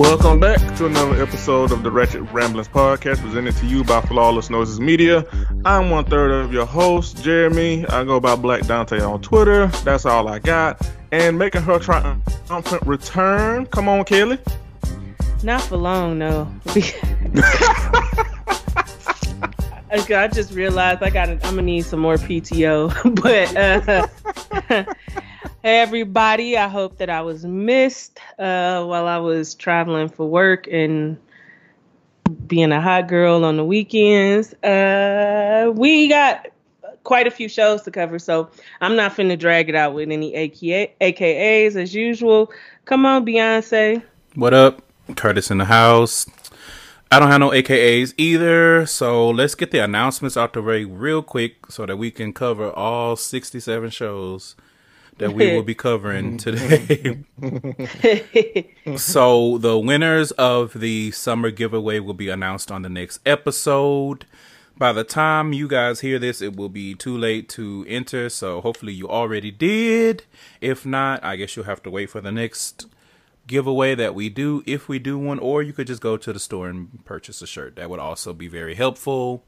Welcome back to another episode of the Ratchet Ramblings podcast presented to you by Flawless Noises Media. I'm one third of your host, Jeremy. I go by Black Dante on Twitter. That's all I got. And making her triumphant return. Come on, Kelly. Not for long, no. Okay, I just realized I got. I'm gonna need some more PTO. but uh, hey, everybody! I hope that I was missed uh, while I was traveling for work and being a hot girl on the weekends. Uh, we got quite a few shows to cover, so I'm not finna drag it out with any AKA, AKAs as usual. Come on, Beyonce. What up? Curtis in the house. I don't have no AKAs either, so let's get the announcements out the way real quick so that we can cover all 67 shows that we will be covering mm-hmm. today. so the winners of the summer giveaway will be announced on the next episode. By the time you guys hear this, it will be too late to enter, so hopefully you already did. If not, I guess you'll have to wait for the next giveaway that we do if we do one, or you could just go to the store and purchase a shirt. That would also be very helpful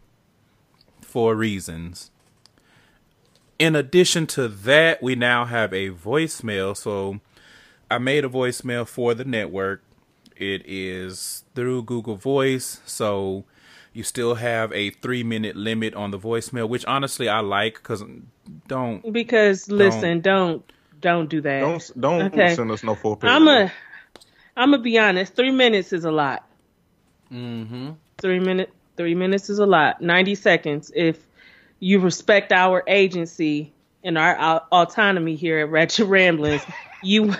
for reasons. In addition to that, we now have a voicemail. So I made a voicemail for the network. It is through Google Voice. So you still have a three minute limit on the voicemail, which honestly I like because don't. Because listen, don't don't do that. Don't don't Okay. send us no full page. I'm a, I'm gonna be honest. Three minutes is a lot. Mm-hmm. Three minute, three minutes is a lot. Ninety seconds. If you respect our agency and our, au- autonomy here at Ratchet Ramblings, you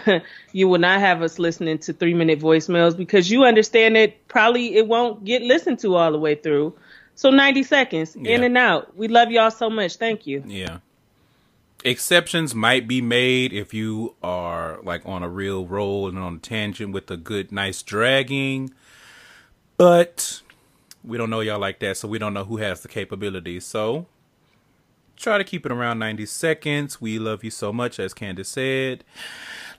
you will not have us listening to three minute voicemails because you understand that probably it won't get listened to all the way through. So ninety seconds in and out. We love y'all so much. Thank you. Yeah. Exceptions might be made if you are like on a real roll and on a tangent with a good, nice dragging. But we don't know y'all like that, so we don't know who has the capability. So try to keep it around 90 seconds. We love you so much, as Candace said.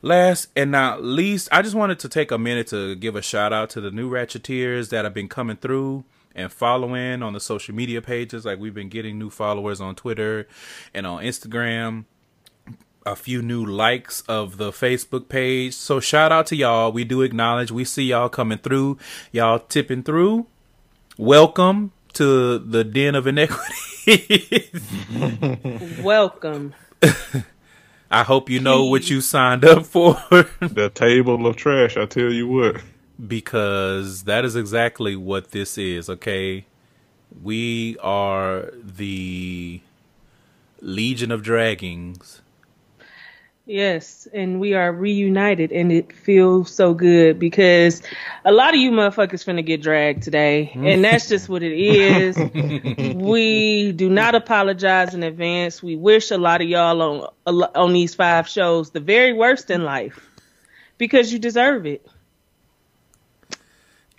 Last and not least, I just wanted to take a minute to give a shout out to the new Ratcheteers that have been coming through and following on the social media pages. Like we've been getting new followers on Twitter and on Instagram. A few new likes of the Facebook page. So shout out to y'all. We do acknowledge we see y'all coming through. Y'all tipping through. Welcome to the den of inequity. Welcome. I hope you know what you signed up for the table of trash. I tell you what. because that is exactly what this is, okay? We are the Legion of Draggings. Yes, and we are reunited, and it feels so good because a lot of you motherfuckers finna get dragged today, mm. and that's just what it is. we do not apologize in advance. We wish a lot of y'all on on these five shows the very worst in life because you deserve it.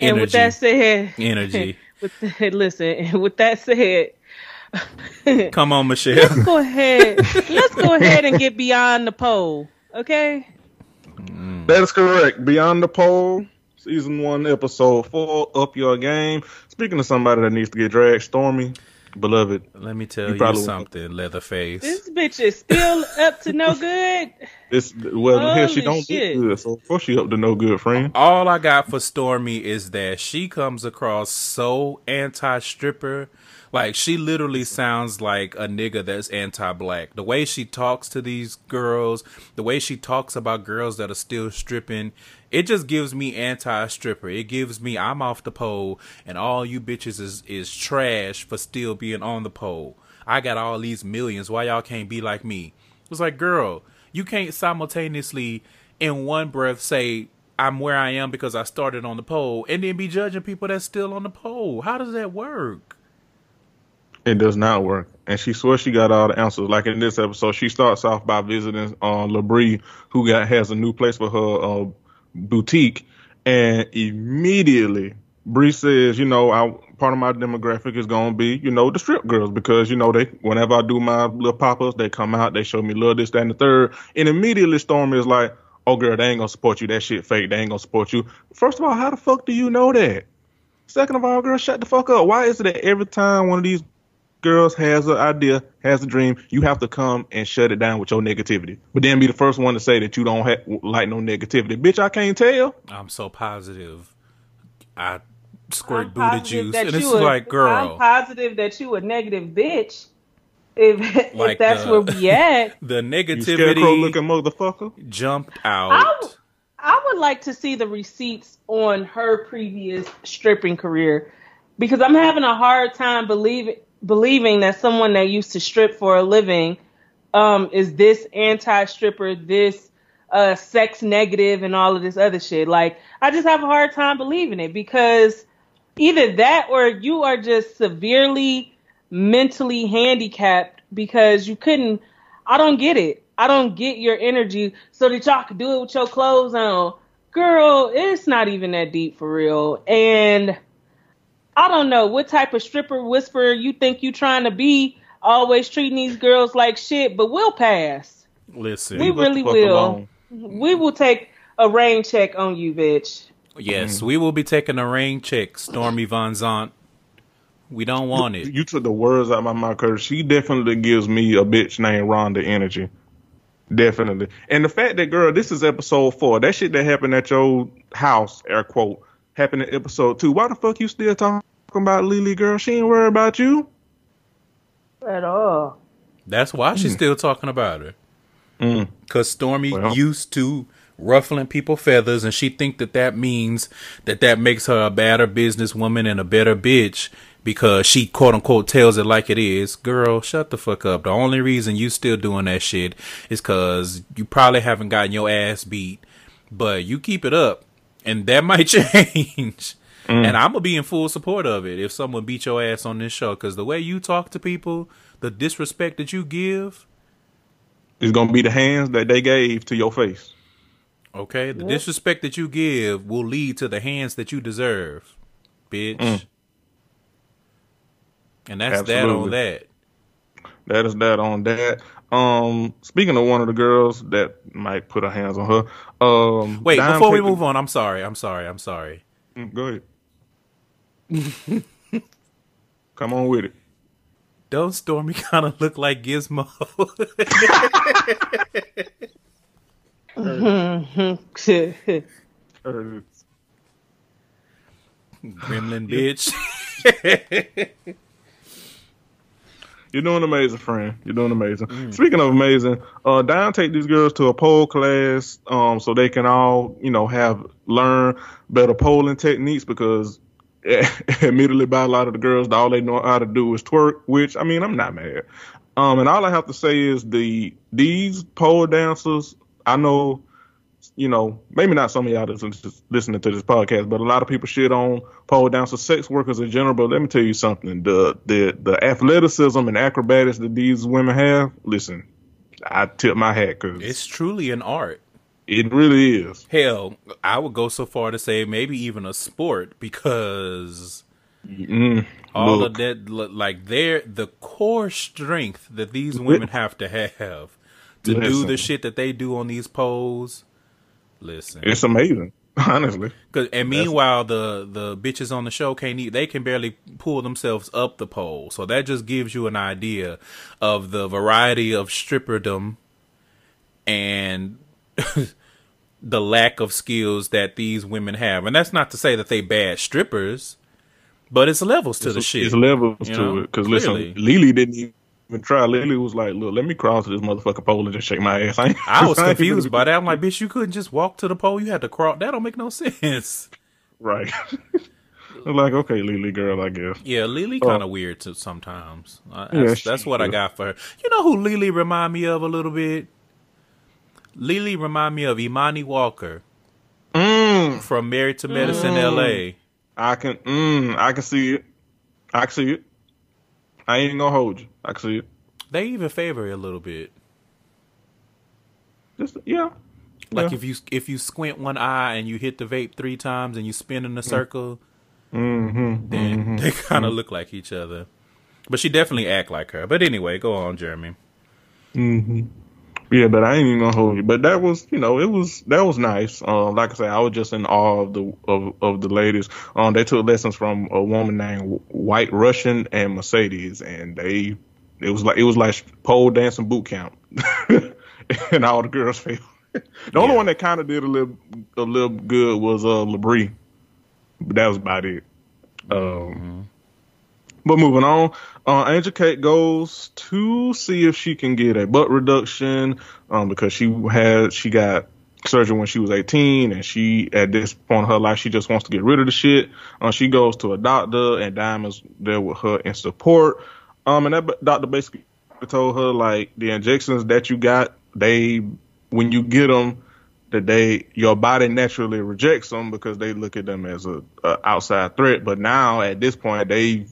And with that said, Energy. with that, listen, and with that said, Come on, Michelle. let's go ahead. let's go ahead and get beyond the pole, okay? Mm. That is correct. Beyond the Pole, season one, episode four. Up your game. Speaking of somebody that needs to get dragged, Stormy, beloved. Let me tell You you, probably- something, Leatherface. This bitch is still up to no good. This well, here she don't shit. do good. So of course she up to no good, friend. All I got for Stormy is that she comes across so anti stripper. Like she literally sounds like a nigga that's anti black. The way she talks to these girls, the way she talks about girls that are still stripping, it just gives me anti stripper. It gives me I'm off the pole and all you bitches is is trash for still being on the pole. I got all these millions. Why y'all can't be like me? It's like, girl, you can't simultaneously in one breath say I'm where I am because I started on the pole and then be judging people that's still on the pole. How does that work? It does not work. And she swears she got all the answers. Like in this episode, she starts off by visiting uh, Labrie, who got has a new place for her uh, boutique, and immediately Bree says, you know, I, part of my demographic is gonna be, you know, the strip girls because you know they whenever I do my little pop ups, they come out, they show me little this, that, and the third, and immediately Storm is like, oh girl, they ain't gonna support you. That shit fake. They ain't gonna support you. First of all, how the fuck do you know that? Second of all, girl, shut the fuck up. Why is it that every time one of these girls has an idea, has a dream, you have to come and shut it down with your negativity. But then be the first one to say that you don't ha- like no negativity. Bitch, I can't tell. I'm so positive. I squirt I'm Buddha juice, and it's you a- like, I'm positive that you a negative bitch. If Like if that's the- where we at, the You scarecrow negativity looking motherfucker. jumped I, out. w- I would like to see the receipts on her previous stripping career because I'm having a hard time believing believing that someone that used to strip for a living um, is this anti-stripper, this uh, sex negative, and all of this other shit. Like, I just have a hard time believing it because either that or you are just severely mentally handicapped because you couldn't. I don't get it. I don't get your energy so that y'all could do it with your clothes on. Girl, it's not even that deep for real. And I don't know what type of stripper whisperer you think you trying to be, always treating these girls like shit, but we'll pass. Listen, We really will. alone. We will take a rain check on you, bitch. yes, mm-hmm. we will be taking a rain check, Stormy Von Zant. We don't want it. You took the words out of my mouth, Curtis. She definitely gives me a bitch named Rhonda energy. Definitely. And the fact that, girl, this is episode four. That shit that happened at your house, air quote, happened in episode two. Why the fuck you still talking about Lily, girl? She ain't worried about you. At all. That's why she's still talking about her. Mm. Cause Stormy Well. used to ruffling people feathers, and she think that that means that that makes her a better businesswoman and a better bitch because she quote unquote tells it like it is. Girl, shut the fuck up. The only reason you still doing that shit is cause you probably haven't gotten your ass beat, but you keep it up, and that might change. And I'm gonna be in full support of it if someone beat your ass on this show, cause the way you talk to people, the disrespect that you give. is gonna be the hands that they gave to your face. Okay, the disrespect that you give will lead to the hands that you deserve, bitch. Mm. And that's that on that. That is that on that. Um, speaking of one of the girls that might put her hands on her. Um, Wait, Dime before we Paper- move on, I'm sorry, I'm sorry, I'm sorry. Mm, go ahead. Come on with it. Don't Stormy kind of look like Gizmo? Curtis. Gremlin bitch. You're doing amazing, friend. You're doing amazing. Speaking of amazing, uh, Diane take these girls to a pole class, um, so they can all, you know, have learn better polling techniques because, admittedly, by a lot of the girls, all they know how to do is twerk. Which I mean, I'm not mad. Um, and all I have to say is the these pole dancers. I know, you know, maybe not some of y'all that's lis- listening to this podcast, but a lot of people shit on pole dancers, sex workers in general. But let me tell you something: the the the athleticism and acrobatics that these women have. Listen, I tip my hat because it's truly an art. it really is. Hell, I would go so far to say maybe even a sport because Mm, all look, of that, li- like their the core strength that these women have to have to do the shit that they do on these poles. Listen, it's amazing, honestly. Cause, and meanwhile, the the bitches on the show can't eat. They can barely pull themselves up the pole. So that just gives you an idea of the variety of stripperdom and the lack of skills that these women have. And that's not to say that they bad strippers, but it's levels to the shit. It's levels you to it. Because listen. Lily didn't even try. Lily was like, "Look, let me cross this motherfucking pole and just shake my ass." I, ain't- I was confused by that. I'm like, bitch, you couldn't just walk to the pole. You had to crawl. That don't make no sense. Right. Like, okay, Lily girl, I guess. Yeah, Lily Oh. kind of weird too sometimes. Uh, Yeah, that's that's what I got for her. You know who Lily remind me of a little bit? Lily remind me of Imani Walker Mm, from Married to Medicine, L.A. I can, mm, I can see it. I can see it. I ain't gonna hold you. I can see it. They even favor it a little bit. Just yeah. Like Yeah. if you if you squint one eye and you hit the vape three times and you spin in a circle, Mm-hmm. then they kind of look like each other. But she definitely act like her. But anyway, go on, Jeremy. Mm-hmm. Yeah, but I ain't even gonna hold you. But that was, you know, it was that was nice. Um, like I said, I was just in awe of the of, of the ladies. Um, they took lessons from a woman named White Russian and Mercedes, and they it was like it was like pole dancing boot camp, and all the girls failed. the only one that kind of did a little a little good was uh Labrie, but that was about it. Um, but moving on, uh, Angel Kate goes to see if she can get a butt reduction, um, because she had she got surgery when she was 18, and she at this point in her life she just wants to get rid of the shit. Uh, she goes to a doctor, and Diamond's there with her in support. Um, and that doctor basically told her like the injections that you got, they when you get them, that they your body naturally rejects them because they look at them as a, a outside threat. But now at this point, they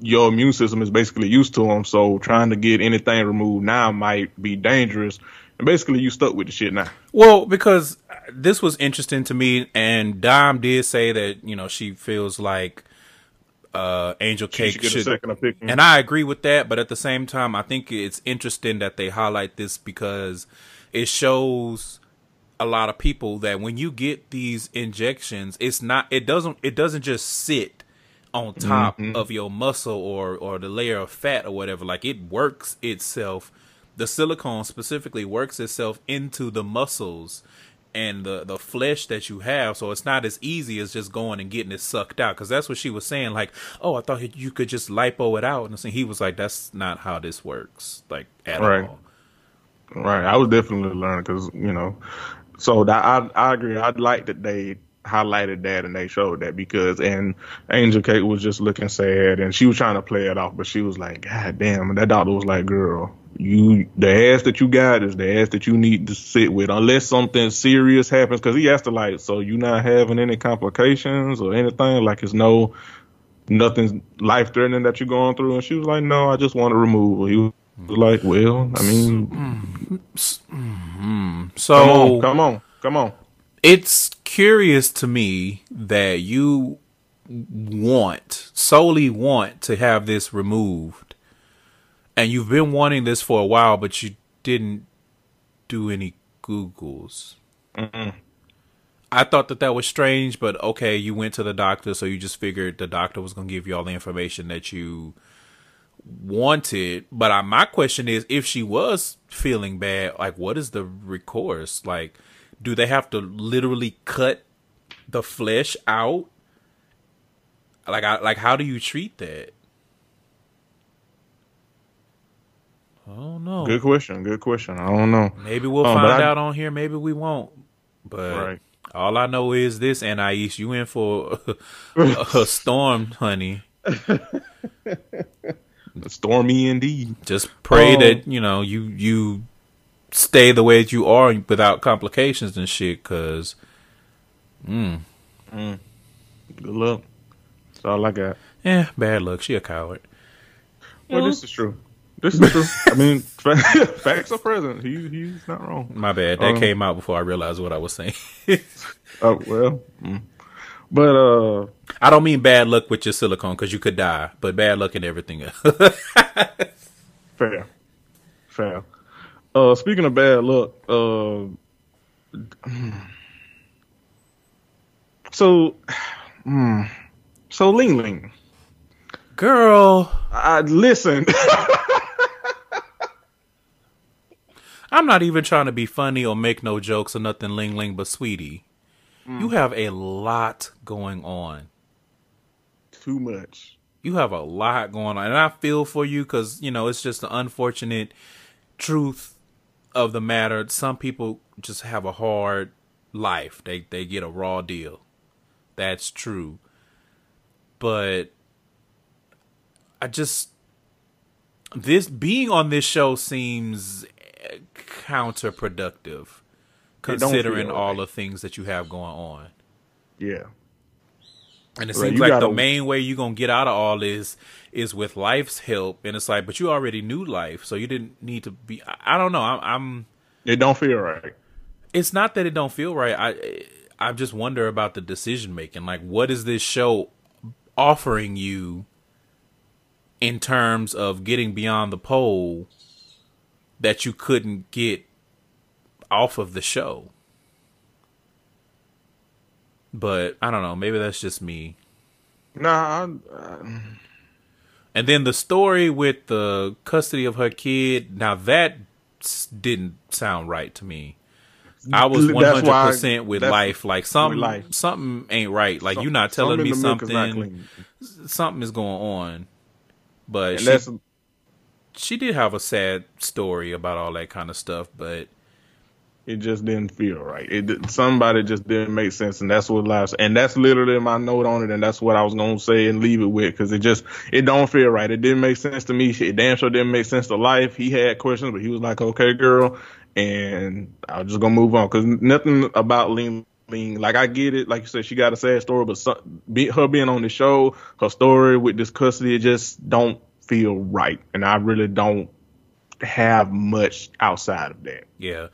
your immune system is basically used to them. So trying to get anything removed now might be dangerous. And basically, you stuck with the shit now. Well, because this was interesting to me, and Dom did say that you know she feels like uh, Angel She Cake should a should, opinion. and I agree with that. But at the same time, I think it's interesting that they highlight this because it shows a lot of people that when you get these injections, it's not it doesn't it doesn't just sit on top mm-hmm. of your muscle or or the layer of fat or whatever. Like it works itself. The silicone specifically works itself into the muscles and the the flesh that you have. So it's not as easy as just going and getting it sucked out. Because that's what she was saying. Like, oh, I thought you could just lipo it out. And he was like, that's not how this works. Like at Right. all. Right. I was definitely learning because you know, so that I I agree. I'd like that they highlighted that and they showed that because and Angel Kate was just looking sad and she was trying to play it off, but she was like, God damn, and that doctor was like, Girl, you the ass that you got is the ass that you need to sit with unless something serious happens because he asked her like, So you not having any complications or anything? Like it's no nothing life threatening that you're going through and she was like, No, I just want to remove. He was like, Well, I mean mm. Mm. Mm. So Come on, come on, come on. It's curious to me that you want solely want to have this removed. And you've been wanting this for a while but you didn't do any googles. I thought that that was strange but okay you went to the doctor so you just figured the doctor was going to give you all the information that you wanted. But I, my question is if she was feeling bad like what is the recourse? Like do they have to literally cut the flesh out like I, like how do you treat that i don't know Good question. Good question. I don't know. maybe we'll Um, find I- out on here maybe we won't but Right. all i know is this and anais you in for a storm honey Stormy indeed. Just pray Oh. that you know you you stay the way that you are without complications and shit. Cause mm Good luck. That's all I got. yeah, bad luck. She a coward. Well, this is true. This is true. I mean, facts are present. He he's not wrong. My bad. That Um, came out before I realized what I was saying. Oh well. mm. But uh, I don't mean bad luck with your silicone because you could die, but bad luck in everything else. fair, fair. Uh, speaking of bad luck, uh, so, hmm, so Ling Ling, Girl, I listen. I'm not even trying to be funny or make no jokes or nothing, Ling Ling, but sweetie, you have a lot going on. Too much. you have a lot going on and i feel for you because you know it's just the unfortunate truth of the matter some people just have a hard life they they get a raw deal that's true but i just this being on this show seems counterproductive considering all right. the things that you have going on Yeah. And it Right, seems like gotta- the main way you're gonna get out of all this is with Lyfe's help. And it's like, but you already knew Lyfe, so you didn't need to be. I, I don't know. I'm, I'm. It don't feel right. It's not that it don't feel right. I I just wonder about the decision making. Like, what is this show offering you in terms of getting beyond the pole that you couldn't get off of the show? But I don't know. Maybe that's just me. Nah, I, uh, And then the story with the custody of her kid. Now that didn't sound right to me. I was one hundred percent with Lyfe. Like something, Lyfe. something ain't right. Like some- you're not telling me in is something. Something is going on. But And she, she did have a sad story about all that kind of stuff. But it just didn't feel right. It somebody just didn't make sense, and that's what lies. And that's literally my note on it, and that's what I was gonna say and leave it with because it just it don't feel right. It didn't make sense to me. It damn sure didn't make sense to Lyfe. He had questions, but he was like, "Okay, girl," and I was just gonna move on because nothing about Lean. Lean, like I get it, like you said, she got a sad story, but some, be, her being on the show, her story with this custody, it just don't feel right, and I really don't have much outside of that. Yeah.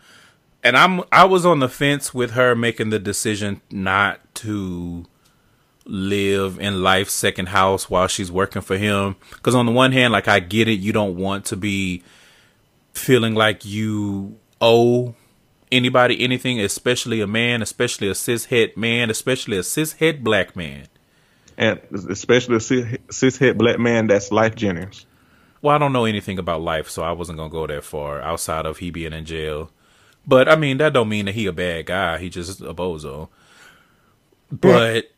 And I'm I was on the fence with her making the decision not to live in Lyfe's second house while she's working for him cuz on the one hand like I get it you don't want to be feeling like you owe anybody anything especially a man especially a cishet man especially a cishet black man and especially a cis- cishet black man that's Lyfe Jennings. Well, I don't know anything about Lyfe, so I wasn't gonna go that far outside of he being in jail. But I mean, that don't mean that he a bad guy. He just a bozo. But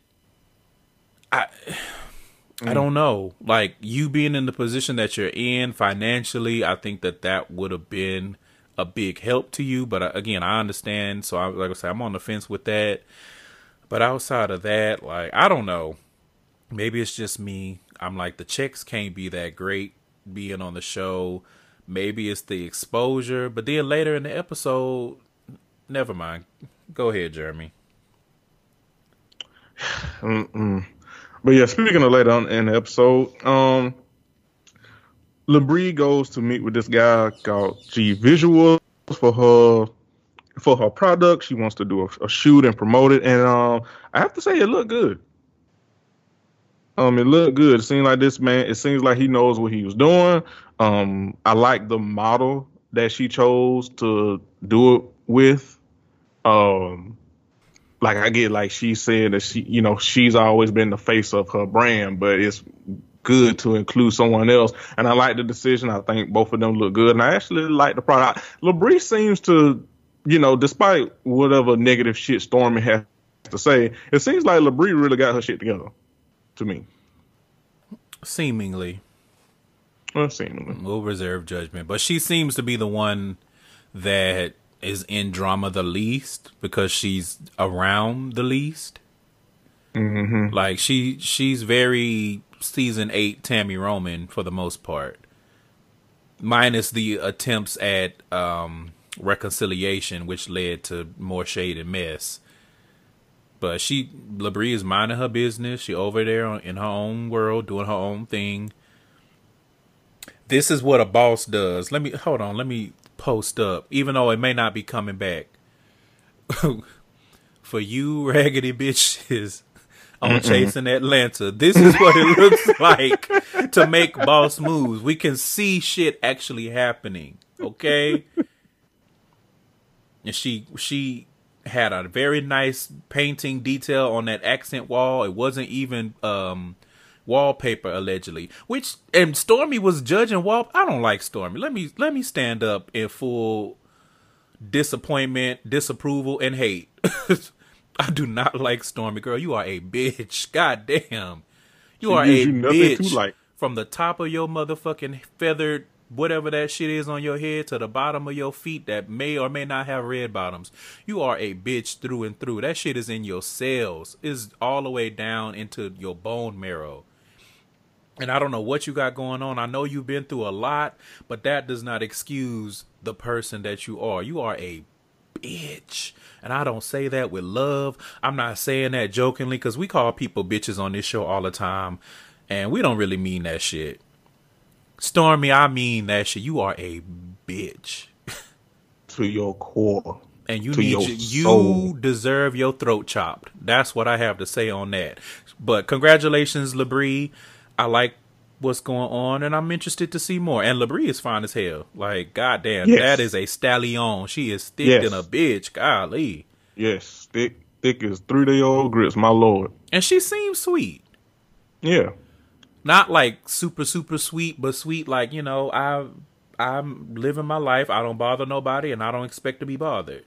I, I don't know. Like you being in the position that you're in financially, I think that that would have been a big help to you. But uh, again, I understand. So I, like I said, I'm on the fence with that. But outside of that, like I don't know. Maybe it's just me. I'm like the checks can't be that great being on the show. Maybe it's the exposure, but then later in the episode, never mind. Go ahead, Jeremy. Mm-mm. But yeah, speaking of later on in the episode, um, Labrie goes to meet with this guy called G Visuals for her for her product. She wants to do a, a shoot and promote it, and um, I have to say it looked good. Um, it looked good. It seemed like this man. It seems like he knows what he was doing. Um, I like the model that she chose to do it with. Um, like I get like she said that she, you know, she's always been the face of her brand, but it's good to include someone else. And I like the decision. I think both of them look good, and I actually like the product. Labrie seems to, you know, despite whatever negative shit Stormy has to say, it seems like Labrie really got her shit together. To me, Seemingly, well, reserve judgment, but she seems to be the one that is in drama the least because she's around the least. Mm-hmm. Like she, she's very season eight Tami Roman for the most part, minus the attempts at um, reconciliation, which led to more shade and mess. But she, Labrie is minding her business. She over there on- in her own world, doing her own thing. This is what a boss does. Let me hold on. Let me post up, even though it may not be coming back. For you raggedy bitches on chasing Atlanta, this is what it looks like to make boss moves. We can see shit actually happening. Okay. And she she had a very nice painting detail on that accent wall. It wasn't even um wallpaper allegedly. Which and Stormy was judging wall I don't like Stormy. Let me let me stand up in full disappointment, disapproval, and hate. I do not like Stormy girl. You are a bitch. God damn. You She are a you bitch like. from the top of your motherfucking feathered whatever that shit is on your head to the bottom of your feet that may or may not have red bottoms. You are a bitch through and through. That shit is in your cells. Is all the way down into your bone marrow. And I don't know what you got going on. I know you've been through a lot, but that does not excuse the person that you are. You are a bitch. And I don't say that with love. I'm not saying that jokingly because we call people bitches on this show all the time. And we don't really mean that shit. Stormy, I mean that shit. You are a bitch. To your core. And you need you deserve your throat chopped. That's what I have to say on that. But congratulations, Labrie. I like what's going on, and I'm interested to see more. And Labrie is fine as hell. Like, goddamn, Yes. that is a stallion. She is thick Yes. than a bitch. Golly. Yes, thick, thick as three day old grits, my lord. And she seems sweet. Yeah. Not like super, super sweet, but sweet like, you know, I I'm living my life. I don't bother nobody and I don't expect to be bothered.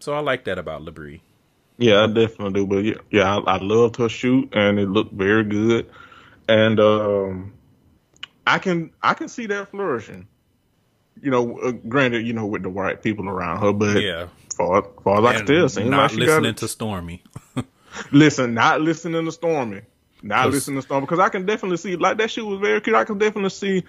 So I like that about Labrie. Yeah, I definitely do. But yeah, yeah, I, I loved her shoot, and it looked very good. And um, I can I can see that flourishing. You know, uh, granted, you know, with the white people around her, but Yeah. far far as I can And tell, seems not like she got listening it. to Stormy. listen, not listening to Stormy, not listening to Stormy, because I can definitely see like that shoot was very cute. I can definitely see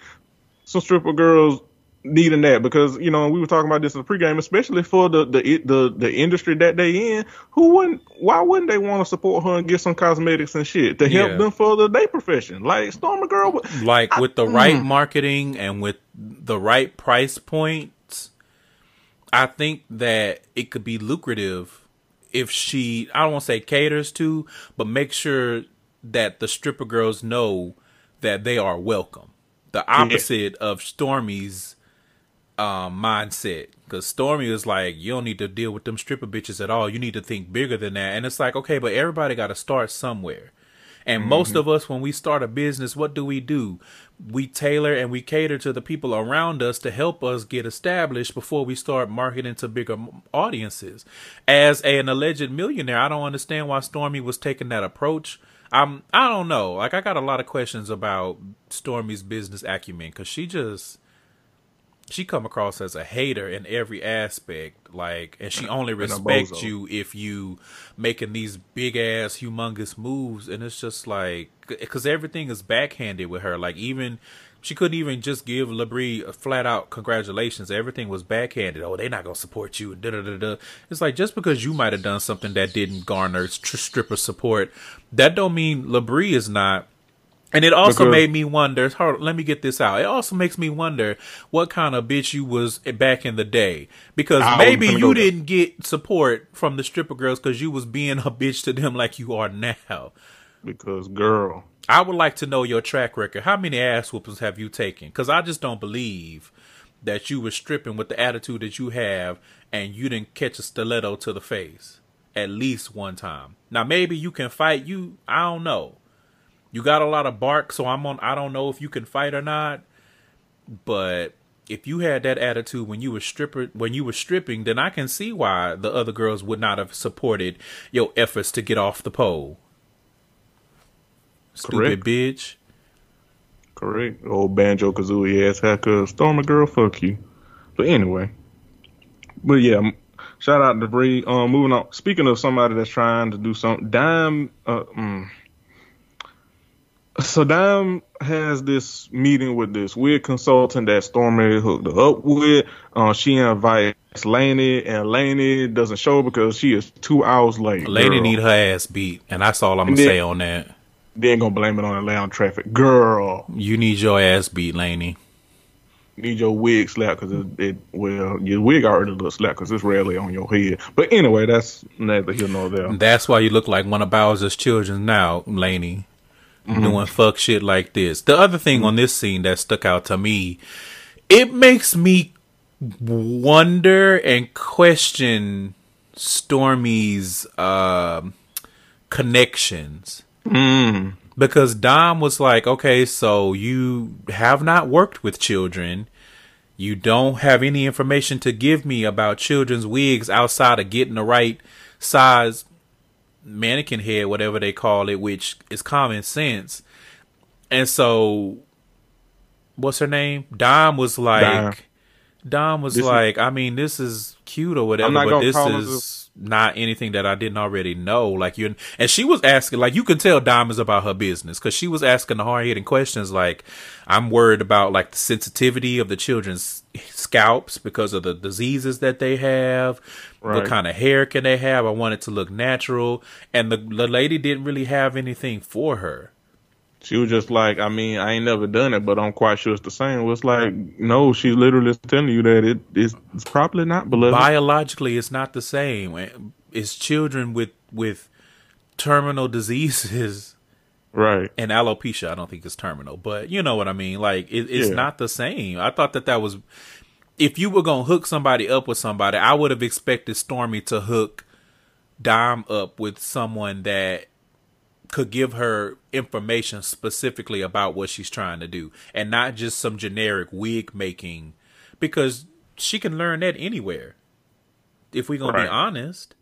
some stripper girls needing that because you know we were talking about this in the pregame, especially for the the the the industry that they in. Who wouldn't? Why wouldn't they want to support her and get some cosmetics and shit to help Yeah. them further their profession? Like Stormy girl, like I- with the right mm. marketing and with the right price points i think that it could be lucrative if she i don't want to say caters to but make sure that the stripper girls know that they are welcome the opposite of stormy's um, mindset because stormy is like you don't need to deal with them stripper bitches at all you need to think bigger than that and it's like okay but everybody got to start somewhere and most of us, when we start a business, what do we do? We tailor and we cater to the people around us to help us get established before we start marketing to bigger audiences. As an alleged millionaire, I don't understand why Stormy was taking that approach. I'm, I don't know. Like, I got a lot of questions about Stormy's business acumen because she just she come across as a hater in every aspect like and she only respects you if you making these big ass humongous moves and it's just like because everything is backhanded with her like even she couldn't even just give labrie a flat out congratulations. Everything was backhanded. Oh they're not gonna support you da da da da it's like just because you might have done something that didn't garner stripper support that don't mean labrie is not and it also made me wonder. Hold, let me get this out. It also makes me wonder what kind of bitch you was back in the day, because I maybe you go there. didn't get support from the stripper girls because you was being a bitch to them like you are now. because girl, I would like to know your track record. How many ass whoopers have you taken? Because I just don't believe that you were stripping with the attitude that you have, and you didn't catch a stiletto to the face at least one time. Now maybe you can fight. You, I don't know. You got a lot of bark, so I'm on. I don't know if you can fight or not. But if you had that attitude when you were stripper when you were stripping, then I can see why the other girls would not have supported your efforts to get off the pole. Stupid Correct. bitch. correct? Old banjo kazooie ass hacker, Stormy girl, fuck you. But anyway, but yeah, shout out to Bree. Um, moving on. Speaking of somebody that's trying to do something, Dime. Uh, mm. Dime has this meeting with this weird consultant that Stormy hooked up with. Uh, she invites Lainey, and Lainey doesn't show because she is two hours late. Girl. need her ass beat, and that's all I'm gonna then- say on that. They ain't gonna blame it on Atlanta traffic. Girl, You need your ass beat, Laney. need your wig slapped because it, it, well, your wig already looks slapped because it's rarely on your head. But anyway, that's neither here nor there. That's why you look like one of Bowser's children now, Laney. Doing fuck shit like this. The other thing on this scene that stuck out to me, it makes me wonder and question Stormy's um connections. Mm. Because Dom was like, okay, so you have not worked with children. You don't have any information to give me about children's wigs outside of getting the right size mannequin head, whatever they call it, which is common sense. And so, what's her name? Dom was like, Dime. Dom was This is- like, I mean, this is cute or whatever, but this is is not anything that I didn't already know. Like you, and she was asking, like you can tell Dom is about her business because she was asking the hard hitting questions. Like, I'm worried about like the sensitivity of the children's scalps because of the diseases that they have. Right. What kind of hair can they have? I want it to look natural, and the the lady didn't really have anything for her. She was just like, I mean, I ain't never done it, but I'm quite sure it's the same. Well, it's like, no, she's literally telling you that it is it's probably not, beloved. biologically it's not the same it's children with with terminal diseases right. and alopecia i don't think it's terminal but you know what i mean like it, it's Yeah. not the same i thought that that was if you were gonna hook somebody up with somebody i would have expected stormy to hook dom up with someone that could give her information specifically about what she's trying to do and not just some generic wig making because she can learn that anywhere if we're gonna Right. be honest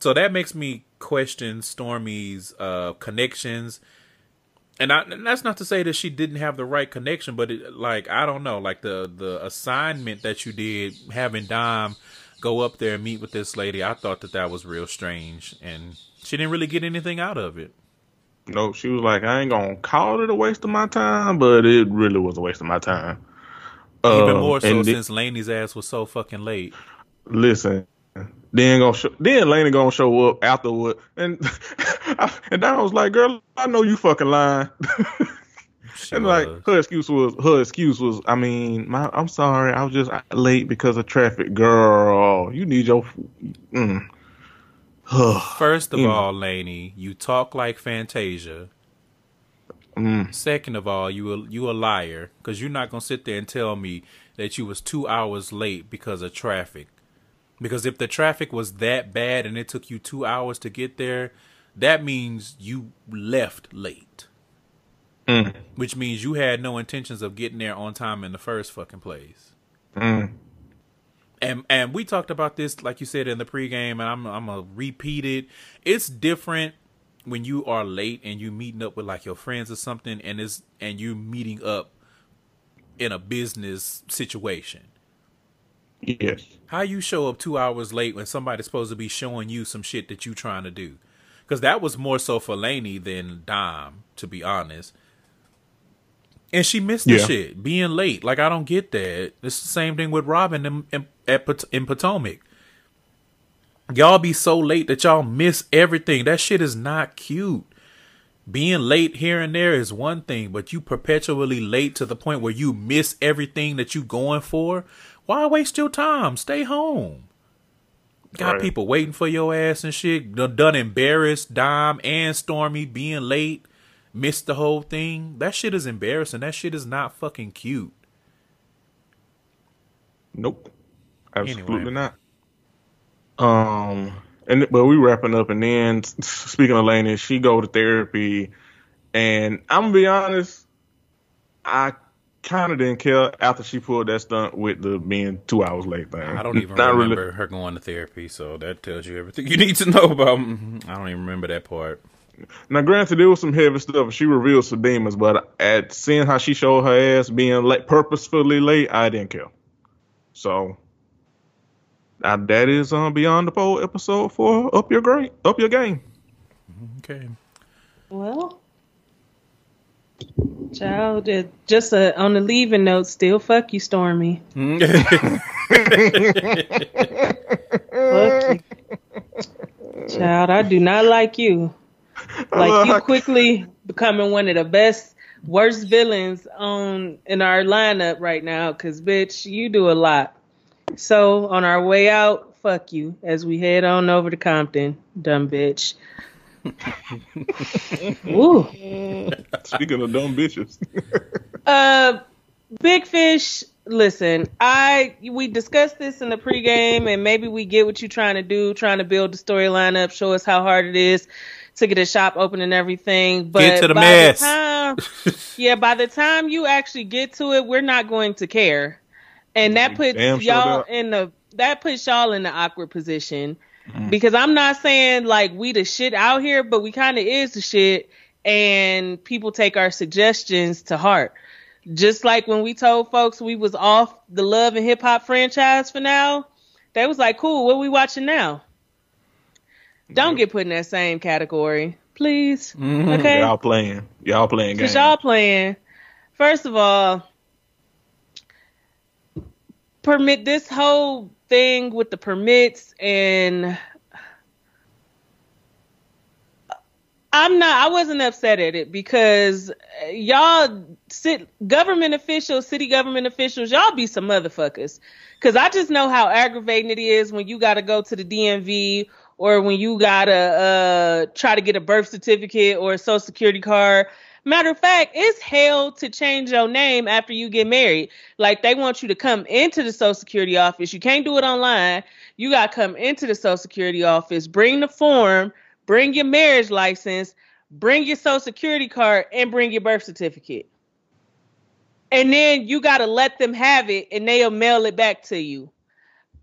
so that makes me question stormy's uh connections and, I, and that's not to say that she didn't have the right connection but it, like i don't know like the the assignment that you did having dom go up there and meet with this lady i thought that that was real strange and she didn't really get anything out of it No, she was like, I ain't gonna call it a waste of my time, but it really was a waste of my time. even Uh, more so since laney's ass was so fucking late listen, then gonna then Lena gonna show up afterward, and and Don was like, "Girl, I know you fucking lying." She and like was. her excuse was her excuse was, I mean, my I'm sorry, I was just late because of traffic. Girl, you need your. Mm. First of Mm. all, Laney, you talk like Fantasia. Mm. Second of all, you a, you a liar because you're not gonna sit there and tell me that you was two hours late because of traffic. Because if the traffic was that bad and it took you two hours to get there, that means you left late. Mm. Which means you had no intentions of getting there on time in the first fucking place. Mm. and and we talked about this like you said in the pregame and I'm I'm gonna repeat it. It's different when you are late and you meeting up with like your friends or something and it's and you meeting up in a business situation. Yes. How you show up 2 hours late when somebody's supposed to be showing you some shit that you trying to do. Cuz that was more so for Laney than Dom to be honest. And she missed the Yeah. shit being late. Like I don't get that. It's the same thing with Robyn in, in, at Pot- in Potomac. Y'all be so late that y'all miss everything. That shit is not cute. Being late here and there is one thing, but you perpetually late to the point where you miss everything that you going for. Why waste your time? Stay home. Got Right. people waiting for your ass and shit. Done embarrassed Dom and Stormy being late. Missed the whole thing. That shit is embarrassing. That shit is not fucking cute. Nope. Absolutely Anyway. not. Um, and but we wrapping up, and then speaking of Lainey, she go to therapy, and I'm gonna be honest, I kind of didn't care after she pulled that stunt with the being two hours late thing. I don't even Not remember really. her going to therapy, so that tells you everything you need to know about. I don't even remember that part. Now, granted, there was some heavy stuff. She revealed some demons, but at seeing how she showed her ass being late, purposefully late, I didn't care. So. Now that is um, beyond the pole episode for up your great up your game. Okay. Well, child, uh, just uh, on the leaving note, still fuck you, Stormy. Fuck you. Child, I do not like you. Like you quickly becoming one of the best, worst villains on in our lineup right now. Cause bitch, you do a lot. So on our way out, fuck you. As we head on over to Compton, dumb bitch. Ooh. Speaking of dumb bitches. Uh, Big Fish. Listen, I we discussed this in the pregame, and maybe we get what you're trying to do, trying to build the storyline up, show us how hard it is to get a shop open and everything. But Get to the by mess. The time, yeah, by the time you actually get to it, we're not going to care, and that puts Damn y'all in the that puts y'all in the awkward position Mm. because I'm not saying like we the shit out here, but we kind of is the shit, and people take our suggestions to heart. Just like when we told folks we was off the Love and Hip Hop franchise for now, they was like, "Cool, what we watching now?" Don't get put in that same category, please. Okay, Y'all playing. Y'all playing games. because y'all playing. First of all, permit this whole thing with the permits and I'm not I wasn't upset at it because y'all sit government officials, city government officials, y'all be some motherfuckers. Cause I just know how aggravating it is when you gotta go to the DMV or when you gotta uh try to get a birth certificate or a social security card. Matter of fact, it's hell to change your name after you get married. Like they want you to come into the social security office. You can't do it online. You gotta come into the social security office, bring the form, bring your marriage license, bring your social security card, and bring your birth certificate. And then you gotta let them have it and they'll mail it back to you.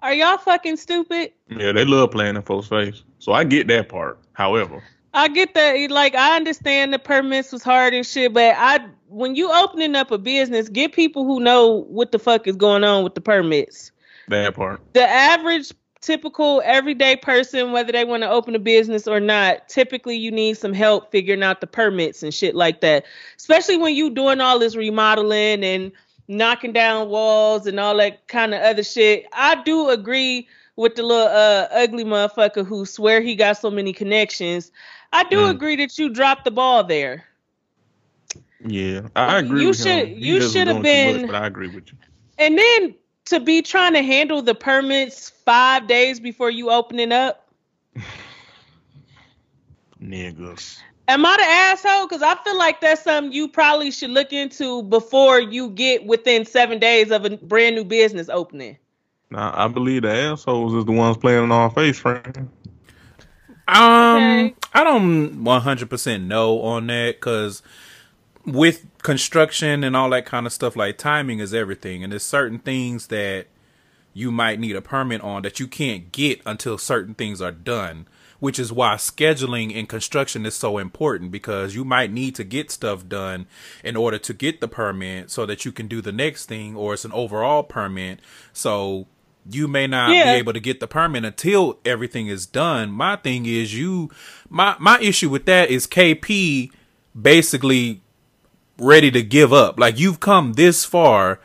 Are y'all fucking stupid? Yeah, they love playing in folks' face. So I get that part. However, I get that. Like, I understand the permits was hard and shit, but I, when you opening up a business, get people who know what the fuck is going on with the permits. that part. The average, typical, everyday person, whether they want to open a business or not, typically you need some help figuring out the permits and shit like that. Especially when you doing all this remodeling and knocking down walls and all that kind of other shit. I do agree with the little uh, ugly motherfucker who swear he got so many connections. I do Mm. agree that you dropped the ball there. Yeah, I agree. You should- you should have been- much, but I agree with you. And then to be trying to handle the permits five days before you opening up. Niggas. Am I the asshole? Because I feel like that's something you probably should look into before you get within seven days of a brand new business opening. Nah, I believe the assholes is the ones playing in our face, friend. Um, Okay. I don't 100% know on that because with construction and all that kind of stuff, like timing is everything. And there's certain things that you might need a permit on that you can't get until certain things are done, which is why scheduling in construction is so important because you might need to get stuff done in order to get the permit so that you can do the next thing or it's an overall permit. So you may not Yeah. be able to get the permit until everything is done. My thing is you my my issue with that is KP basically ready to give up. Like you've come this far,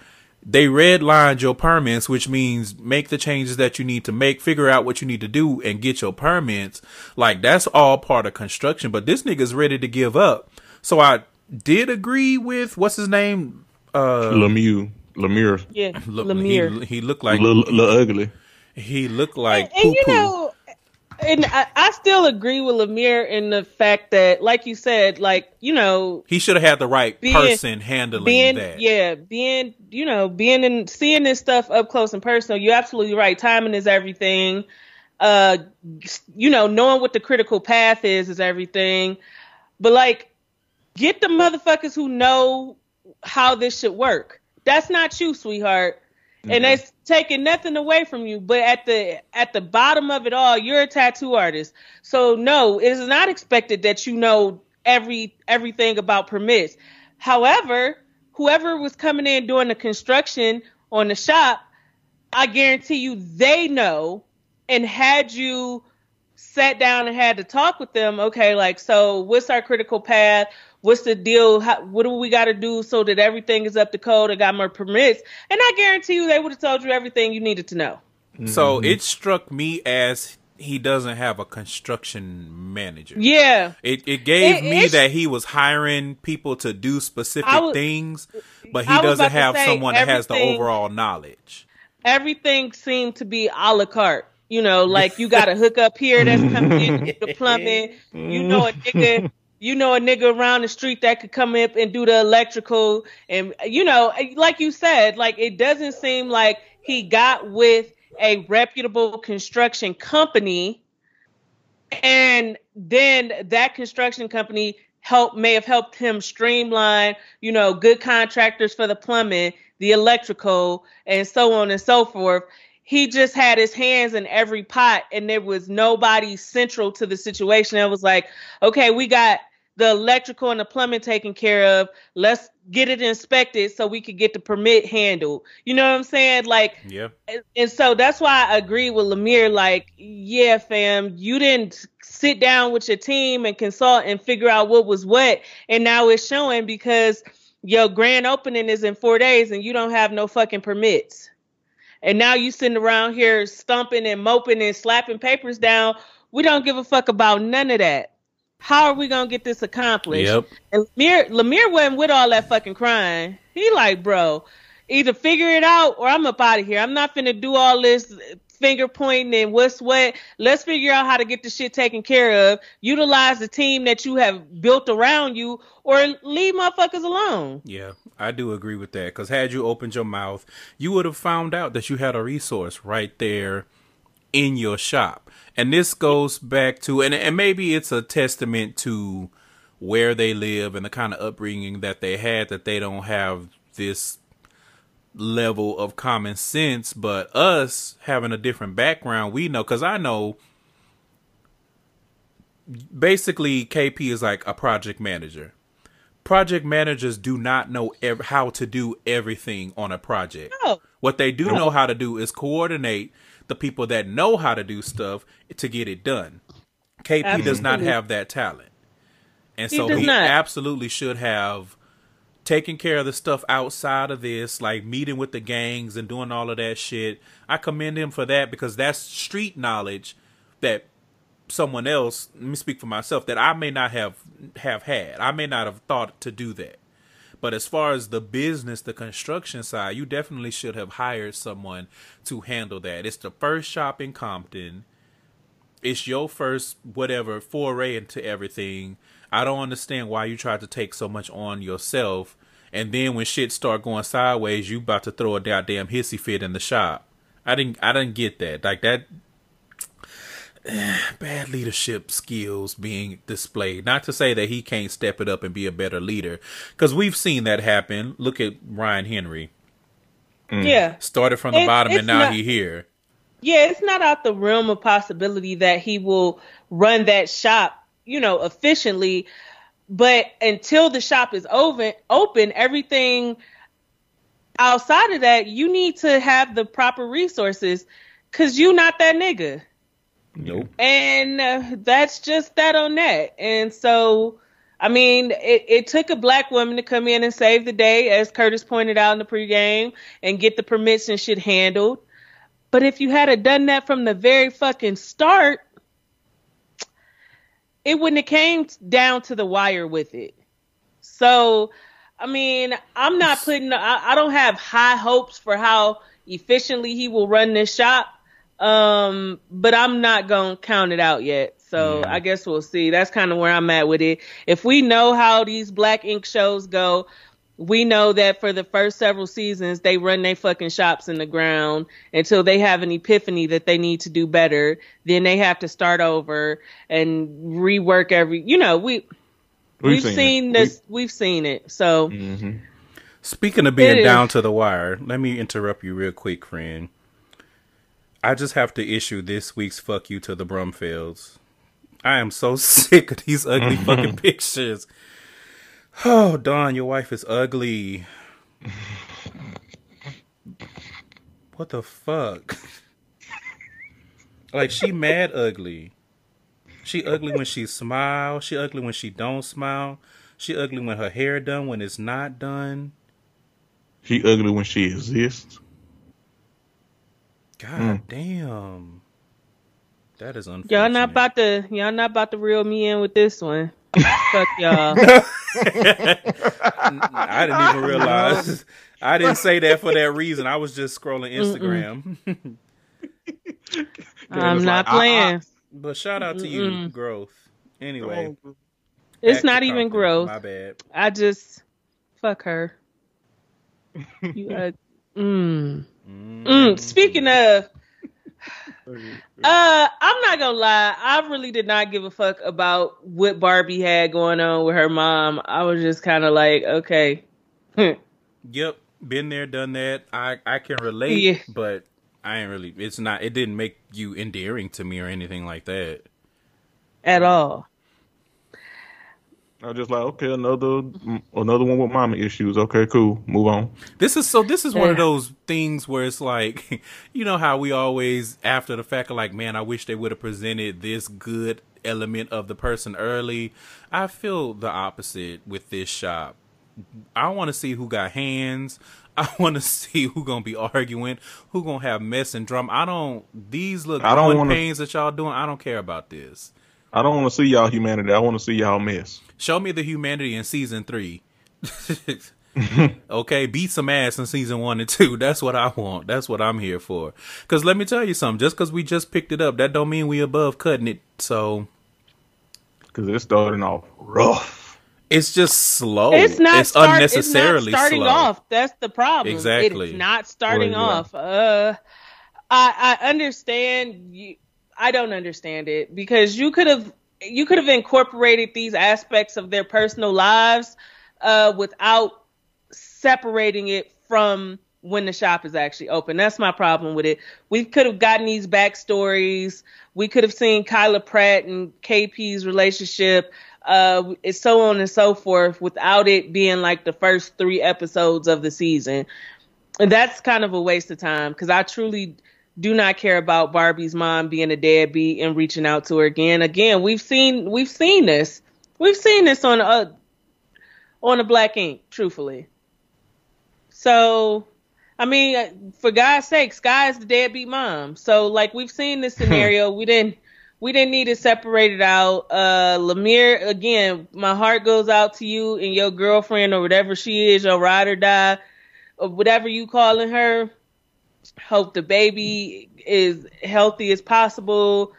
they redlined your permits, which means make the changes that you need to make, figure out what you need to do, and get your permits. Like that's all part of construction. But this nigga's ready to give up. So I did agree with what's his name. Uh, Lemieux, Lemire, Yeah, look, Lemire. He, he looked like little, little ugly. he looked like and, and you know, and I, I still agree with Lemire in the fact that, like you said, like you know, He should have had the right Being- person handling being that. yeah, being you know, being in seeing this stuff up close and personal. You're absolutely right. Timing is everything. Uh, you know, knowing what the critical path is is everything. But like, get the motherfuckers who know how this should work. That's not you, sweetheart. And that's taking nothing away from you. But at the at the bottom of it all, you're a tattoo artist. So no, it is not expected that you know every everything about permits. However, whoever was coming in doing the construction on the shop, I guarantee you they know and had you sat down and had to talk with them, okay, like, so what's our critical path? What's the deal? How, what do we got to do so that everything is up to code and got more permits? And I guarantee you they would have told you everything you needed to know. So mm-hmm. it struck me as he doesn't have a construction manager. Yeah. It it gave It- me that he was hiring people to do specific was- things, but he doesn't have someone that has the overall knowledge. Everything seemed to be a la carte. You know, like you got a hook up here that's coming in to do the plumbing. You know a nigga, you know a nigga around the street that could come up and do the electrical. And you know, like you said, like it doesn't seem like he got with a reputable construction company, and then that construction company help may have helped him streamline, you know, good contractors for the plumbing, the electrical, and so on and so forth. He just had his hands in every pot, and there was nobody central to the situation. It was like, okay, we got the electrical and the plumbing taken care of. Let's get it inspected so we could get the permit handled. You know what I'm saying? Like, Yeah. and, so that's why I agree with Lemire. Like, yeah, fam, you didn't sit down with your team and consult and figure out what was what, and now it's showing because your grand opening is in four days and you don't have no fucking permits. And now you sitting around here stumping and moping and slapping papers down. We don't give a fuck about none of that. How are we gonna get this accomplished? Yep. And Lemire, Lemire wasn't with all that fucking crying. He like, bro, either figure it out or I'm up out of here. I'm not finna do all this finger pointing and what's what. Let's figure out how to get the shit taken care of. Utilize the team that you have built around you, or leave motherfuckers alone. Yeah, I do agree with that. Because had you opened your mouth, you would have found out that you had a resource right there in your shop. And this goes back to, and, and maybe it's a testament to where they live and the kind of upbringing that they had that they don't have this level of common sense. But us having a different background, we know, because I know basically KP is like a project manager project managers do not know ev- how to do everything on a project. No. What they do know how to do is coordinate the people that know how to do stuff to get it done. KP does not have that talent. And so does he absolutely should have taken care of the stuff outside of this, like meeting with the gangs and doing all of that shit. I commend him for that because that's street knowledge that someone else let me speak for myself that I may not have have had. I may not have thought to do that. But as far as the business, the construction side, you definitely should have hired someone to handle that. It's the first shop in Compton. It's your first whatever foray into everything. I don't understand why you tried to take so much on yourself and then when shit start going sideways, you about to throw a goddamn hissy fit in the shop. I didn't I didn't get that. Like that bad leadership skills being displayed. Not to say that he can't step it up and be a better leader, because we've seen that happen. Look at Ryan Henry. Mm. Yeah. Started from the It- bottom it's and now not- he here. Yeah, it's not out the realm of possibility that he will run that shop, you know, efficiently. But until the shop is open, open, everything outside of that, you need to have the proper resources, cause you not that nigga. Nope. and uh, that's just that on that. And so, I mean, it, it took a black woman to come in and save the day, as Curtis pointed out in the pregame, and get the permits and shit handled. But if you had done that from the very fucking start, it wouldn't have came down to the wire with it. So, I mean, I'm not putting, I, I don't have high hopes for how efficiently he will run this shop. Um, but I'm not gonna count it out yet. So I guess we'll see. That's kind of where I'm at with it. If we know how these black ink shows go, we know that for the first several seasons they run their fucking shops in the ground until they have an epiphany that they need to do better. Then they have to start over and rework every. You know, we we've, seen, it. this. We, have seen it. So We- mhm. Speaking of being It is. down to the wire, let me interrupt you real quick, friend. I just have to issue this week's fuck you to the Brumfields. I am so sick of these ugly fucking pictures. Oh, Don, your wife is ugly. What the fuck? like she mad ugly. She ugly when she smile. She ugly when she don't smile. She ugly when her hair done when it's not done. She ugly when she exists. God damn. That is unfortunate. y'all not about to y'all not about to reel me in with this one. Fuck y'all. I didn't even realize. I didn't say that for that reason. I was just scrolling Instagram. I'm not like, uh-uh. playing. but shout out to you, growth. Anyway, It's not even Compton. growth. My bad. I just fuck her. You, uh, mm. Mm. Speaking of, uh, I'm not gonna lie. I really did not give a fuck about what Barbie had going on with her mom. I was just kind of like, okay, Yep, been there, done that. I I can relate, Yeah. but I ain't really. It's not. It didn't make you endearing to me or anything like that. at all. I was just like, okay, another another one with mama issues. Okay, cool. Move on. This is so. This is one of those things where it's like, you know how we always after the fact are like, man, I wish they would have presented this good element of the person early. I feel the opposite with this shop. I want to see who got hands. I want to see who gonna be arguing, who gonna have mess and drama. I don't. These little I don't wanna- pains that y'all doing. I don't care about this. I don't want to see y'all humanity. I want to see y'all mess. Show me the humanity in season three. okay, beat some ass in season one and two. That's what I want. That's what I'm here for. Because let me tell you something. Just because we just picked it up, that don't mean we above cutting it. So Because it's starting off rough. it's just slow. it's not It's start- unnecessarily it's not starting slow. off. That's the problem. Exactly. It's not starting Well, yeah. off. Uh, I I understand you. I don't understand it because you could have you could have incorporated these aspects of their personal lives uh, without separating it from when the shop is actually open. That's my problem with it. We could have gotten these backstories. We could have seen Kyla Pratt and KP's relationship. Uh, it's so on and so forth without it being like the first three episodes of the season. And that's kind of a waste of time because I truly do not care about Barbie's mom being a deadbeat and reaching out to her again. Again, we've seen we've seen this. We've seen this on a on a Black Ink, truthfully. So, I mean, uh, for God's sake, Sky is the deadbeat mom. So, like, we've seen this scenario. we didn't we didn't need to separate it out. Uh, Lemire, again, my heart goes out to you and your girlfriend or whatever she is, your ride or die, or whatever you calling her. Hope the baby is healthy as possible.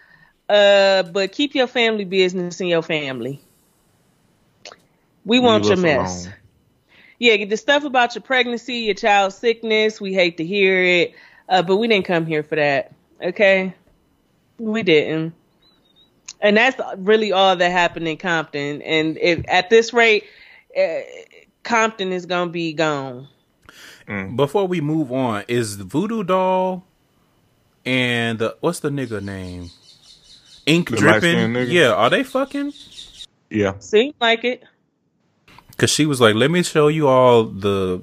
Uh, but keep your family business in your family. We want your mess. alone. Yeah, the stuff about your pregnancy, your child's sickness, we hate to hear it. Uh, but we didn't come here for that. Okay? We didn't. And that's really all that happened in Compton. And if at this rate, uh, Compton is gonna be gone. Before we move on, is the Voodoo Doll and the what's the nigga name? Ink The dripping. light-skinned nigga? Yeah, are they fucking? Yeah. Seems like it. Cause she was like, "Let me show you all the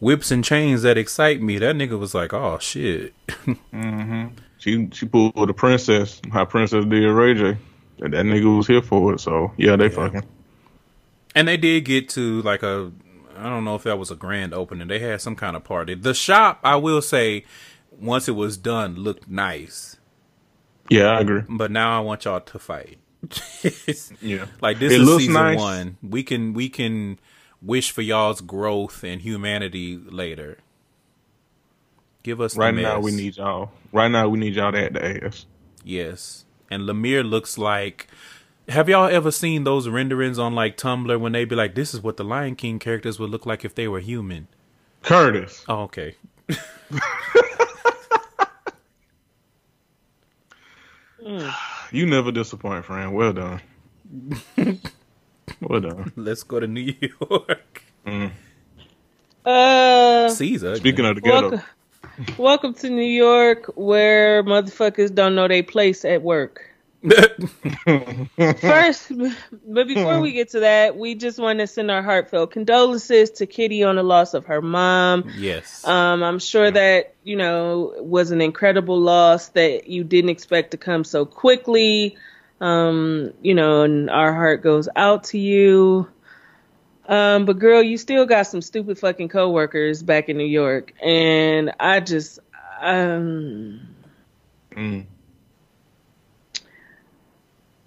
whips and chains that excite me." That nigga was like, "Oh shit." Mhm. She she pulled the princess, how princess did Ray J. And that nigga was here for it. So yeah, they fucking. And they did get to like a, I don't know if that was a grand opening. They had some kind of party. The shop, I will say, once it was done, looked nice. Yeah, I agree. But now I want y'all to fight. Yeah. like this It is season nice. one. We can we can wish for y'all's growth and humanity later. Give us the Right now we need y'all. Right now we need y'all to act the ass. Yes. And Lemire looks like have y'all ever seen those renderings on like Tumblr when they be like, This is what the Lion King characters would look like if they were human? Curtis. Oh, okay. You never disappoint, friend. Well done. well done. Let's go to New York. Uh, Ceaser. Speaking of the ghetto, welcome, welcome to New York, where motherfuckers don't know their place at work. First, but before we get to that, we just want to send our heartfelt condolences to Kitty on the loss of her mom. yes. Um, I'm sure that you know was an incredible loss that you didn't expect to come so quickly. Um, you know, and our heart goes out to you. Um, but girl, you still got some stupid fucking coworkers back in New York, and I just um. Mm.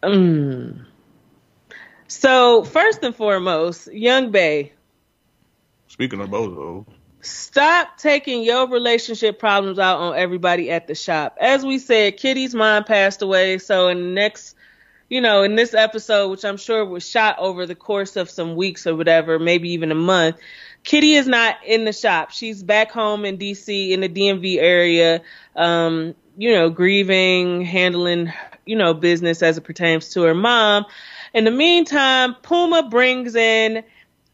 Mm. So first and foremost, Young Bae, speaking of both stop taking your relationship problems out on everybody at the shop. As we said, Kitty's mom passed away, so in the next, you know, in this episode, which I'm sure was shot over the course of some weeks or whatever, maybe even a month, Kitty is not in the shop. She's back home in DC in the DMV area, um, you know, grieving, handling, you know, business as it pertains to her mom. In the meantime, Puma brings in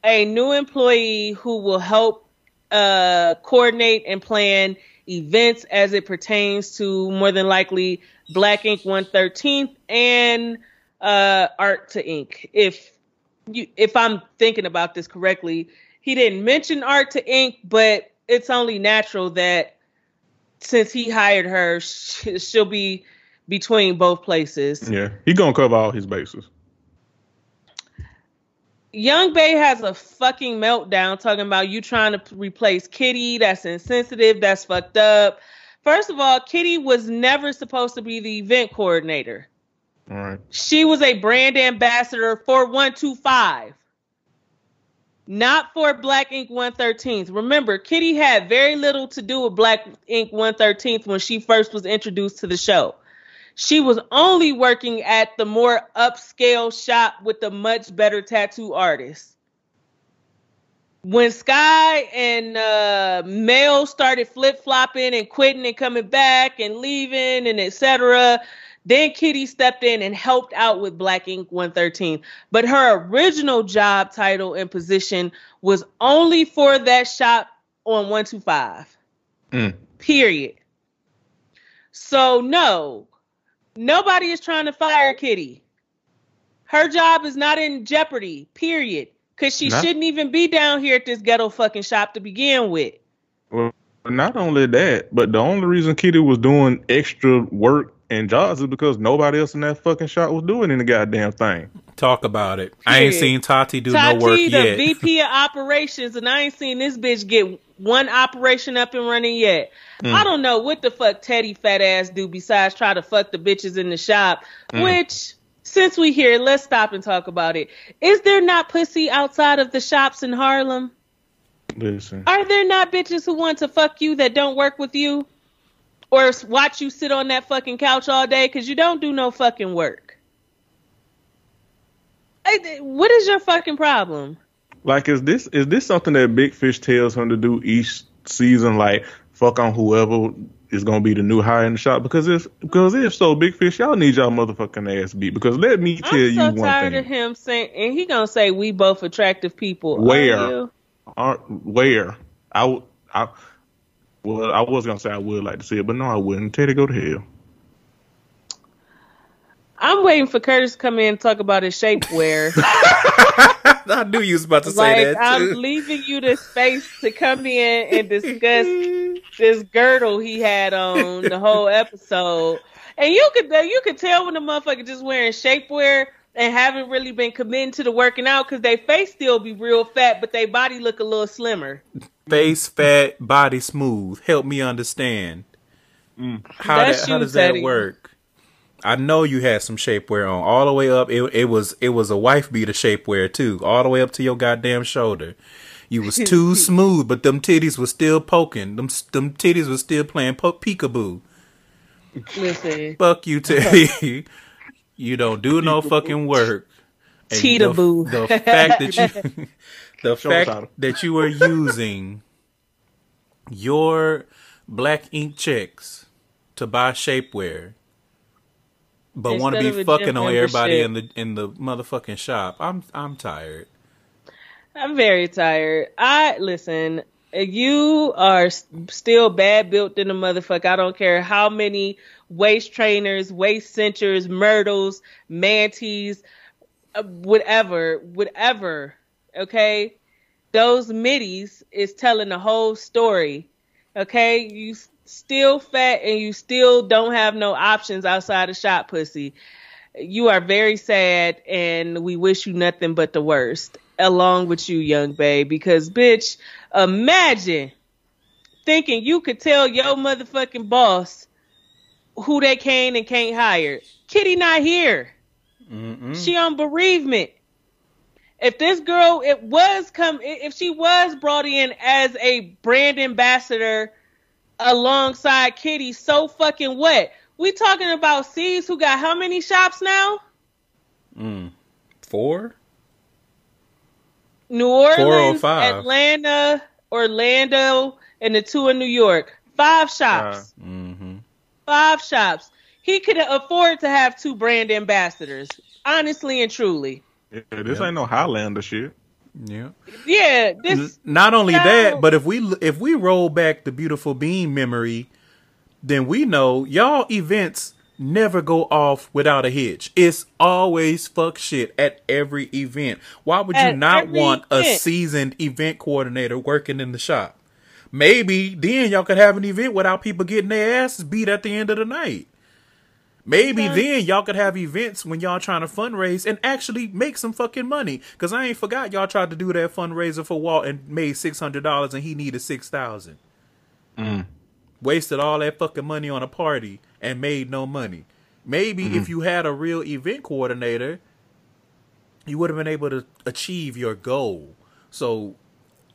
a new employee who will help uh, coordinate and plan events as it pertains to more than likely Black Ink 113th and uh, Art to Ink. If you, if I'm thinking about this correctly, he didn't mention Art to Ink, but it's only natural that since he hired her, she'll be between both places. Yeah, he gonna cover all his bases. Young Bae has a fucking meltdown talking about you trying to replace Kitty. That's insensitive. That's fucked up. First of all, Kitty was never supposed to be the event coordinator. All right. She was a brand ambassador for 125, not for Black Ink 113th. Remember, Kitty had very little to do with Black Ink 113th when she first was introduced to the show. She was only working at the more upscale shop with the much better tattoo artist. When Sky and uh, Mel started flip flopping and quitting and coming back and leaving and etc., then Kitty stepped in and helped out with Black Ink 113. But her original job title and position was only for that shop on 125. Mm. Period. So, no, nobody is trying to fire Kitty. Her job is not in jeopardy, period. Because she Not- shouldn't even be down here at this ghetto fucking shop to begin with. Well, not only that, but the only reason Kitty was doing extra work and jobs is because nobody else in that fucking shop was doing any goddamn thing. Talk about it. I ain't seen Tati do Tati, no work the yet. VP of operations, and I ain't seen this bitch get one operation up and running yet. Mm. I don't know what the fuck Teddy fat ass do besides try to fuck the bitches in the shop. Mm. Which, since we here, let's stop and talk about it. Is there not pussy outside of the shops in Harlem? Listen, Are there not bitches who want to fuck you that don't work with you? Or s- watch you sit on that fucking couch all day because you don't do no fucking work? What is your fucking problem? like, is this is this something that Big Fish tells him to do each season? Like, fuck on whoever is gonna be the new hire in the shop? Because if because if so, Big Fish, y'all need y'all motherfucking ass beat. Because let me tell you I'm you so one tired of him saying, and he gonna say we both attractive people. Are Where? you? Aren't where I I well I was gonna say I would like to see it, but no, I wouldn't. Teddy, go to hell. I'm waiting for Curtis to come in and talk about his shapewear. I knew you was about to say like that I'm leaving you the space to come in and discuss this girdle he had on the whole episode. And you could uh, you could tell when the motherfucker just wearing shapewear and haven't really been committing to the working out because they face still be real fat, but they body look a little slimmer. Face fat, body smooth. Help me understand. Mm. How That's that, how you, does that work? I know you had some shapewear on all the way up. It, it was it was a wife beater shapewear too, all the way up to your goddamn shoulder. You was too smooth, but them titties was still poking. Them them titties was still playing po- peekaboo. Listen, Fuck you, Teddy. you don't do no fucking work. And the, Cheetah-boo. the fact that you the Show fact to- that you are using your black ink checks to buy shapewear, but want to be fucking on everybody in the in the motherfucking shop. I'm I'm tired. I'm very tired. I listen. You are still bad built in a motherfucker. I don't care how many waist trainers, waist cinchers, myrtles, manties, uh, whatever, whatever. Okay, those middies is telling the whole story. Okay, you still fat and you still don't have no options outside of shop pussy. You are very sad, and we wish you nothing but the worst. Along with you, young babe, because bitch, imagine thinking you could tell your motherfucking boss who they can and can't hire. Kitty not here. Mm-mm. She on bereavement. If this girl it was come if she was brought in as a brand ambassador alongside Kitty, so fucking what? We talking about C's who got how many shops now? Mm. Four? New Four or Orleans. Atlanta, Orlando, and the two in New York. Five shops. Mm-hmm. Five shops. He could afford to have two brand ambassadors. Honestly and truly. Yeah, this ain't no Highlander shit. Yeah. Yeah, this Not only No. that, but if we if we roll back the beautiful bean memory, then we know y'all events never go off without a hitch. It's always fuck shit at every event. Why would you At not want a seasoned event coordinator working in the shop? Maybe then y'all could have an event without people getting their asses beat at the end of the night. Maybe then y'all could have events when y'all trying to fundraise and actually make some fucking money. Cause I ain't forgot y'all tried to do that fundraiser for Walt and made six hundred dollars and he needed six thousand. Mm. Wasted all that fucking money on a party and made no money. Maybe if mm-hmm. you had a real event coordinator, you would have been able to achieve your goal. So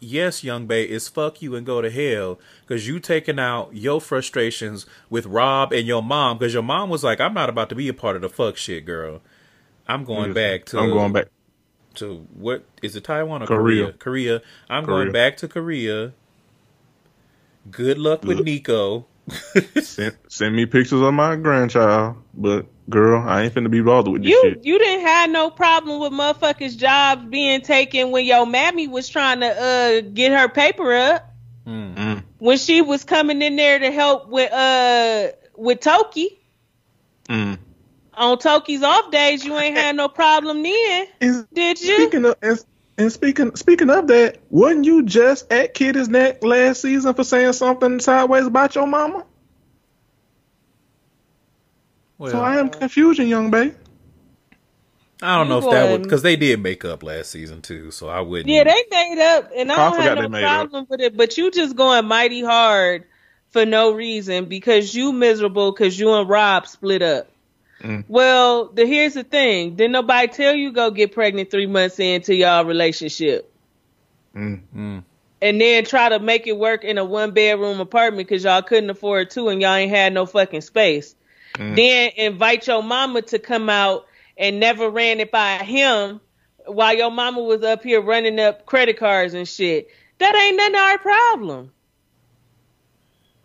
yes, young Bae, is fuck you and go to hell because you taking out your frustrations with Rob and your mom because your mom was like, I'm not about to be a part of the fuck shit, girl. I'm going back to I'm going back. to what is it Taiwan or Korea. Korea? Korea. I'm Korea. going back to Korea. Good luck with. Nico. Send, send me pictures of my grandchild, but girl, I ain't finna be bothered with this You shit. you didn't have no problem with motherfuckers' jobs being taken when your mammy was trying to uh get her paper up Mm. when she was coming in there to help with uh with Toki Mm. on Toki's off days. You ain't had no problem then, And did you? speaking of and, and speaking speaking of that, wasn't you just at Kitty's neck last season for saying something sideways about your mama? Well, so I am confusion, young babe. I don't know You if that would because they did make up last season too, so I wouldn't. Yeah, they made up, and I I don't forgot have no made up. problem with it. But you just going mighty hard for no reason because you miserable because you and Rob split up. Mm. Well, the, here's the thing: did nobody tell you go get pregnant three months into y'all relationship, Mm. Mm. and then try to make it work in a one bedroom apartment because y'all couldn't afford two and y'all ain't had no fucking space. Mm. Then invite your mama to come out and never ran it by him while your mama was up here running up credit cards and shit. That ain't none of our problem.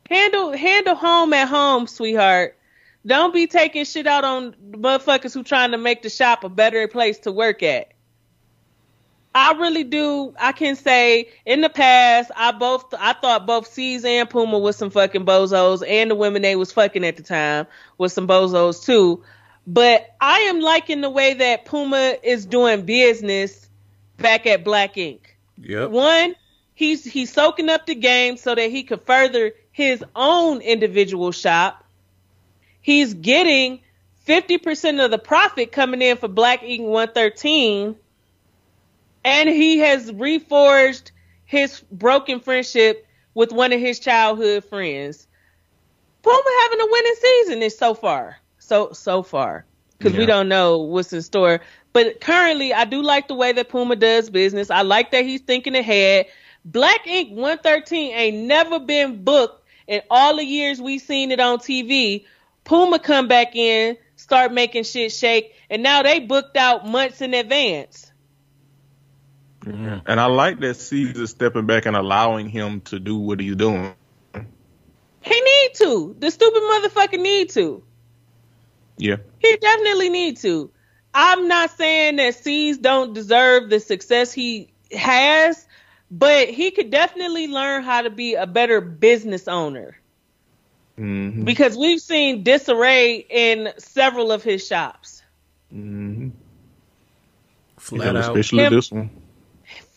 Handle handle home at home, sweetheart. Don't be taking shit out on the motherfuckers who trying to make the shop a better place to work at. I really do. I can say in the past, I both I thought both C's and Puma was some fucking bozos, and the women they was fucking at the time was some bozos too. But I am liking the way that Puma is doing business back at Black Ink. Yep. One, he's he's soaking up the game so that he could further his own individual shop. He's getting 50% of the profit coming in for Black Ink 113. And he has reforged his broken friendship with one of his childhood friends. Puma having a winning season is so far. So so far. Because we don't know what's in store. But currently I do like the way that Puma does business. I like that he's thinking ahead. Black Ink 113 ain't never been booked in all the years we've seen it on TV. Puma come back in, start making shit shake, and now they booked out months in advance. And I like that Ceaser stepping back and allowing him to do what he's doing. He need to. The stupid motherfucker need to. Yeah. He definitely need to. I'm not saying that C's don't deserve the success he has, but he could definitely learn how to be a better business owner Mm-hmm. because we've seen disarray in several of his shops. Mm-hmm. Flat out. especially Him- this one.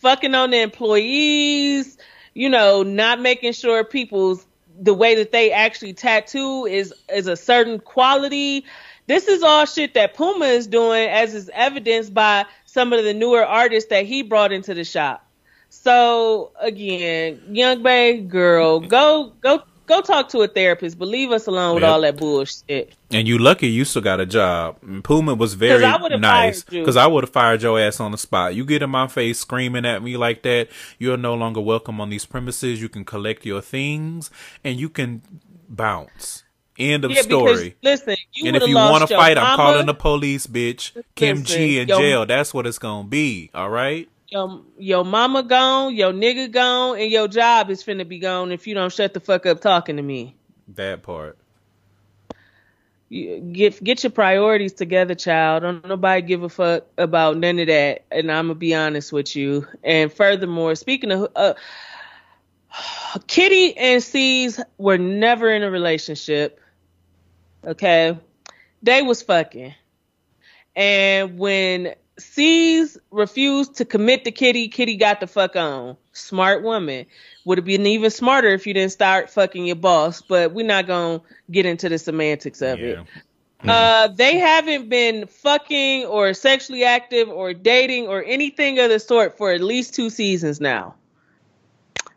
Fucking on the employees, you know, not making sure people's the way that they actually tattoo is is a certain quality. This is all shit that Puma is doing, as is evidenced by some of the newer artists that he brought into the shop. So again, young Bae girl, go go go talk to a therapist, but leave us alone with Yep. all that bullshit. And you lucky you still got a job. Puma was very 'Cause nice because I would have fired your ass on the spot. You get in my face screaming at me like that, you're no longer welcome on these premises. You can collect your things and you can bounce. End of Yeah, story. because listen, you and if you want to fight, I'm calling the police, bitch. Kim Listen, G in yo- jail. That's what it's gonna be. All right. Your your mama gone, your nigga gone, and your job is finna be gone if you don't shut the fuck up talking to me. That part. You, get get your priorities together, child. Don't nobody give a fuck about none of that. And I'm gonna be honest with you. And furthermore, speaking of, uh, Kitty and C's were never in a relationship. Okay, they was fucking. And when C's refused to commit to Kitty, Kitty got the fuck on. Smart woman. Would have been even smarter if you didn't start fucking your boss, but we're not gonna get into the semantics of it. Uh, they haven't been fucking or sexually active or dating or anything of the sort for at least two seasons now.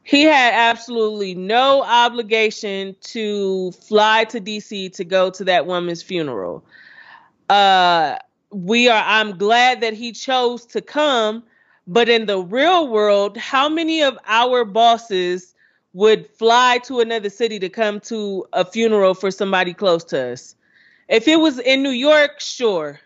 He had absolutely no obligation to fly to DC to go to that woman's funeral. Uh, we are, I'm glad that he chose to come, but in the real world, how many of our bosses would fly to another city to come to a funeral for somebody close to us? If it was in New York, sure.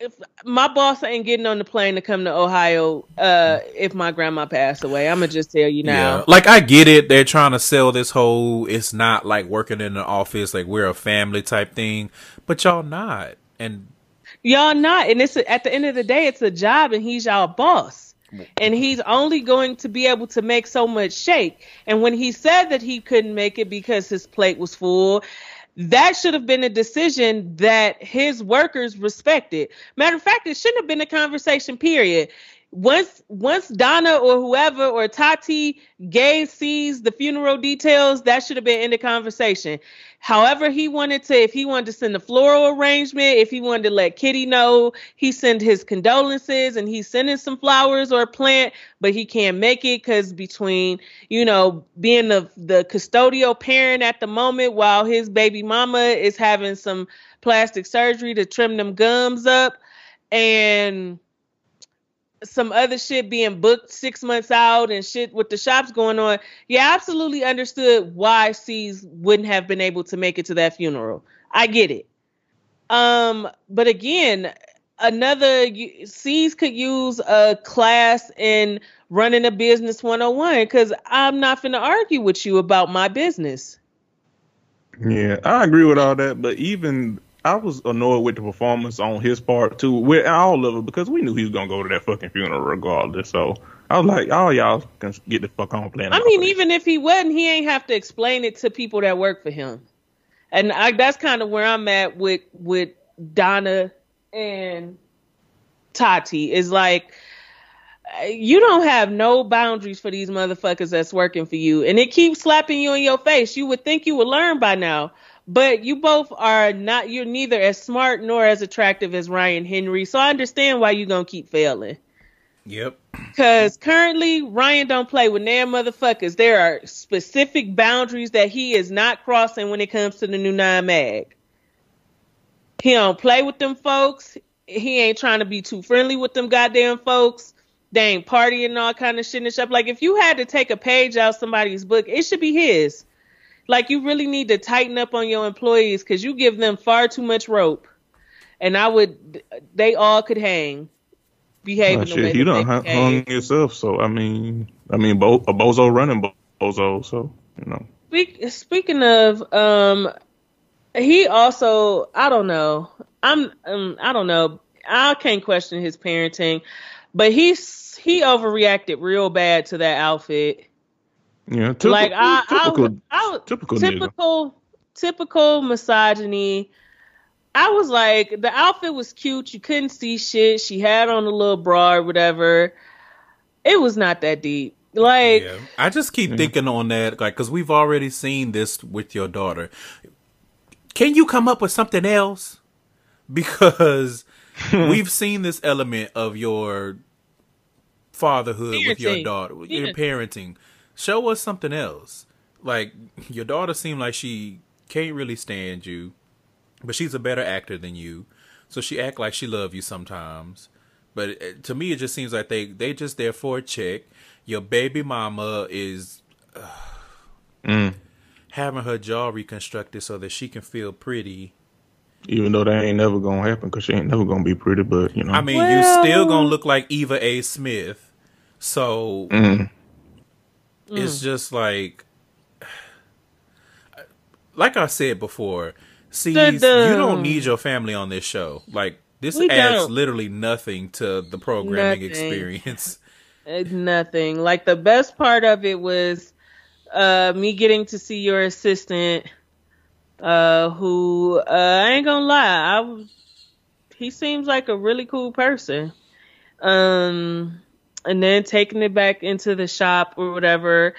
If my boss ain't getting on the plane to come to Ohio, uh, if my grandma passed away, I'm gonna just tell you now. Yeah, like I get it. They're trying to sell this whole. It's not like working in an office, like we're a family type thing, but y'all not. And Y'all not, and it's a, at the end of the day, it's a job, and he's y'all boss, and mm-hmm. he's only going to be able to make so much shake. And when he said that he couldn't make it because his plate was full, that should have been a decision that his workers respected. Matter of fact, it shouldn't have been a conversation. Period. Once once Donna or whoever or Tati gave C's the funeral details, that should have been in the conversation. However, he wanted to, if he wanted to send a floral arrangement, if he wanted to let Kitty know, he sent his condolences and he's sending some flowers or a plant, but he can't make it because between, you know, being the the custodial parent at the moment while his baby mama is having some plastic surgery to trim them gums up. And some other shit being booked six months out and shit with the shops going on, yeah, I absolutely understood why C's wouldn't have been able to make it to that funeral. I get it. Um, but again, another C's could use a class in running a business 101 because I'm not going to argue with you about my business. Yeah, I agree with all that, but even I was annoyed with the performance on his part too, with all of it, because we knew he was gonna go to that fucking funeral regardless. So I was like, "Oh, y'all can get the fuck on playing." I mean, even if he wasn't, he ain't have to explain it to people that work for him, and I, that's kind of where I'm at with with Donna and Tati. Is like you don't have no boundaries for these motherfuckers that's working for you, and it keeps slapping you in your face. You would think you would learn by now but you both are not you're neither as smart nor as attractive as Ryan Henry. So I understand why you're gonna keep failing. Yep. Cause currently Ryan don't play with damn motherfuckers. There are specific boundaries that he is not crossing when it comes to the new nine mag. He don't play with them folks. He ain't trying to be too friendly with them goddamn folks. They ain't partying and all kind of shit and stuff. Like if you had to take a page out somebody's book, it should be his. Like you really need to tighten up on your employees because you give them far too much rope, and I would they all could hang. Behaving oh, shit, you don't hung, hung yourself, so I mean, I mean, bo- a bozo running bozo, so you know. Speak, speaking of, um, he also, I don't know, I'm, um, I don't know, I can't question his parenting, but he's he overreacted real bad to that outfit. Yeah, typical, like I, typical, I, I, typical, typical, typical misogyny. I was like, the outfit was cute. You couldn't see shit. She had on a little bra or whatever. It was not that deep. Like, yeah. I just keep yeah. thinking on that, like, because we've already seen this with your daughter. Can you come up with something else? Because we've seen this element of your fatherhood parenting. with your daughter, yeah. your parenting show us something else. Like your daughter seemed like she can't really stand you, but she's a better actor than you, so she act like she love you sometimes. But to me, it just seems like they they just there for a check. Your baby mama is uh, mm. having her jaw reconstructed so that she can feel pretty. Even though that ain't never gonna happen, cause she ain't never gonna be pretty. But you know, I mean, well, you still gonna look like Eva A. Smith. So mm. Mm. It's just like, like I said before, see, you don't need your family on this show. Like this we adds don't. literally nothing to the programming nothing. experience. It's nothing. Like the best part of it was uh, me getting to see your assistant uh, who uh, I ain't gonna lie, I was, he seems like a really cool person. Um, and then taking it back into the shop or whatever.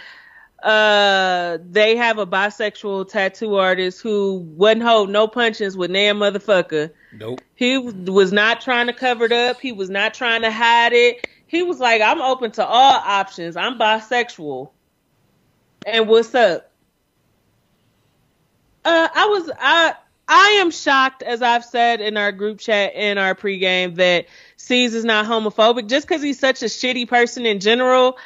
Uh, they have a bisexual tattoo artist who wouldn't hold no punches with damn motherfucker. Nope. He was not trying to cover it up. He was not trying to hide it. He was like, I'm open to all options. I'm bisexual. And what's up? Uh, I was I I am shocked, as I've said in our group chat in our pregame, that Cease is not homophobic. Just because he's such a shitty person in general,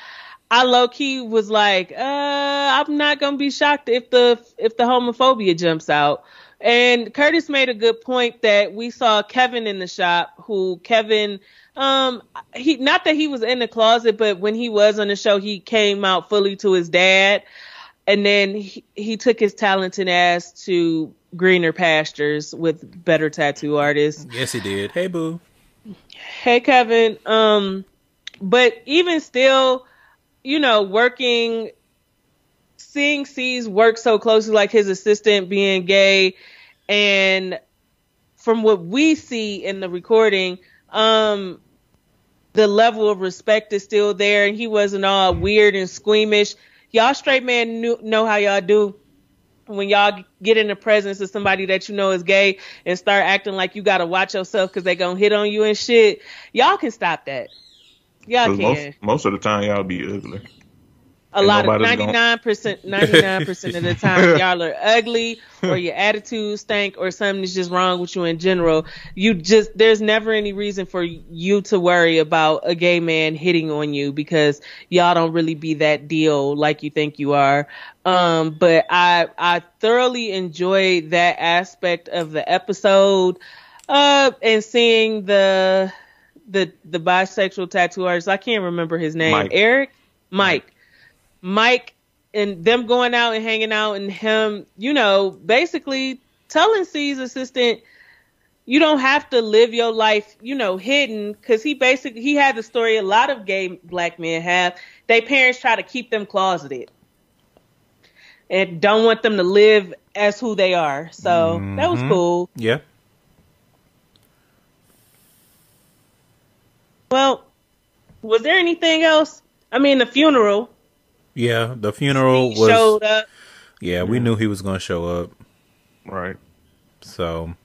I low key was like, uh, I'm not gonna be shocked if the if the homophobia jumps out. And Curtis made a good point that we saw Kevin in the shop, who Kevin, um, he not that he was in the closet, but when he was on the show, he came out fully to his dad and then he, he took his talented ass to greener pastures with better tattoo artists. Yes, he did. Hey, boo. Hey, Kevin. Um, but even still, you know, working, seeing Cease work so closely, like his assistant being gay, and from what we see in the recording, um, the level of respect is still there, and he wasn't all weird and squeamish y'all straight men knew, know how y'all do when y'all get in the presence of somebody that you know is gay and start acting like you gotta watch yourself because they gonna hit on you and shit. Y'all can stop that. Y'all can. Most, most of the time, y'all be ugly. A lot of ninety nine percent, ninety nine percent of the time, y'all are ugly, or your attitude stink, or something is just wrong with you in general. You just there's never any reason for you to worry about a gay man hitting on you because y'all don't really be that deal like you think you are. Um, but I I thoroughly enjoyed that aspect of the episode, uh, and seeing the the the bisexual tattoo artist. I can't remember his name. Mike. Eric, Mike. Mike and them going out and hanging out and him, you know, basically telling C's assistant, you don't have to live your life, you know, hidden. Cause he basically, he had the story a lot of gay black men have. Their parents try to keep them closeted and don't want them to live as who they are. So that was Mhm. cool. Yeah. Well, was there anything else? I mean, the funeral. Yeah. The funeral he was. showed up. Yeah, we knew he was gonna show up. Right. So,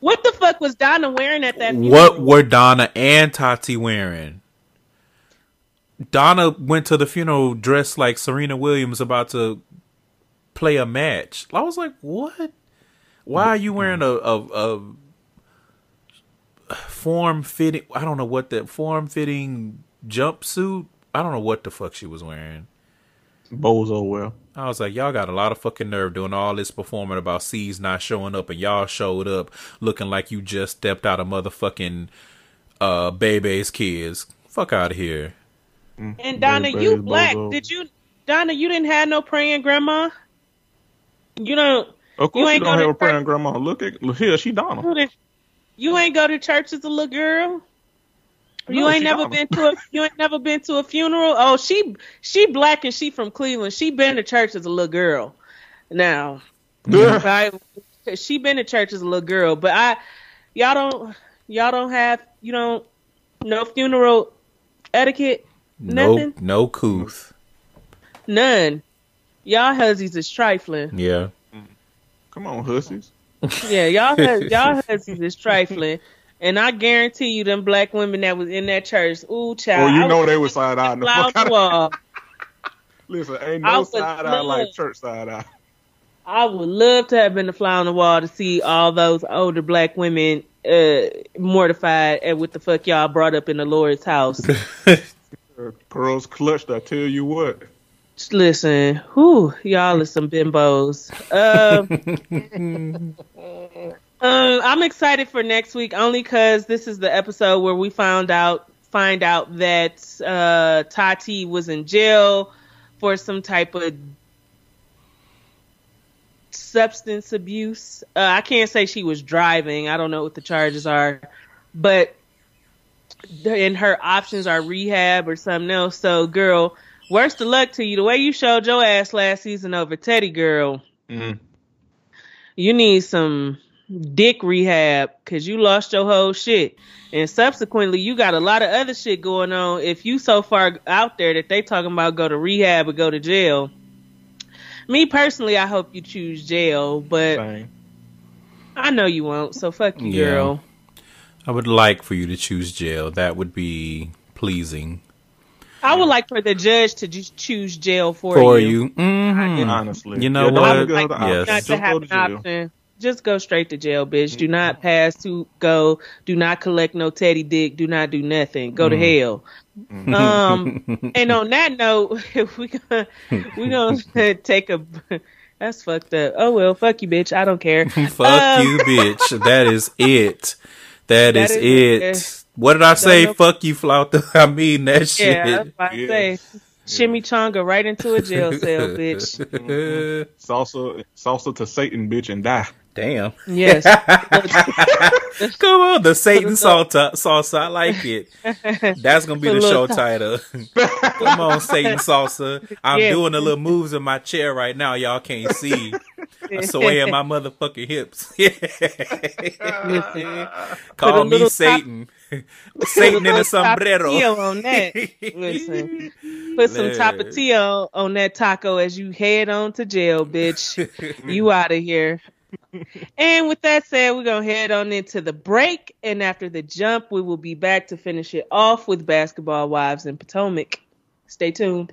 What the fuck was Donna wearing at that funeral? what were Donna and Tati wearing? Donna went to the funeral dressed like Serena Williams about to play a match. I was like, "What? Why are you wearing a a, a form fitting? I don't know what that form fitting jumpsuit. I don't know what the fuck she was wearing." Bozo well. I was like, y'all got a lot of fucking nerve doing all this performing about C's not showing up, and y'all showed up looking like you just stepped out of motherfucking uh Bebe's kids. Fuck out of here. And Donna, Very, you black. bozo. Did you, Donna? You didn't have no praying grandma. You don't. Of course, you, ain't don't have to a praying grandma. Look at look here, she Donna. You ain't go to church as a little girl. You No, ain't never Donna. been to a. You ain't never been to a funeral. Oh, she she black and she from Cleveland. She been to church as a little girl. Now, I, she been to church as a little girl, but I, y'all don't, y'all don't have, you don't, no funeral etiquette, No, nothing, no couth. none. Y'all hussies is trifling. Yeah. Mm. Come on, hussies. Yeah, y'all hus- y'all hussies is trifling. And I guarantee you, them black women that was in that church, ooh, child. Well, you I know would they was side eye. fly on the wall. Listen, ain't I no would side eye like love- church side eye. I would love to have been the fly on the wall to see all those older black women uh, mortified at what the fuck y'all brought up in the Lord's house. Pearls clutched. I tell you what. Just Listen, whew, y'all are some bimbos. Um, um, I'm excited for next week only because this is the episode where we found out find out that uh, Tati was in jail for some type of substance abuse. Uh, I can't say she was driving. I don't know what the charges are, but and her options are rehab or something else. So, girl, worst of luck to you. The way you showed your ass last season over Teddy, girl. Mm. you need some dick rehab because you lost your whole shit. And subsequently, you got a lot of other shit going on. If you so far out there that they talking about go to rehab or go to jail, me personally, I hope you choose jail, but Same. I know you won't. So fuck you, Yeah. girl. I would like for you to choose jail. That would be pleasing I would like for the judge to just choose jail for, for you. you. Mhm. Honestly, You know Yeah, what? look Yes. not to Just have go an to jail. option. Just go straight to jail, bitch. Do not pass to go. Do not collect no teddy dick. Do not do nothing. Go to hell. Um, and on that note, we gonna we gonna take a. That's fucked up. Oh well, fuck you, bitch. I don't care. Fuck Um, you, bitch. That is it. That That is, is it. it. What did I say? know- Fuck you, Flauta. I mean that shit. Yeah, I was about to Yeah. say, chimichanga right into a jail cell, bitch. Salsa, salsa to Satan, bitch, and die. Damn. Yes. Come on, the Satan salsa, salsa. I like it. That's gonna be the show title. Come on, Satan salsa. I'm Yeah. doing the little moves in my chair right now. Y'all can't see. I'm swaying my motherfucking hips. Call me top- Satan. Satan in a sombrero. On that. Listen, put some tapatio on that taco as you head on to jail, bitch. you out of here. And with that said, we're gonna head on into the break, and after the jump, we will be back to finish it off with basketball wives in Potomac. Stay tuned.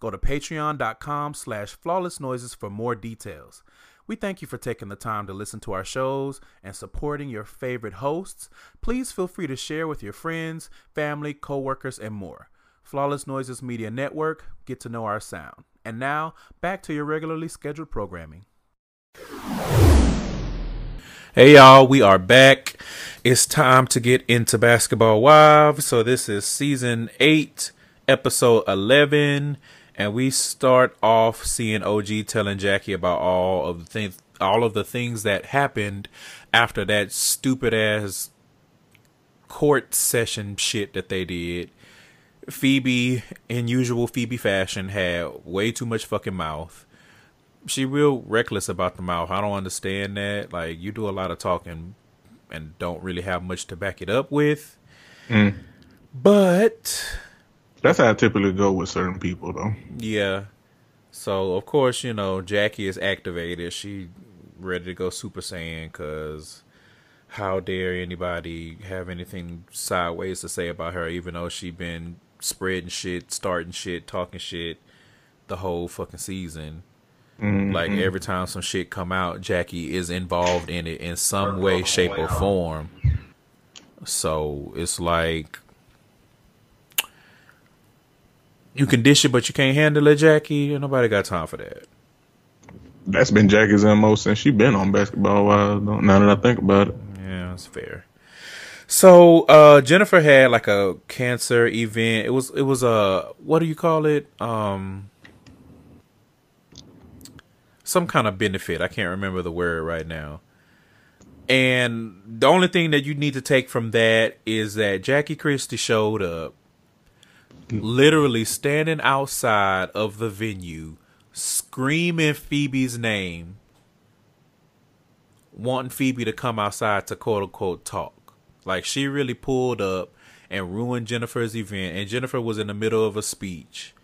Go to patreon.com slash flawless noises for more details. We thank you for taking the time to listen to our shows and supporting your favorite hosts. Please feel free to share with your friends, family, coworkers, and more. Flawless Noises Media Network, get to know our sound. And now, back to your regularly scheduled programming. Hey y'all, we are back. It's time to get into Basketball Wives. So this is season 8, episode 11, and we start off seeing OG telling Jackie about all of the things all of the things that happened after that stupid ass court session shit that they did. Phoebe, in usual Phoebe fashion, had way too much fucking mouth she real reckless about the mouth. I don't understand that. Like you do a lot of talking and don't really have much to back it up with. Mm. But That's how I typically go with certain people, though. yeah. So of course, you know, Jackie is activated. She ready to go Super Saiyan cuz how dare anybody have anything sideways to say about her even though she been spreading shit, starting shit, talking shit the whole fucking season. Mm-hmm. Like every time some shit come out, Jackie is involved in it in some way, shape, or form. So it's like you can dish it, but you can't handle it, Jackie. Nobody got time for that. That's been Jackie's MO since she been on basketball. Though, Now that I think about it, Yeah, that's fair. So uh Jennifer had like a cancer event. It was it was a what do you call it? Um some kind of benefit. I can't remember the word right now. And the only thing that you need to take from that is that Jackie Christie showed up literally standing outside of the venue screaming Phoebe's name wanting Phoebe to come outside to quote unquote talk. Like she really pulled up and ruined Jennifer's event, and Jennifer was in the middle of a speech.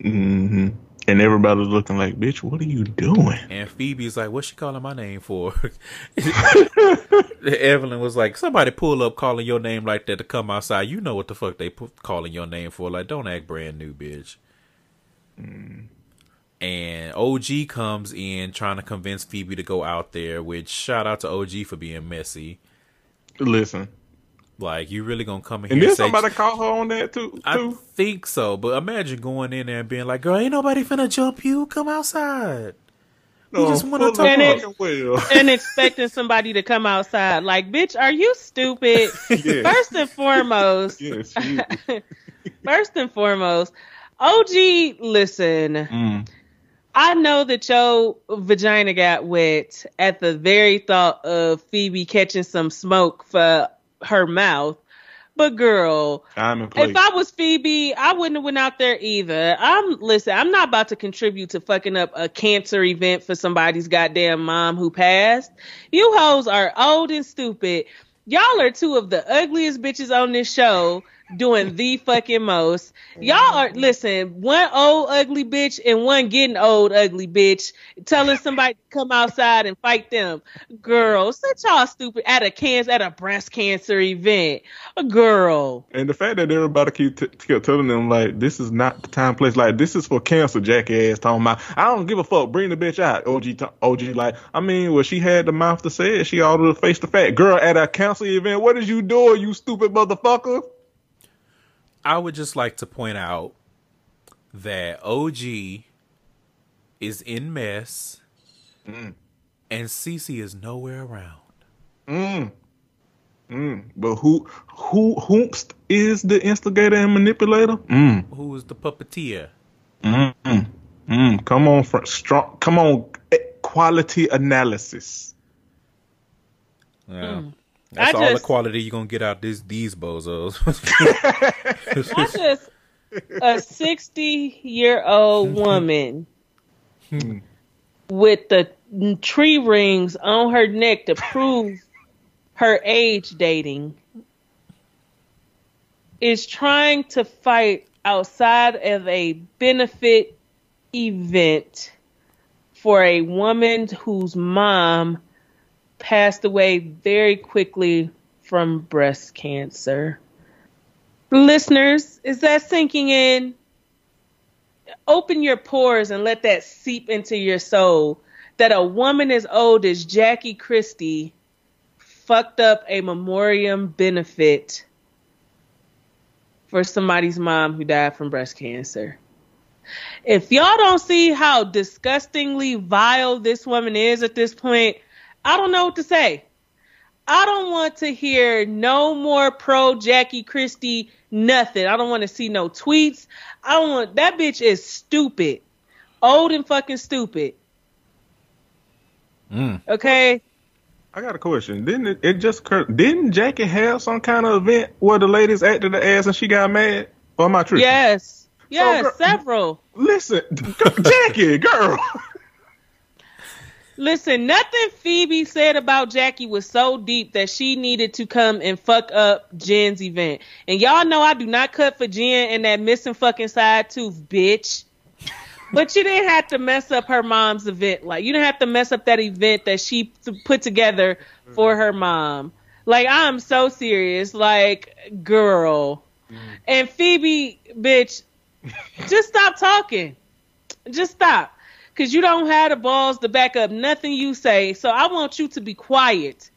hmm And everybody's looking like, bitch, what are you doing? And Phoebe's like, "What's she calling my name for?" Evelyn was like, "Somebody pull up calling your name like that to come outside. You know what the fuck they pu- calling your name for? Like, don't act brand new, bitch." Mm. And OG comes in trying to convince Phoebe to go out there. Which shout out to OG for being messy. Listen. Like, you really gonna come in And here then and say, somebody caught her on that too. I too. think so, but imagine going in there and being like, "Girl, ain't nobody finna jump you. Come outside." No, just wanna full talk- And it- well. and expecting somebody to come outside. Like, bitch, are you stupid? Yes. First and foremost, Yes, first and foremost, OG, listen. Mm. I know that your vagina got wet at the very thought of Phoebe catching some smoke for her mouth. But girl, if I was Phoebe, I wouldn't have went out there either. I'm listen, I'm not about to contribute to fucking up a cancer event for somebody's goddamn mom who passed. You hoes are old and stupid. Y'all are two of the ugliest bitches on this show doing the fucking most. Y'all are mm-hmm. listen, one old ugly bitch and one getting old ugly bitch telling somebody to come outside and fight them. Girl, such y'all stupid at a cancer at a breast cancer event. A girl. And the fact that everybody keep, t- kept telling them like this is not the time place, like this is for cancer, jackass. Talking about, I don't give a fuck. Bring the bitch out. OG, t- OG, like I mean, well, she had the mouth to say it. She ought to face the fact. Girl, at a cancer event, what is you doing, you stupid motherfucker? I would just like to point out that OG is in mess, and Cece is nowhere around. Mm. Mm. But who, who, whomst is the instigator and manipulator? Mm. Who is the puppeteer? Mm. Mm. Mm. Come on, fr- strong. Come on, eh, quality analysis. Yeah. That's I all the quality you're gonna get out this these bozos. I just a sixty year old woman hmm. with the tree rings on her neck to prove her age dating is trying to fight outside of a benefit event for a woman whose mom passed away very quickly from breast cancer. Listeners, is that sinking in? Open your pores and let that seep into your soul that a woman as old as Jackie Christie fucked up a memoriam benefit for somebody's mom who died from breast cancer. If y'all don't see how disgustingly vile this woman is at this point, I don't know what to say. I don't want to hear no more pro Jackie Christie nothing. I don't want to see no tweets. I don't want that bitch is stupid. Old and fucking stupid. Mm. Okay? I got a question. Didn't it, it just occurred? Didn't Jackie have some kind of event where the ladies acted the ass and she got mad? Or am I tripping? Yes. Yes, girl- several. Listen, Jackie, girl. Listen, nothing Phoebe said about Jackie was so deep that she needed to come and fuck up Jen's event. And y'all know I do not cut for Jen and that missing fucking side tooth, bitch. But you didn't have to mess up her mom's event. Like you didn't have to mess up that event that she put together for her mom. Like I'm so serious. Like girl. Mm. And Phoebe, bitch, just stop talking. Just stop. Cause you don't have the balls to back up nothing you say. So I want you to be quiet.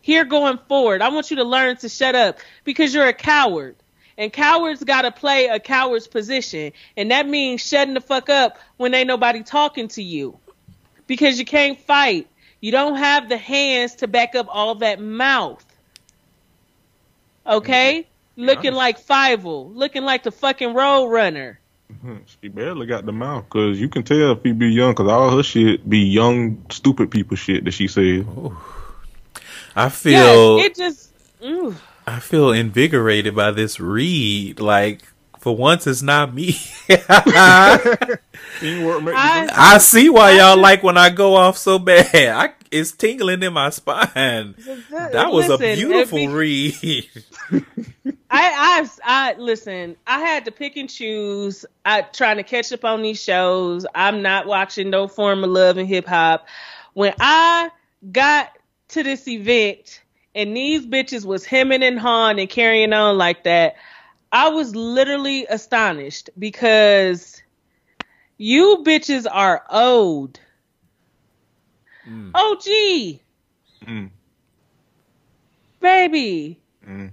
Here going forward. I want you to learn to shut up because you're a coward. And cowards gotta play a coward's position. And that means shutting the fuck up when ain't nobody talking to you. Because you can't fight. You don't have the hands to back up all that mouth. Okay? Looking like Fievel. Looking like the fucking road runner. Hmm, she barely got the mouth because you can tell if he be young because all her shit be young, stupid people shit that she said. I feel Yes, it just ooh. I feel invigorated by this read. Like for once, it's not me. Teamwork makes the I, I see why y'all like when I go off so bad. I is tingling in my spine. That was Listen, a beautiful if read. I, I, I listen. I had to pick and choose. I trying to catch up on these shows. I'm not watching no form of love and hip hop. When I got to this event and these bitches was hemming and hawing and carrying on like that, I was literally astonished because you bitches are old. OG, Mm. baby. Mm.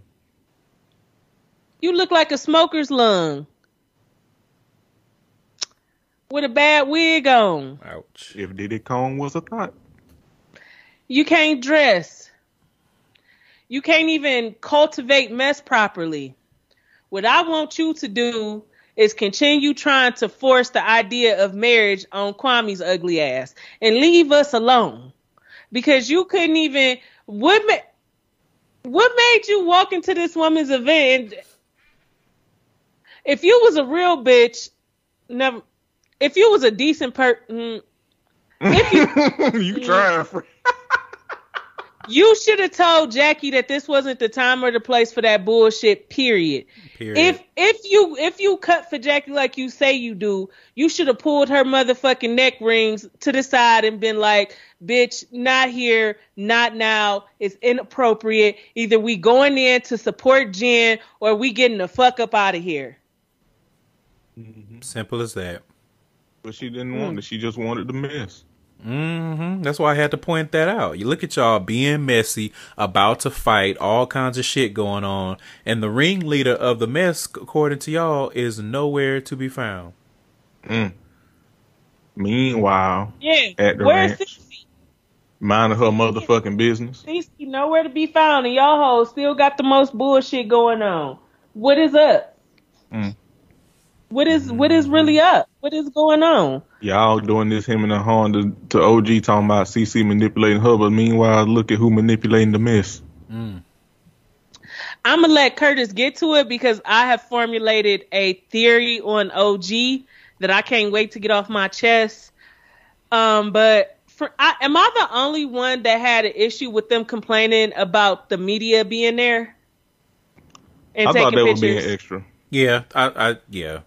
You look like a smoker's lung with a bad wig on. Ouch. If Diddy Kong was a thought. You can't dress. You can't even cultivate mess properly. What I want you to do is continue trying to force the idea of marriage on Kwame's ugly ass and leave us alone. Because you couldn't even what ma- what made you walk into this woman's event if you was a real bitch, never if you was a decent per mm, you trying for You should have told Jackie that this wasn't the time or the place for that bullshit. Period. Period. If if you if you cut for Jackie like you say you do, you should have pulled her motherfucking neck rings to the side and been like, "Bitch, not here, not now. It's inappropriate. Either we going in to support Jen or we getting the fuck up out of here." Mm-hmm. Simple as that. But she didn't hmm. want it. She just wanted the mess. Hmm That's why I had to point that out. You look at y'all being messy, about to fight, all kinds of shit going on, and the ringleader of the mess, according to y'all, is nowhere to be found. Meanwhile, Yeah. At the Where's ranch. Cece? minding her motherfucking business. Cece nowhere to be found, and y'all hoes still got the most bullshit going on. What is up? Mm. What is what is really up? What is going on? Y'all doing this him and the horn to, to OG talking about CC manipulating her, but meanwhile, look at who manipulating the mess. I'm gonna let Curtis get to it because I have formulated a theory on OG that I can't wait to get off my chest. Um, but for I, am I the only one that had an issue with them complaining about the media being there and I thought taking they were being pictures? extra. Yeah, I, I yeah.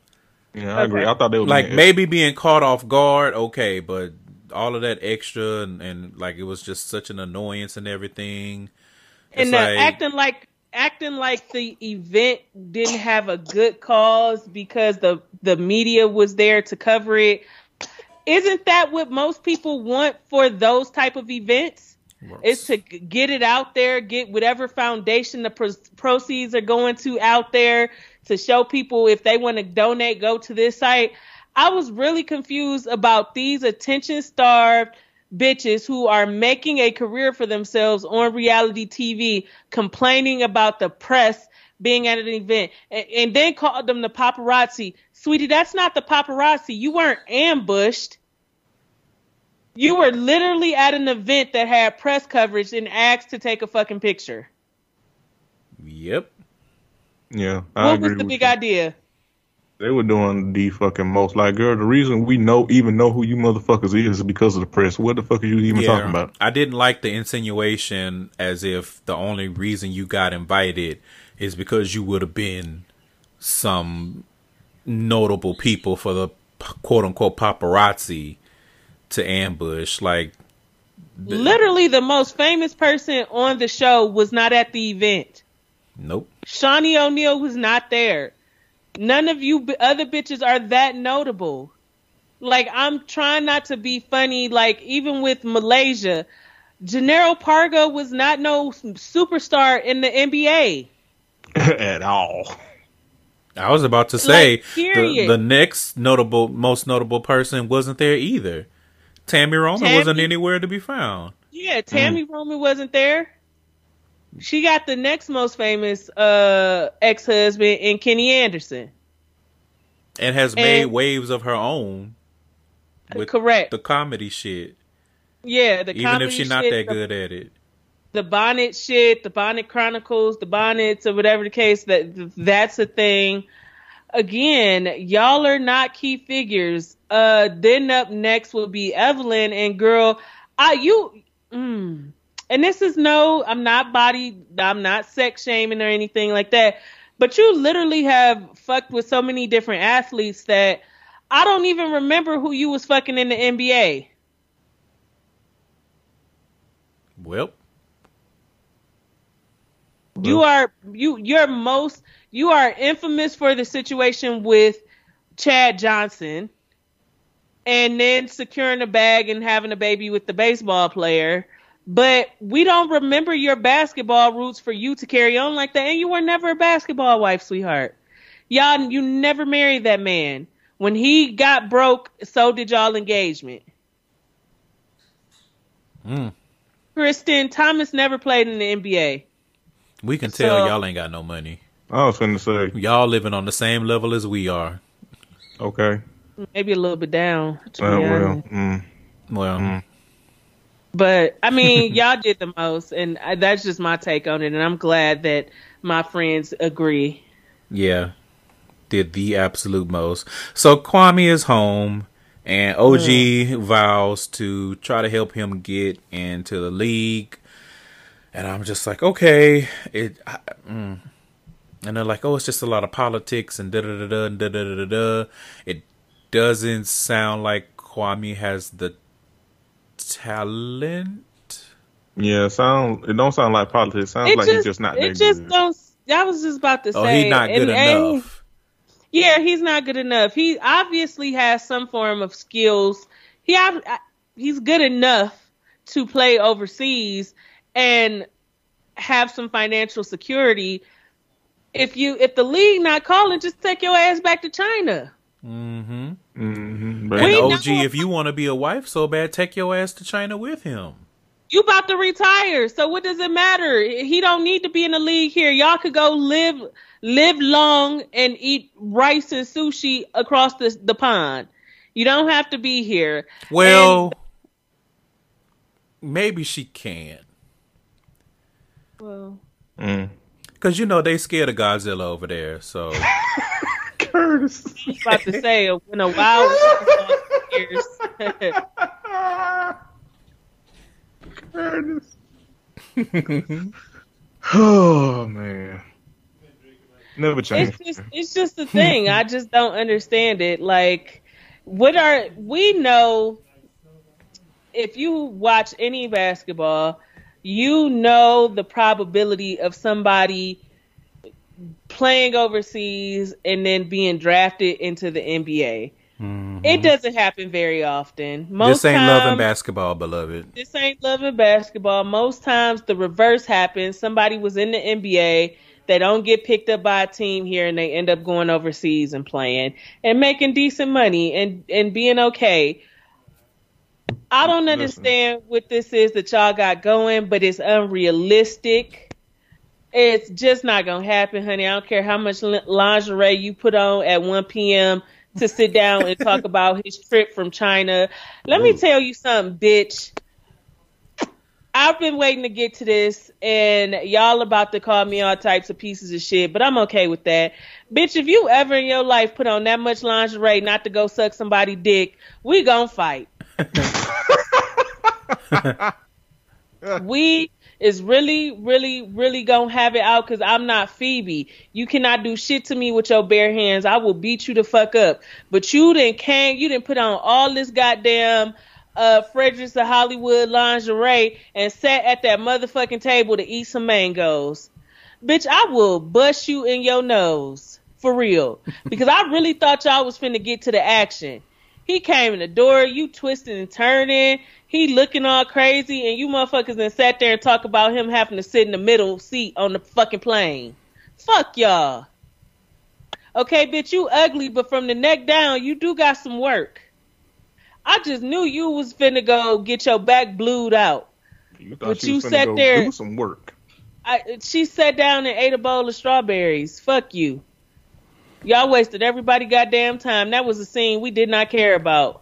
Yeah, I agree. I thought they were Like being maybe being caught off guard, okay, but all of that extra and, and like it was just such an annoyance and everything. and It's uh, like- acting like acting like the event didn't have a good cause because the the media was there to cover it. Isn't that what most people want for those type of events? Is to get it out there, get whatever foundation the pro- proceeds are going to out there to show people if they want to donate, go to this site. I was really confused about these attention starved bitches who are making a career for themselves on reality TV complaining about the press being at an event and, and then called them the paparazzi. Sweetie, that's not the paparazzi. You weren't ambushed. You were literally at an event that had press coverage and asked to take a fucking picture. Yep. Yeah, I What agree was the with big you. idea? They were doing the fucking most. Like, girl, the reason we know even know who you motherfuckers is is because of the press. What the fuck are you even talking about? I didn't like the insinuation as if the only reason you got invited is because you would have been some notable people for the quote unquote paparazzi to ambush. Like, Literally, the most famous person on the show was not at the event. Nope. Shaunie O'Neal was not there. None of you b- other bitches are that notable. Like, I'm trying not to be funny. Like, even with Malaysia, Jannero Pargo was not no superstar in the NBA. At all. I was about to say Like, the, the next notable, most notable person wasn't there either. Tami Roman Tami- wasn't anywhere to be found. Yeah, Tami mm. Roman wasn't there. She got the next most famous uh, ex husband in Kenny Anderson. And has made waves of her own with Correct. the comedy shit. yeah, the Even if she's not shit, that the- good at it. the bonnet shit, the bonnet chronicles, the bonnets or whatever the case that that's a thing. Again, y'all are not key figures. Uh then up next will be Evelyn and girl, I you mm, and this is no, I'm not body, I'm not sex shaming or anything like that. But you literally have fucked with so many different athletes that I don't even remember who you was fucking in the NBA. Well, You are you you're most you are infamous for the situation with Chad Johnson and then securing a bag and having a baby with the baseball player. But we don't remember your basketball roots for you to carry on like that. And you were never a basketball wife, sweetheart. Y'all, you never married that man. When he got broke, so did y'all engagement. Mm. Kristen Thomas never played in the NBA. we can tell So- y'all ain't got no money. I was finna say, Y'all living on the same level as we are. okay. Maybe a little bit down. to Uh, well, mm, Well, Mm. But I mean, y'all did the most, and I, that's just my take on it. And I'm glad that my friends agree. yeah, did the absolute most. So Kwame is home, and OG vows to try to help him get into the league. And I'm just like, okay, it. I, mm. And they're like, oh, it's just a lot of politics and da da da da da da da da. It doesn't sound like Kwame has the talent. yeah, sound. It don't sound like politics. Sounds it like just, he's just not it just good. don't. I was just about to Oh, say, he's not good and- and- enough. yeah, he's not good enough. He obviously has some form of skills. He have, he's good enough to play overseas and have some financial security. If you if the league not calling, just take your ass back to China. Mm-hmm. Mm-hmm. And We OG, know- if you want to be a wife so bad, take your ass to China with him. You about to retire, so what does it matter? He don't need to be in the league here. Y'all could go live live long and eat rice and sushi across the the pond. You don't have to be here. Well, maybe she can. Well, Mm. Because, you know, they scared of Godzilla over there. So, Curtis. I was about to say when a wild years. Curtis. oh man. Never change. it's just it's just the thing. I just don't understand it. Like, what are we know? If you watch any basketball, you know the probability of somebody playing overseas and then being drafted into the NBA. Mm-hmm. It doesn't happen very often. Most this ain't loving basketball, beloved. this ain't loving basketball. Most times the reverse happens. Somebody was in the NBA, they don't get picked up by a team here, and they end up going overseas and playing and making decent money and and being okay. I don't Listen. understand what this is that y'all got going, but it's unrealistic. It's just not gonna happen, honey. I don't care how much lingerie you put on at 1 p.m. to sit down and talk about his trip from China. Let me tell you something, bitch. I've been waiting to get to this, and y'all about to call me all types of pieces of shit, but I'm okay with that. Bitch, if you ever in your life put on that much lingerie not to go suck somebody dick, we gonna fight. we is really, really, really gonna have it out because I'm not Phoebe. You cannot do shit to me with your bare hands. I will beat you the fuck up. But you didn't can you didn't put on all this goddamn uh Fredericks of Hollywood lingerie and sat at that motherfucking table to eat some mangoes. Bitch, I will bust you in your nose. For real. Because I really thought y'all was finna get to the action. He came in the door, you twisting and turning, he looking all crazy, and you motherfuckers then sat there and talk about him having to sit in the middle seat on the fucking plane. Fuck y'all. Okay, bitch, you ugly, but from the neck down, you do got some work. I just knew you was finna go get your back blued out. You But you sat there- do some work. I, she sat down and ate a bowl of strawberries. Fuck you. Y'all wasted everybody goddamn time. That was a scene we did not care about.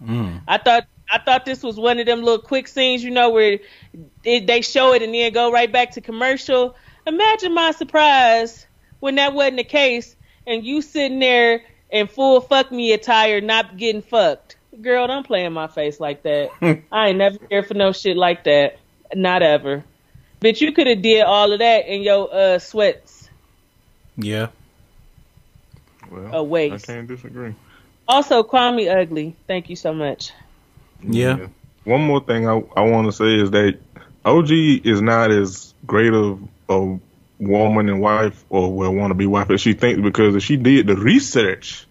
I thought I thought this was one of them little quick scenes, you know, where it, they show it and then go right back to commercial. Imagine my surprise when that wasn't the case and you sitting there in full fuck me attire, not getting fucked. Girl, don't play in my face like that. I ain't never here for no shit like that. Not ever. Bitch, you could have did all of that in your uh sweats. Yeah. Well, A waste. I can't disagree. Also, call me ugly. Thank you so much. Yeah. One more thing I, I want to say is that OG is not as great of a woman and wife or will want to be wife as she thinks because if she did the research,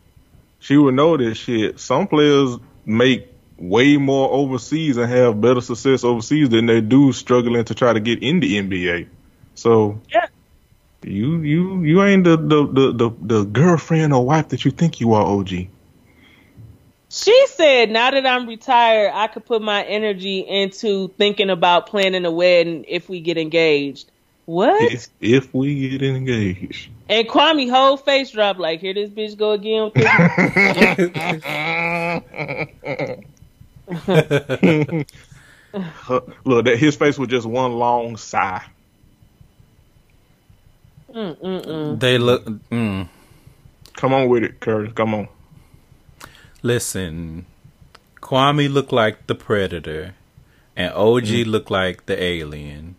she would know that shit. Some players make way more overseas and have better success overseas than they do struggling to try to get in the NBA. So Yeah. You you you ain't the the, the, the, the girlfriend or wife that you think you are, OG. She said, now that I'm retired, I could put my energy into thinking about planning a wedding if we get engaged. What? If, if we get engaged. And Kwame whole face drop like, here this bitch go again with this. Huh, Look, that his face was just one long sigh. They look. Mm, Come on with it, Curtis. Come on. listen, Kwame looked like the predator, and OG Mm. looked like the alien.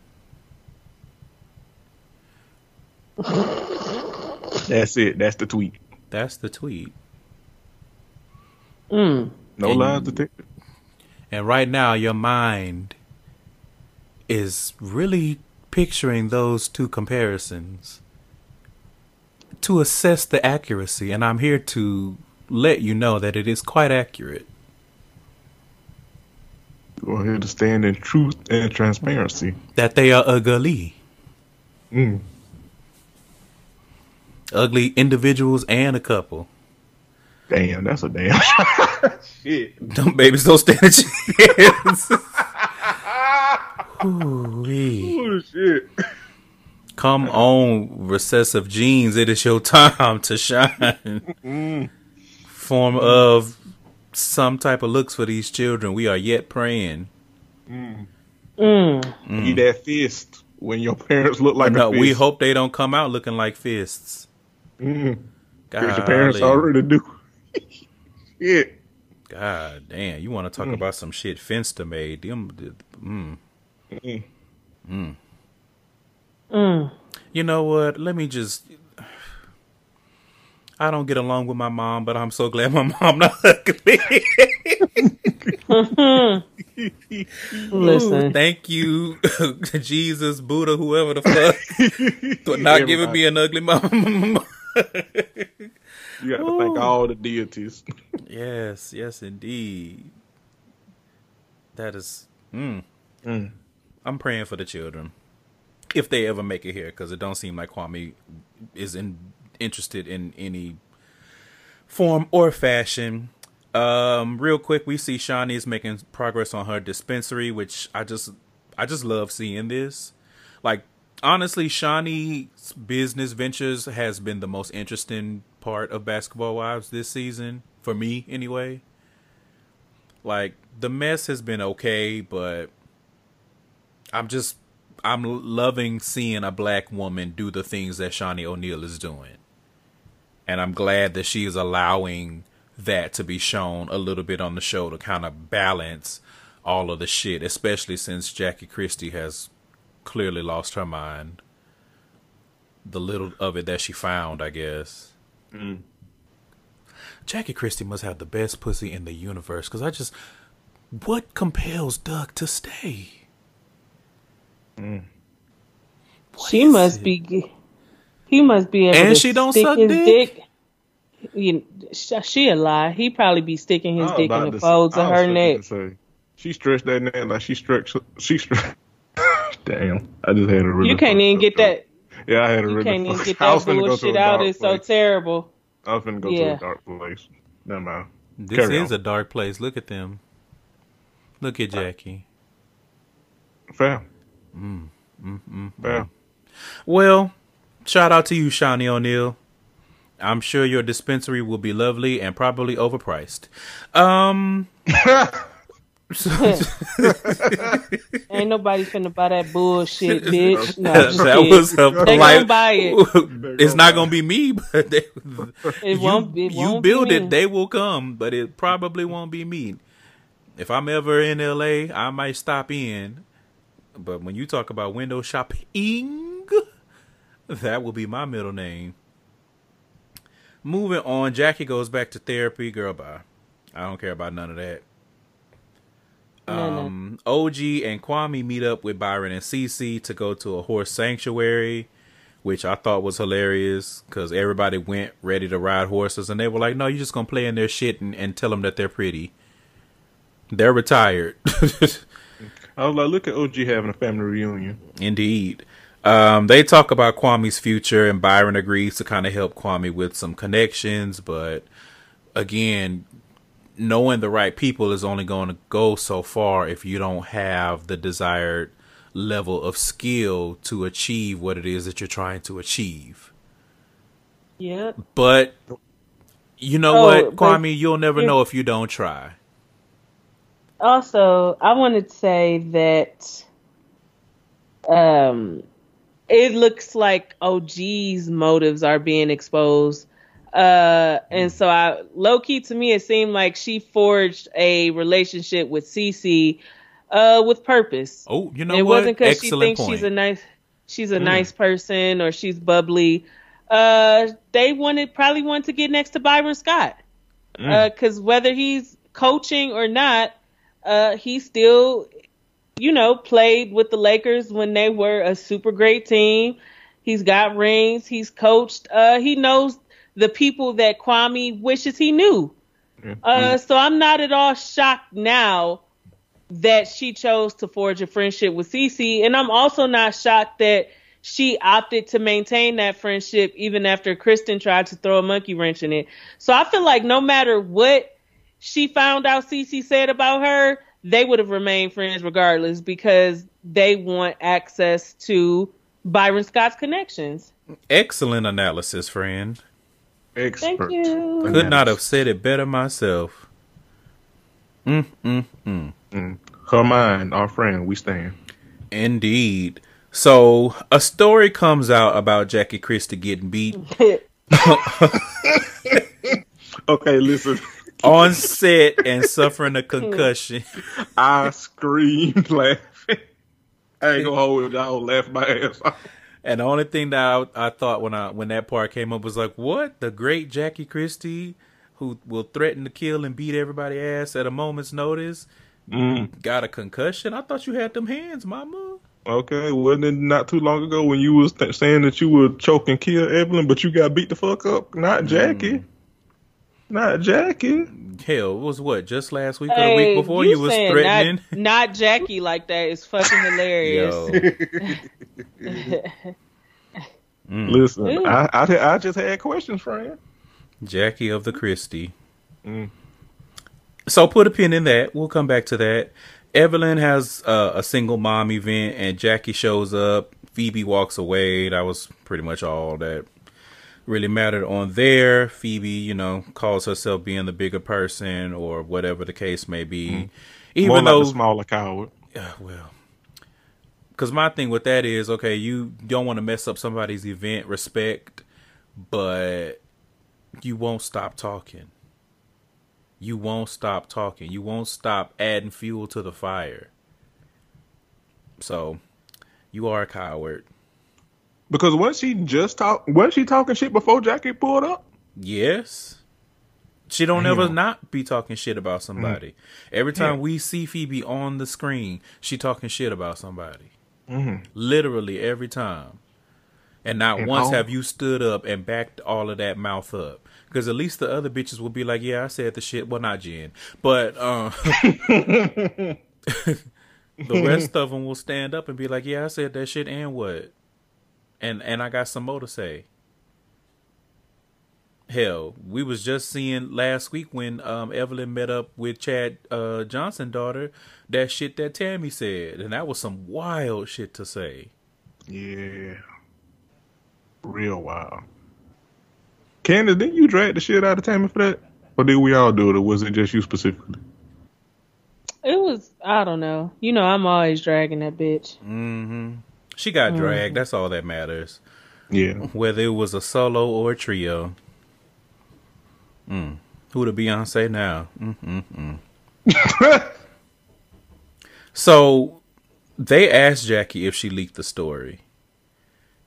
That's it. That's the tweet. That's the tweet. Mm. No And- lies detected. And right now, your mind is really picturing those two comparisons to assess the accuracy. And I'm here to let you know that it is quite accurate. We're here to stand in truth and transparency. That they are ugly. Mm. Ugly individuals and a couple. Damn, that's a damn shit. Them babies don't stand a chance. Ooh-wee. Oh shit. Come on, recessive genes. It is your time to shine. Form of some type of looks for these children. We are yet praying. Mm. You that fist when your parents look like no, a fist. we hope they don't come out looking like fists. Mm. 'Cause your parents already do. shit. God damn, you want to talk about some shit Finster made? Them, mm. Mm. Mm. You know what? Let me just. I don't get along with my mom, but I'm so glad my mom not ugly. Listen. Thank you, Jesus, Buddha, whoever the fuck, for not giving me an ugly mom. You got to thank all the deities. yes, yes, indeed. That is. Mm. Mm. I'm praying for the children, if they ever make it here, because it don't seem like Kwame is in, interested in any form or fashion. Um, real quick, we see Shaunie is making progress on her dispensary, which I just, I just love seeing this. Like, honestly, Shaunie's business ventures has been the most interesting part of Basketball Wives this season for me, anyway. Like, the mess has been okay, but I'm just, I'm loving seeing a black woman do the things that Shaunie O'Neal is doing and I'm glad that she is allowing that to be shown a little bit on the show to kind of balance all of the shit, especially since Jackie Christie has clearly lost her mind. The little of it that she found, I guess. Mm. Jackie Christie must have the best pussy in the universe because I just. What compels Doug to stay? What She must it? be. He must be able And to she don't stick suck his dick? You, sh- she a lie. He probably be sticking his dick in the say- folds of her neck. she stretched that neck like she stretched. She stretched. Damn, I just had a really. You can't even get up that. Yeah, I had a You really. can't even get that finna go to a bullshit out. It's so terrible. I was finna go to a dark place. Never mind. This Carry is on. a dark place. Look at them. Look at Jackie. Fair. Mm, Fair. Well, shout out to you, Shaunie O'Neal. I'm sure your dispensary will be lovely and probably overpriced. Um, so- Ain't nobody finna buy that bullshit, bitch. No, just that was a They gonna polite. buy it. it's not gonna be me, but they, It you, won't. It you won't build be it, me. they will come, but it probably won't be me. If I'm ever in LA, I might stop in But when you talk about window shopping, that will be my middle name. Moving on, Jackie goes back to therapy. Girl, bye. I don't care about none of that. No, no. Um, OG and Kwame meet up with Byron and CC to go to a horse sanctuary, which I thought was hilarious because everybody went ready to ride horses, and they were like, "No, you're just gonna play in their shit and, and tell them that they're pretty." They're retired. I was like, look at OG having a family reunion. Indeed. Um, they talk about Kwame's future, and Byron agrees to kind of help Kwame with some connections. But again, knowing the right people is only going to go so far if you don't have the desired level of skill to achieve what it is that you're trying to achieve. Yeah. But you know Oh, what, Kwame, you'll never know if you don't try. Also, I wanted to say that um it looks like OG's motives are being exposed. Uh and so I low key to me it seemed like she forged a relationship with Cece uh with purpose. Oh, you know it what? wasn't because she thinks point. she's a nice she's a nice person or she's bubbly. Uh they wanted probably wanted to get next to Byron Scott. because whether he's coaching or not, uh, he still, you know, played with the Lakers when they were a super great team. He's got rings. He's coached. Uh, he knows the people that Kwame wishes he knew. Uh, so I'm not at all shocked now that she chose to forge a friendship with Cece, and I'm also not shocked that she opted to maintain that friendship even after Kristen tried to throw a monkey wrench in it. So I feel like no matter what she found out Cece said about her, they would have remained friends regardless because they want access to Byron Scott's connections. Excellent analysis, friend. Expert. Thank you. Could not have said it better myself. Mm, mm, mm. Her mind, our friend, we stand. Indeed. So a story comes out about Jackie Christie getting beat Okay, listen. On set and suffering a concussion. I screamed laughing. I ain't gonna hold it. I'll laugh my ass off. And the only thing that I, I thought when I when that part came up was like, what? The great Jackie Christie, who will threaten to kill and beat everybody ass at a moment's notice, mm. got a concussion. I thought you had them hands, Mama. Okay, wasn't it not too long ago when you was th- saying that you would choke and kill Evelyn, but you got beat the fuck up? Not Jackie. Mm. Not Jackie. Hell, it was what just last week or the week before you, was threatening. Not, not Jackie like that is fucking hilarious. Yo, Listen, Ooh. I, I I just had questions, friend. Jackie of the Christie. So put a pin in that. We'll come back to that. Evelyn has uh, a single mom event, and Jackie shows up. Feby walks away. That was pretty much all that really mattered on there. Feby, you know, calls herself being the bigger person or whatever the case may be. Mm-hmm. Even More though like smaller coward. yeah, well, because my thing with that is okay, you don't want to mess up somebody's event, respect, but you won't stop talking. You won't stop talking. You won't stop adding fuel to the fire. So, you are a coward. Because once she just talk, wasn't she talking shit before Jackie pulled up? Yes. She don't Damn. ever not be talking shit about somebody. Every time we see Feby on the screen, she talking shit about somebody. Literally every time. And not And once all- have you stood up and backed all of that mouth up. Because at least the other bitches will be like, yeah, I said the shit. Well, not Jen. But um, the rest of them will stand up and be like, yeah, I said that shit and what? And and I got some more to say. Hell, we was just seeing last week when um, Evelyn met up with Chad uh, Johnson daughter that shit that Tami said, and that was some wild shit to say. Yeah. Real wild. Candace, didn't you drag the shit out of Tami for that? Or did we all do it, or was it just you specifically? It was I don't know. You know I'm always dragging that bitch. hmm She got mm. dragged. That's all that matters. Yeah. Whether it was a solo or a trio. Mm. Who the Beyonce now? Mm-mm-mm. so they asked Jackie if she leaked the story.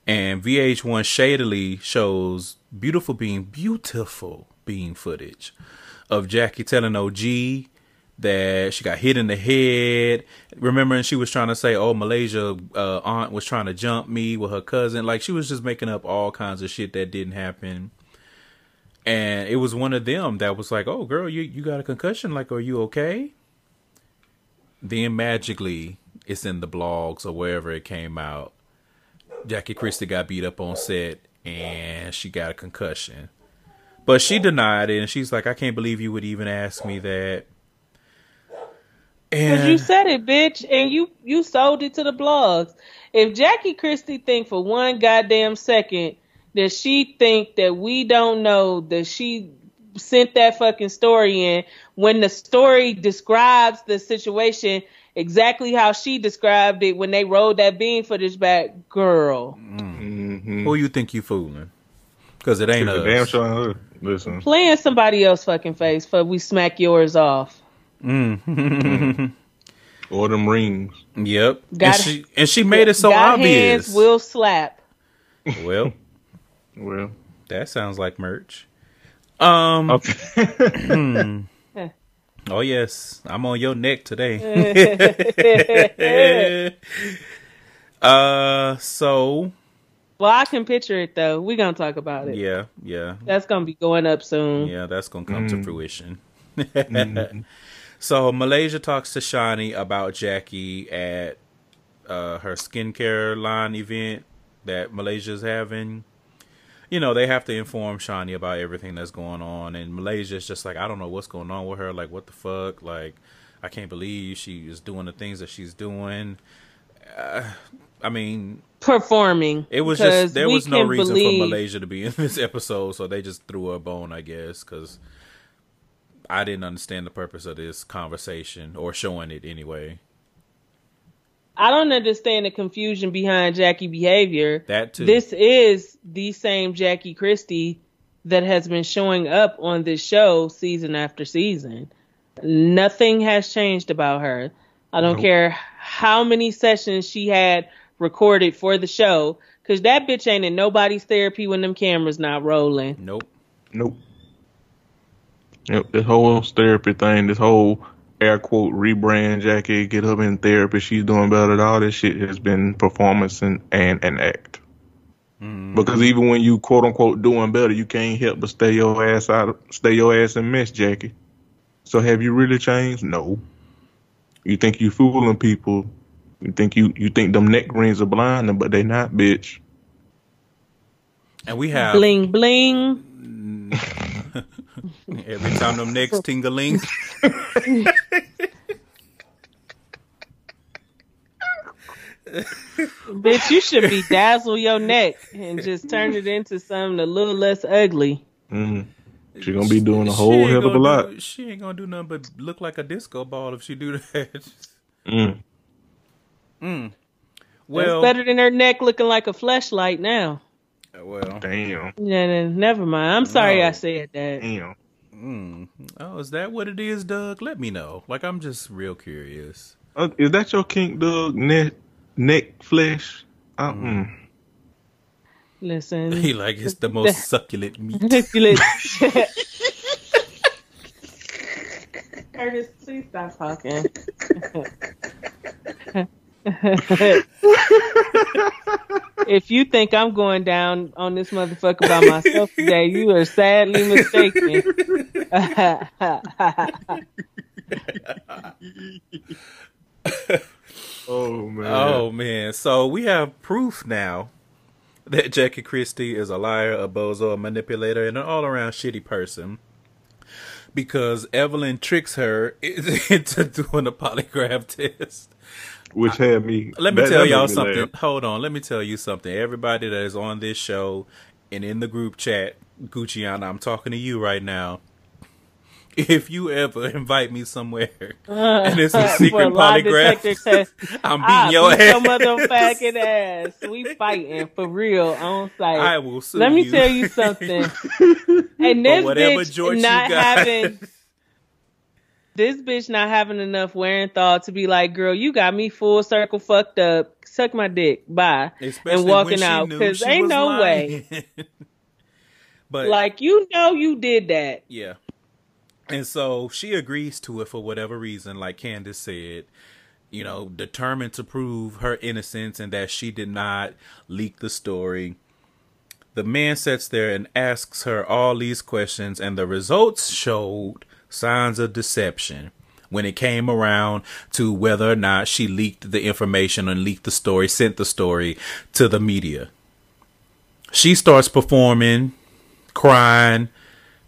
And VH1 shadily shows beautiful being, beautiful being footage of Jackie telling OG that she got hit in the head. Remembering she was trying to say, "Oh, Malaysia uh, aunt was trying to jump me with her cousin." Like she was just making up all kinds of shit that didn't happen. And it was one of them that was like, "Oh, girl, you you got a concussion? Like, are you okay?" Then magically, it's in the blogs or wherever it came out. Jackie Christie got beat up on set and she got a concussion. But she denied it and she's like, I can't believe you would even ask me that. Cause you said it, bitch, and you you sold it to the blogs. If Jackie Christie think for one goddamn second that she think that we don't know that she sent that fucking story in when the story describes the situation exactly how she described it when they rolled that bean footage back, girl. Who you think you fooling? Because it ain't a us. damn sure. Listen, Playing somebody else fucking face for we smack yours off. or them rings. Yep. And she and she made it so Got obvious. hands will slap. well, Well, that sounds like merch. Um. okay. Oh yes, I'm on your neck today. uh. So Well, I can picture it though. We're gonna talk about it. yeah, yeah, That's gonna be going up soon. yeah. That's gonna come to fruition. So Malaysia talks to Shaunie about Jackie at uh, her skincare line event that Malaysia's having. You know, they have to inform Shaunie about everything that's going on, and Malaysia's just like, I don't know what's going on with her. Like, what the fuck? Like, I can't believe she is doing the things that she's doing. Uh, I mean, Performing. it was just there was no reason believe- for Malaysia to be in this episode, so they just threw her a bone, I guess, because I didn't understand the purpose of this conversation or showing it anyway. I don't understand the confusion behind Jackie behavior. That too. This is the same Jackie Christie that has been showing up on this show season after season. Nothing has changed about her. I don't Nope. care how many sessions she had recorded for the show, because that bitch ain't in nobody's therapy when them cameras not rolling. Nope. Nope. Yep, this whole therapy thing, this whole air quote rebrand Jackie, get up in therapy, she's doing better. All this shit has been performance and, and an act. Mm-hmm. Because even when you quote unquote doing better, you can't help but stay your ass out, stay your ass in mess, Jackie. So have you really changed? No. You think you fooling people? You think you you think them neck rings are blinding, but they not, bitch. And we have Bling bling. every time them necks tingling. Bitch, you should be dazzle your neck and just turn it into something a little less ugly. Mm. She gonna be doing a whole ain't hell of a gonna lot. do- she ain't gonna do nothing but look like a disco ball if she do that. Mm. Well, well, it's better than her neck looking like a fleshlight now. Well. Damn. Yeah, then never mind. I'm sorry No. I said that. Damn. Oh, is that what it is, Doug? Let me know. Like, I'm just real curious. Uh, is that your kink, Doug? Neck, neck flesh? Uh, mm. Listen. He like it's the most succulent meat. Succulent. Curtis, please stop talking. If you think I'm going down on this motherfucker by myself today, you are sadly mistaken. Oh man. Oh man! So we have proof now that Jackie Christie is a liar, a bozo, a manipulator, and an all-around shitty person. Because Evelyn tricks her into doing a polygraph test. Which had me. Let me that- tell that y'all me something. laugh. Hold on. Let me tell you something. Everybody that is on this show and in the group chat, Gucciana, I'm talking to you right now. If you ever invite me somewhere and it's a secret a polygraph, detector test, I'm beating I your beat ass. motherfucking ass. We fighting for real on site. I will sue Let me you. tell you something. and this whatever bitch George not got. having this bitch not having enough wearing thought to be like, girl, you got me full circle fucked up. Suck my dick. Bye. Especially and walking out because ain't no lying. way. but Like you know you did that. Yeah. And so she agrees to it for whatever reason, like Candace said, you know, determined to prove her innocence and that she did not leak the story. The man sits there and asks her all these questions, and the results showed signs of deception when it came around to whether or not she leaked the information and leaked the story, sent the story to the media. She starts performing, crying,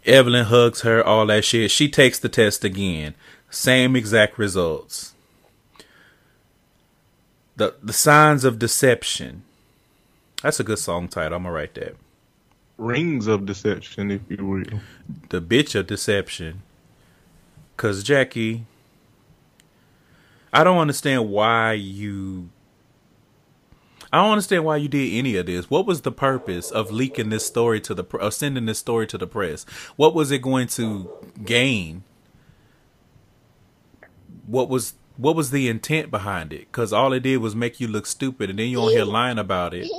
Evelyn hugs her, all that shit. She takes the test again. Same exact results. The the signs of deception. That's a good song title. I'm gonna write that. Rings of deception, if you will. The bitch of deception. Cause Jackie, I don't understand why you I don't understand why you did any of this. What was the purpose of leaking this story to the or sending this story to the press? What was it going to gain? What was what was the intent behind it? Because all it did was make you look stupid, and then you on here lying about it.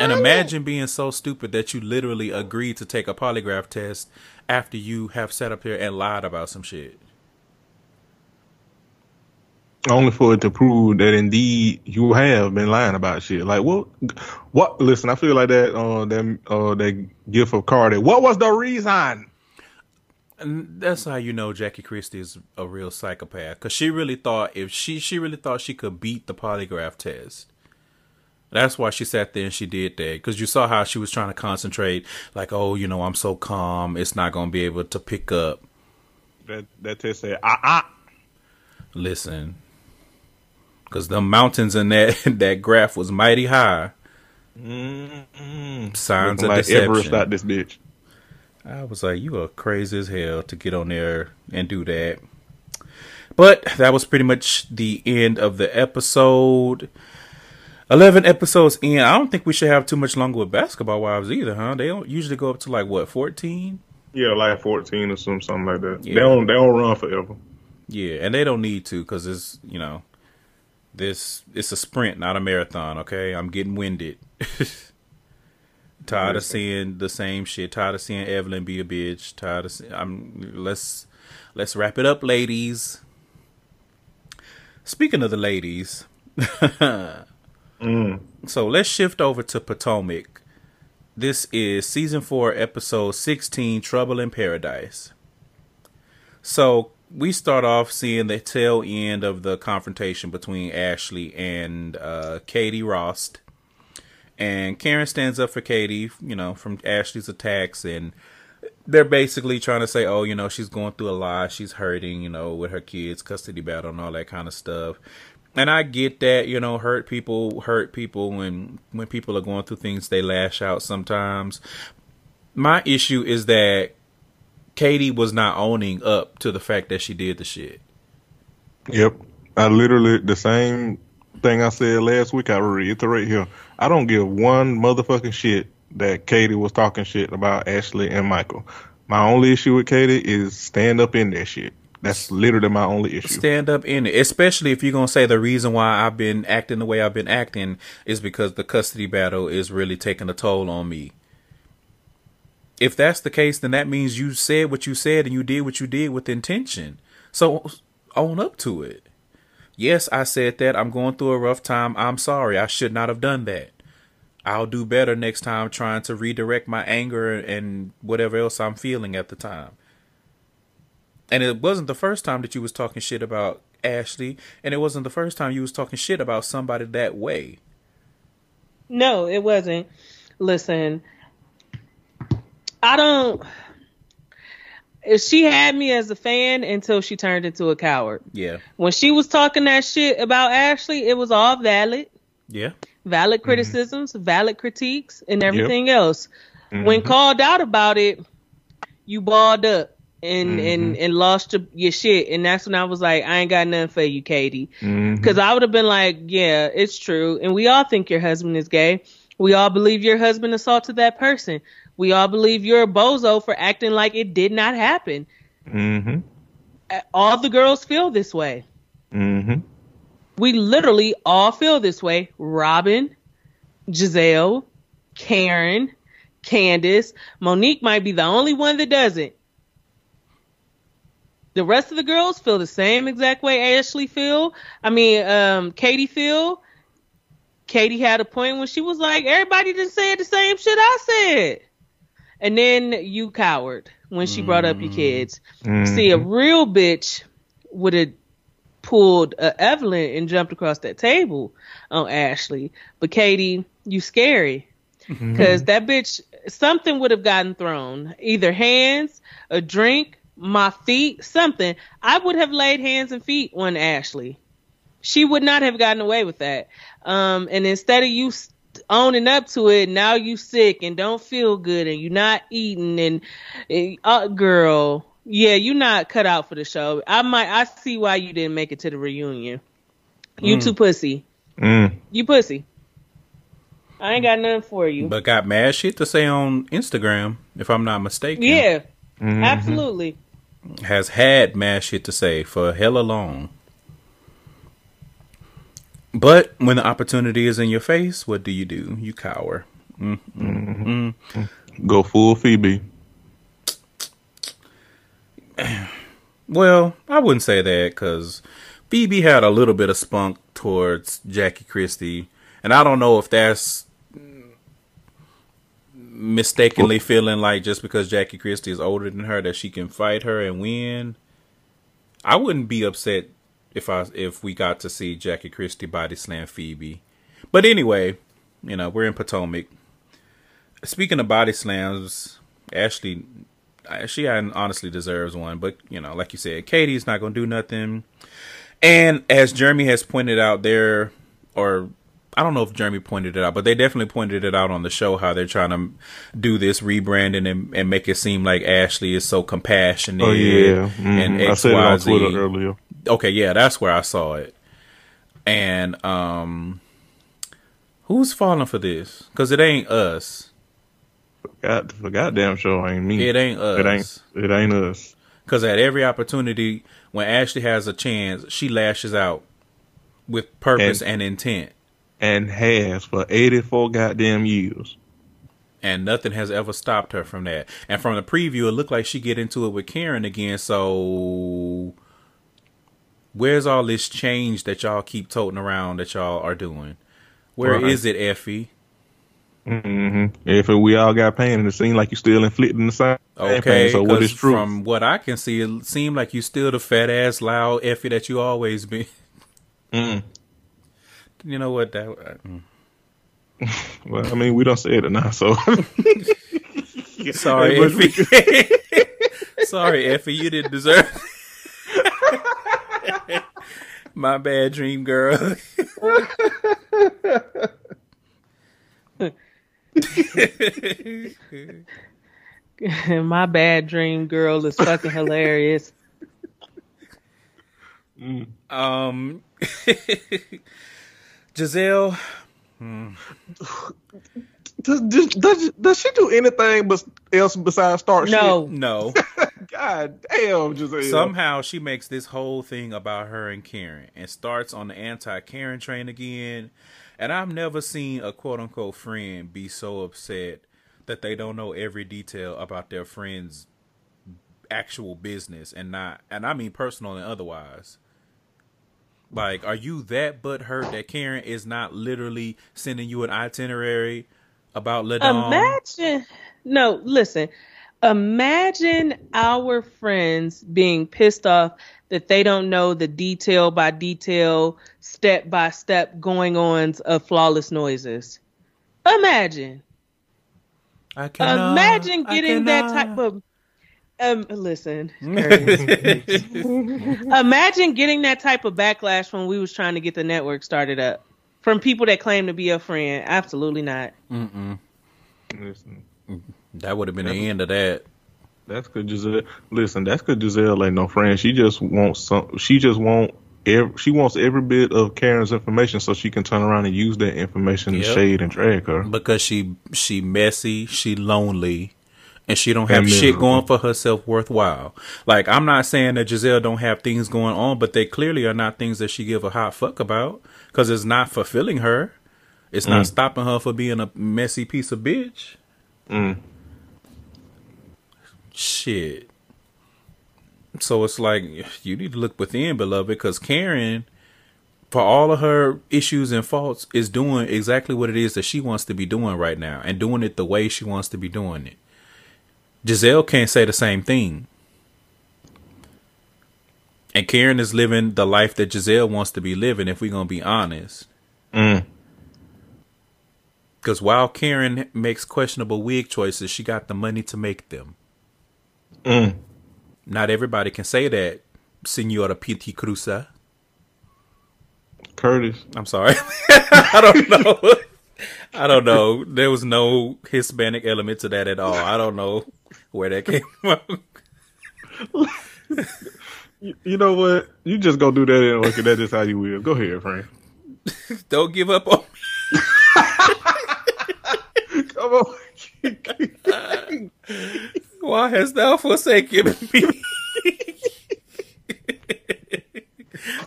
And imagine being so stupid that you literally agreed to take a polygraph test after you have sat up here and lied about some shit. Only for it to prove that indeed you have been lying about shit. Like what? What? Listen, I feel like that. Uh, that uh, that gift of Cardi. What was the reason? And that's how you know Jackie Christie is a real psychopath. Cause she really thought if she she really thought she could beat the polygraph test. That's why she sat there and she did that. Cause you saw how she was trying to concentrate, like, oh, you know, I'm so calm, it's not gonna be able to pick up. That that test said ah ah. Listen, cause the mountains in that that graph was mighty high. Mm-hmm. Signs Looking of like deception. Everest out this bitch. I was like, you are crazy as hell to get on there and do that. But that was pretty much the end of the episode. 11 episodes in. I don't think we should have too much longer with basketball wives either, huh? They don't usually go up to like what, 14? Yeah, like fourteen or some something like that. Yeah. They don't they don't run forever. Yeah, and they don't need to cuz it's, you know, this it's a sprint, not a marathon, okay? I'm getting winded. tired of seeing the same shit. Tired of seeing Evelyn be a bitch. Tired of see- I'm let's let's wrap it up, ladies. Speaking of the ladies, so let's shift over to Potomac. This is season four, episode sixteen, "Trouble in Paradise." So we start off seeing the tail end of the confrontation between Ashley and uh, Katie Rost. And Karen stands up for Katie, you know, from Ashley's attacks. And they're basically trying to say, oh, you know, she's going through a lot. She's hurting, you know, with her kids, custody battle, and all that kind of stuff. And I get that, you know, hurt people hurt people when when people are going through things, they lash out sometimes. My issue is that Katie was not owning up to the fact that she did the shit. Yep. I literally the same thing I said last week. I reiterate here. I don't give one motherfucking shit that Katie was talking shit about Ashley and Michael. My only issue with Katie is stand up in that shit. That's literally my only issue. Stand up in it, especially if you're gonna say the reason why I've been acting the way I've been acting is because the custody battle is really taking a toll on me. If that's the case, then that means you said what you said and you did what you did with intention. So own up to it. Yes, I said that. I'm going through a rough time. I'm sorry. I should not have done that. I'll do better next time trying to redirect my anger and whatever else I'm feeling at the time. And it wasn't the first time that you was talking shit about Ashley, and it wasn't the first time you was talking shit about somebody that way. No, it wasn't. Listen, I don't. If she had me as a fan until she turned into a coward. Yeah. When she was talking that shit about Ashley, it was all valid, Yeah. valid mm-hmm. criticisms, valid critiques, and everything else. When mm-hmm. called out about it, you balled up and and and lost your, your shit, and that's when I was like, I ain't got nothing for you, Katie. Because I would have been like, yeah, it's true. And we all think your husband is gay. We all believe your husband assaulted that person. We all believe you're a bozo for acting like it did not happen. Mm-hmm. all the girls feel this way. Mm-hmm. We literally all feel this way. Robyn, Gizelle, Karen, Candace, Monique might be the only one that doesn't. The rest of the girls feel the same exact way Ashley feel. I mean, um, Katie feel. Katie had a point when she was like, everybody just said the same shit I said. And then you coward when she brought up your kids. See, a real bitch would have pulled uh, Evelyn and jumped across that table on Ashley. But Katie, you scary. Because that bitch, something would have gotten thrown. Either hands, a drink, my feet, something. I would have laid hands and feet on Ashley. She would not have gotten away with that. Um, and instead of you owning up to it, now you sick and don't feel good and you're not eating and, and uh, girl, yeah, you're not cut out for the show. I might, I see why you didn't make it to the reunion. You too pussy. Mm. You pussy. I ain't got nothing for you. But got mad shit to say on Instagram, if I'm not mistaken. yeah, absolutely. Has had mad shit to say for hella long. But when the opportunity is in your face, what do you do? You cower. Mm, mm, mm. Go full Feby. Well, I wouldn't say that because Feby had a little bit of spunk towards Jackie Christie, and I don't know if that's mistakenly feeling like just because Jackie Christie is older than her that she can fight her and win. I wouldn't be upset if I if we got to see Jackie Christie body slam Feby. But anyway, you know, we're in Potomac. Speaking of body slams, Ashley she honestly deserves one, but you know, like you said, Katie's not gonna do nothing. And as Jeremy has pointed out there, or I don't know if Jeremy pointed it out, but they definitely pointed it out on the show how they're trying to do this rebranding and, and make it seem like Ashley is so compassionate. Oh yeah, and Mhm. I said it on. Twitter earlier. Okay, yeah, that's where I saw it. And um, who's falling for this? Because it ain't us. God, the goddamn show ain't me. It ain't us. It ain't. It ain't us. Because at every opportunity, when Ashley has a chance, she lashes out with purpose and, And- intent. And has for eighty four goddamn years. And nothing has ever stopped her from that. And from the preview, it looked like she get into it with Karen again. So where's all this change that y'all keep toting around that y'all are doing? Where is Right. it, Effie? hmm If we all got pain, and it seems like you still inflicting the same Okay, pain. So what is true? from what I can see, it seemed like you still the fat ass, loud Effie that you always been. Mm. You know what? That uh, mm. Well, I mean, we don't say it now, so Sorry, Hey, Effie. Sorry, Effie, you didn't deserve. My bad, dream girl. My bad dream girl is fucking hilarious. Um, Gizelle, does, does, does, does she do anything but else besides start No, no. shit? God damn, Gizelle. Somehow she makes this whole thing about her and Karen and starts on the anti Karen train again. And I've never seen a quote unquote friend be so upset that they don't know every detail about their friend's actual business and not, and I mean personal and otherwise. Like, are you that butthurt that Karen is not literally sending you an itinerary about Ladon? imagine. No, listen. Imagine our friends being pissed off that they don't know the detail by detail, step by step going ons of flawless noises. Imagine. I cannot, Imagine getting that type of um listen. Imagine getting that type of backlash when we was trying to get the network started up from people that claim to be a friend. Absolutely not. Listen, That would have been the end of that. that's because Gizelle. Listen, that's because Gizelle ain't no friend. She just wants some. She just want. Every, she wants every bit of Karen's information so she can turn around and use that information Yep. to shade and drag her. because she she messy, she lonely, and she don't have shit going for herself worthwhile. Like I'm not saying that Gizelle don't have things going on, but they clearly are not things that she give a hot fuck about because it's not fulfilling her. It's not stopping her for being a messy piece of bitch. Mm. Shit. So it's like you need to look within, beloved, because Karen, for all of her issues and faults, is doing exactly what it is that she wants to be doing right now, and doing it the way she wants to be doing it. Gizelle can't say the same thing. And Karen is living the life that Gizelle wants to be living, if we're going to be honest. Mm. Because while Karen makes questionable wig choices, she got the money to make them. Mm. Not everybody can say that, Senora P.T. Cruza. Curtis. I'm sorry. I don't know. I don't know. There was no Hispanic element to that at all. I don't know where that came from. You, you know what? You just go do that and look at that just how you will. Go ahead, Frank. Don't give up on me. Come on. Why hast thou forsaken me?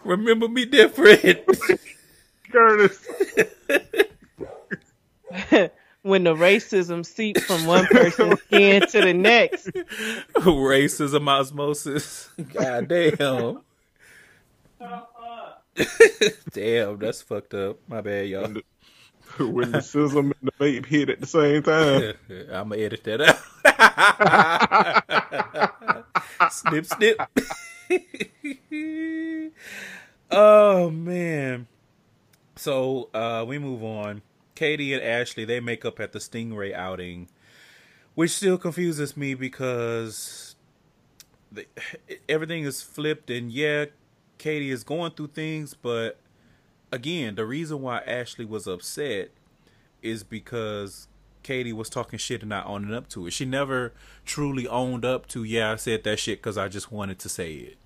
Remember me different. Curtis. when the racism seep from one person's skin to the next. Racism osmosis. God damn. damn, that's fucked up. My bad, y'all. when the sizzle and the vape hit at the same time. I'm gonna edit that out. snip, snip. oh man. So uh, we move on. Katie and Ashley they make up at the Stingray outing, which still confuses me because the, everything is flipped and yeah, Katie is going through things, but again, the reason why Ashley was upset is because Katie was talking shit and not owning up to it. She never truly owned up to, yeah, I said that shit because I just wanted to say it.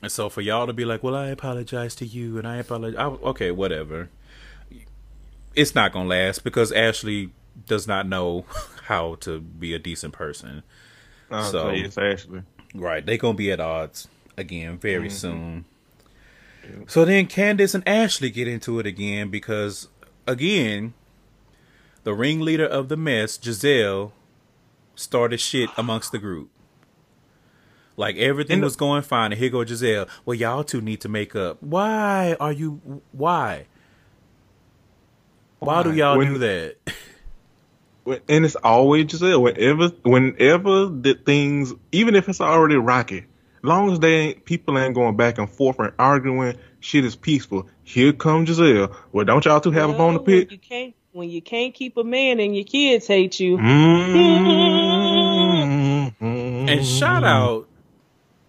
And so for y'all to be like, well, I apologize to you and I apologize. I, okay, whatever. It's not going to last because Ashley does not know how to be a decent person. So- Ashley. Right. They're going to be at odds again very soon. So then Candace and Ashley get into it again because, again, the ringleader of the mess, Gizelle, started shit amongst the group. Like everything the- was going fine, and here go Gizelle. Well, y'all two need to make up. Why are you? Why? Why, do y'all When- do that? And it's always Gizelle. Whenever, whenever the things, even if it's already rocky, long as they ain't people ain't going back and forth and arguing, shit is peaceful. Here comes Gizelle. Well, don't y'all two have a bone to pick? You can't when you can't keep a man and your kids hate you. Mm-hmm. And shout out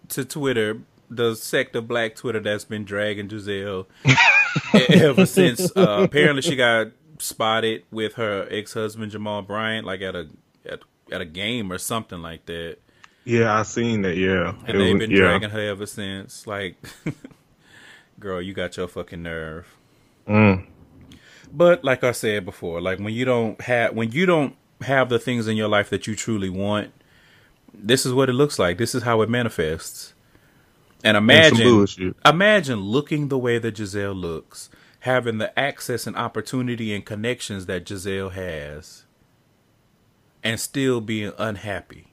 to Twitter, the sect of Black Twitter that's been dragging Gizelle ever since. Uh, apparently, she got spotted with her ex husband Jamal Bryant, like at a at, at a game or something like that. Yeah, I seen that. Yeah, And It they've was- been yeah. dragging her ever since. Like, girl, you got your fucking nerve. Mm. But like I said before, like when you don't have when you don't have the things in your life that you truly want, this is what it looks like. This is how it manifests. And And imagine bullshit. imagine looking the way that Gizelle looks, having the access and opportunity and connections that Gizelle has, and still being unhappy.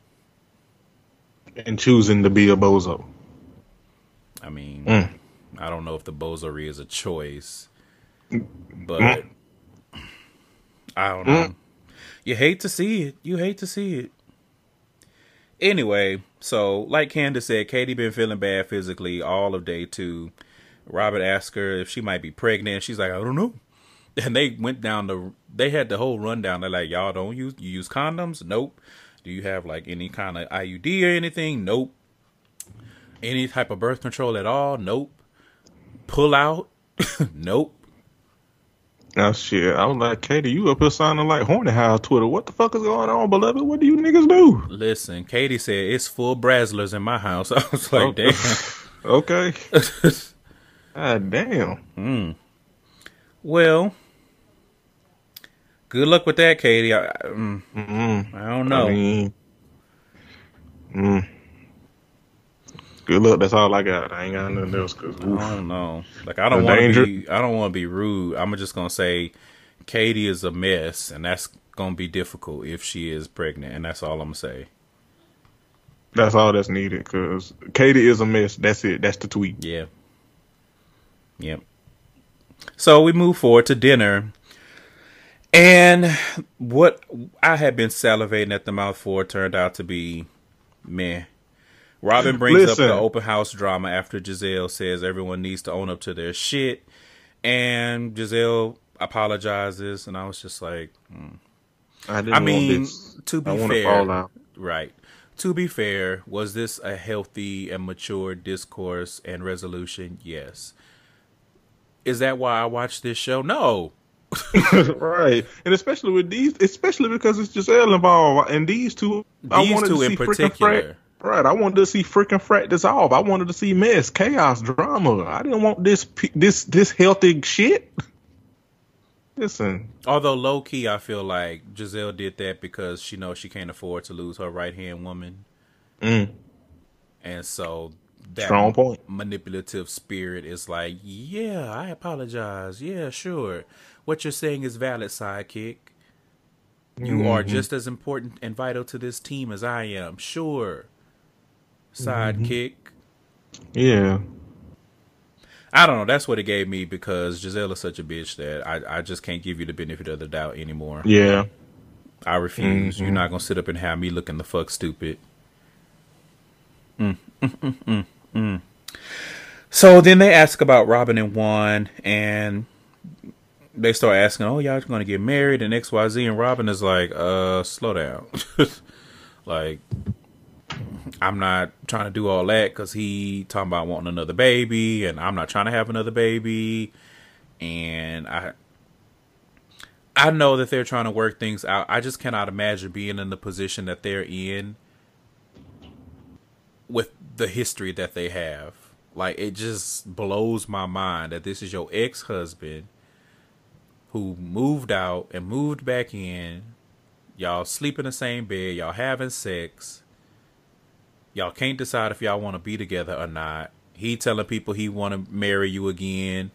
and choosing to be a bozo. I mean, Mm. I don't know if the bozery is a choice, mm. but mm. I don't know. Mm. You hate to see it. You hate to see it. Anyway, so like Candace said, Katie been feeling bad physically all of day two. Robert asked her if she might be pregnant. She's like, I don't know. And they went down the. They had the whole rundown. They're like, y'all don't use you use condoms? Nope. Do you have like any kind of IUD or anything? Nope. Any type of birth control at all? Nope. Pull out? nope. Now shit, I was like, Katie, you up here sounding like Horny House Twitter. What the fuck is going on, beloved? What do you niggas do? Listen, Katie said it's full Brazzers in my house. I was like, Oh. damn. Okay. God damn. Well, Good luck with that, Katie. I, I, mm, I don't know. I mean, mm. Good luck. That's all I got. I ain't got nothing else. Cause I don't know. Like I don't want to be. I don't want to be rude. I'm just gonna say, Katie is a mess, and that's gonna be difficult if she is pregnant, and that's all I'm gonna say. that's all that's needed. Cause Katie is a mess. That's it. That's the tweet. Yeah. Yep. So we move forward to dinner. And what I had been salivating at the mouth for turned out to be meh. Robyn brings up the open house drama after Gizelle says everyone needs to own up to their shit. And Gizelle apologizes, and I was just like, hmm. I didn't I want mean, to be I fair. Right. To be fair, was this a healthy and mature discourse and resolution? Yes. Is that why I watch this show? No. right, and especially with these, especially because it's Gizelle involved, and these two, I These wanted two to in see particular. frat. Right, I wanted to see freaking frat dissolve. I wanted to see mess, chaos, drama. I didn't want this, this, this healthy shit. Listen, Although low key, I feel like Gizelle did that because she knows she can't afford to lose her right hand woman, mm, and so that strong point. manipulative spirit is like, yeah, I apologize. Yeah, sure. What you're saying is valid, sidekick. You are just as important and vital to this team as I am. Sure. Sidekick. Yeah, I don't know. That's what it gave me because Gizelle is such a bitch that I, I just can't give you the benefit of the doubt anymore. yeah. I refuse. You're not gonna sit up and have me looking the fuck stupid. Mm, mm, mm, mm. So then they ask about Robyn and Juan, and they start asking, "Oh, y'all gonna get married?" And X, Y, Z, and Robyn is like, "Uh, slow down." like, I'm not trying to do all that because he talking about wanting another baby, and I'm not trying to have another baby, and I I know that they're trying to work things out. I just cannot imagine being in the position that they're in with the history that they have. Like it just blows my mind that this is your ex-husband who moved out and moved back in. Y'all sleep in the same bed, y'all having sex. Y'all can't decide if y'all want to be together or not. He telling people he want to marry you again.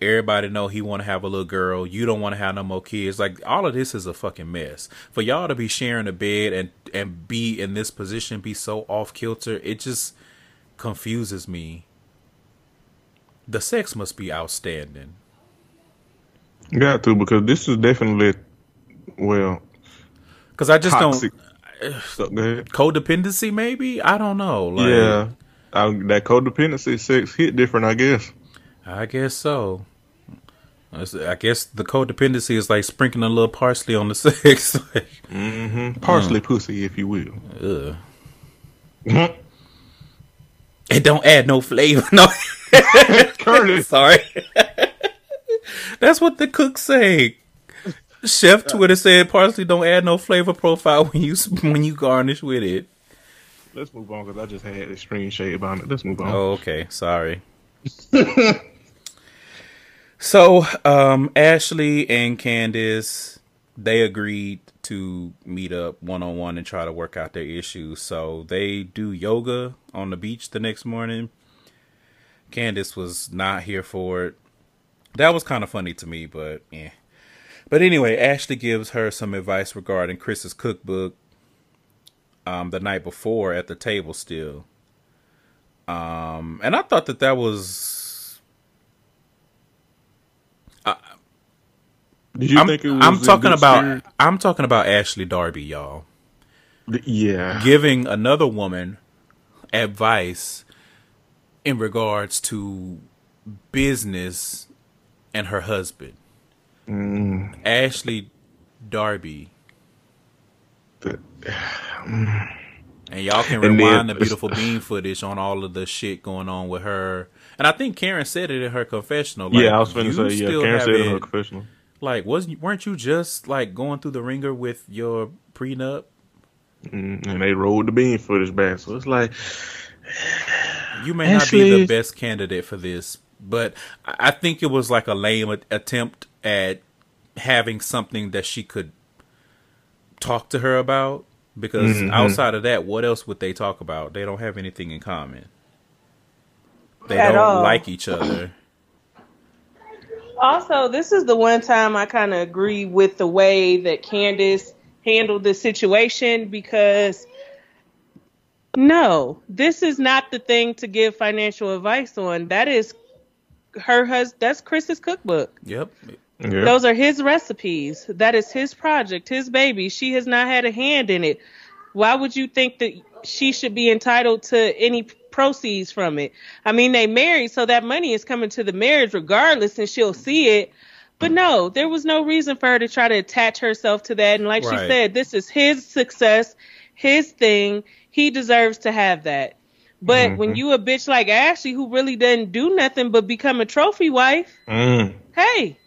Everybody know he want to have a little girl. You don't want to have no more kids. Like all of this is a fucking mess. For y'all to be sharing a bed and and be in this position, be so off kilter, it just confuses me. The sex must be outstanding. Got to because this is definitely well Cause I just toxic. don't So, codependency. Maybe I don't know. Like, yeah, I, that codependency sex hit different, I guess. I guess so. I guess the codependency is like sprinkling a little parsley on the sex. like, hmm Parsley pussy, if you will. ugh. It don't add no flavor. No, Curtis. sorry. That's what the cook say. Chef Twitter said parsley don't add no flavor profile when you when you garnish with it. Let's move on because I just had extreme shade about it. Let's move on. Oh, okay. Sorry. So, um, Ashley and Candace, they agreed to meet up one on one and try to work out their issues. So they do yoga on the beach the next morning. Candace was not here for it. That was kind of funny to me, but yeah. But anyway, Ashley gives her some advice regarding Chris's cookbook um, the night before at the table still. Um, and I thought that that was. Did you I'm, think it was? I'm talking about. spirit? I'm talking about Ashley Darby, y'all, Yeah. giving another woman advice in regards to business and her husband, Mm, Ashley Darby. the- And y'all can And then- rewind the beautiful bean footage on all of the shit going on with her. And I think Karen said it in her confessional. Like, yeah, I was going to say, yeah, Karen said it in her confessional. Like, wasn't weren't you just like going through the ringer with your prenup? Mm, and they rolled the bean footage back. So it's like, You may not be the best candidate for this, but I I think it was like a lame attempt at having something that she could talk to her about because Mhm. outside of that, what else would they talk about? They don't have anything in common. They At don't all. like each other. Also, this is the one time I kind of agree with the way that Candace handled the situation because no, this is not the thing to give financial advice on. That is her hus that's Chris's cookbook. Yep. Yeah. Those are his recipes. That is his project, his baby. She has not had a hand in it. Why would you think that she should be entitled to any proceeds from it? I mean, they married, so that money is coming to the marriage regardless, and she'll see it. But no, there was no reason for her to try to attach herself to that. And like Right. she said, this is his success, his thing. He deserves to have that. But when you a bitch like Ashley who really doesn't do nothing but become a trophy wife, Mm, hey,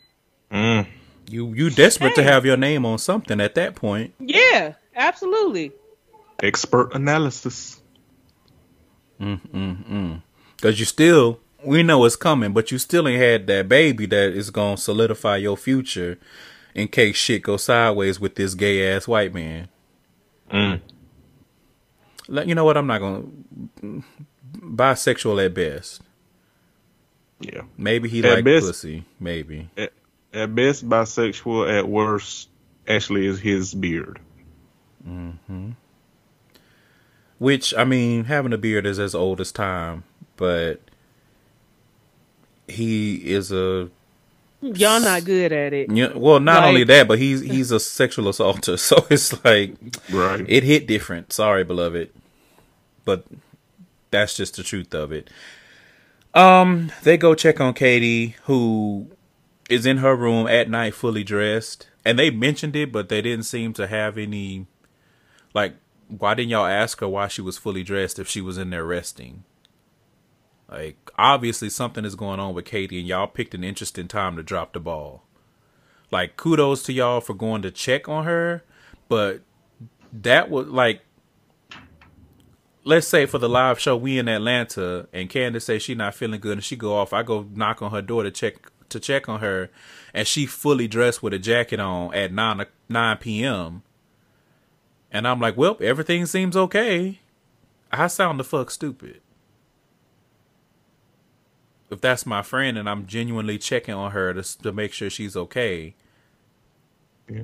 mm. You you desperate to have your name on something at that point. yeah, absolutely. Expert analysis. Cause you still we know it's coming, but you still ain't had that baby that is gonna solidify your future in case shit goes sideways with this gay ass white man. Mm. Like, you know what? I'm not gonna bisexual at best. Yeah. Maybe he like pussy. Maybe. At, at best, bisexual. At worst, actually, is his beard. Which I mean, having a beard is as old as time, but he is a Y'all not good at it. yeah, well, not Like- only that, but he's he's a sexual assaulter. So it's like Right. it hit different. Sorry, beloved, but that's just the truth of it. Um, they go check on Katie, who is in her room at night, fully dressed, and they mentioned it, but they didn't seem to have any. Like, why didn't y'all ask her why she was fully dressed if she was in there resting? Like, obviously something is going on with Katie, and y'all picked an interesting time to drop the ball. Like, kudos to y'all for going to check on her, but that was like let's say for the live show we in Atlanta and Candace say she not feeling good and she go off, I go knock on her door to check to check on her and she fully dressed with a jacket on at nine nine PM. And I'm like, Well, everything seems okay. I sound the fuck stupid. If that's my friend and I'm genuinely checking on her to to make sure she's okay.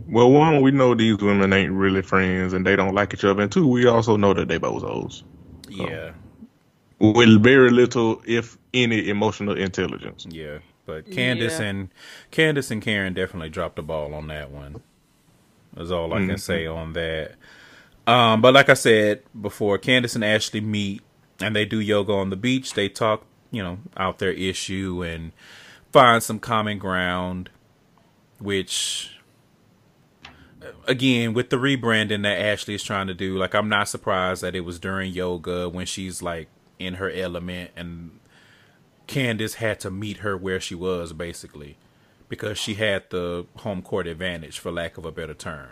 Well, one, we know these women ain't really friends and they don't like each other. And two, we also know that they bozos. Yeah. With very little, if any, emotional intelligence. Yeah, but Candace Yeah. and Candace and Karen definitely dropped the ball on that one. That's all I can mm-hmm. say on that. Um, but like I said before, Candace and Ashley meet and they do yoga on the beach. They talk, you know, out their issue and find some common ground, which again with the rebranding that Ashley is trying to do, like I'm not surprised that it was during yoga when she's like in her element and Candace had to meet her where she was basically because she had the home court advantage for lack of a better term.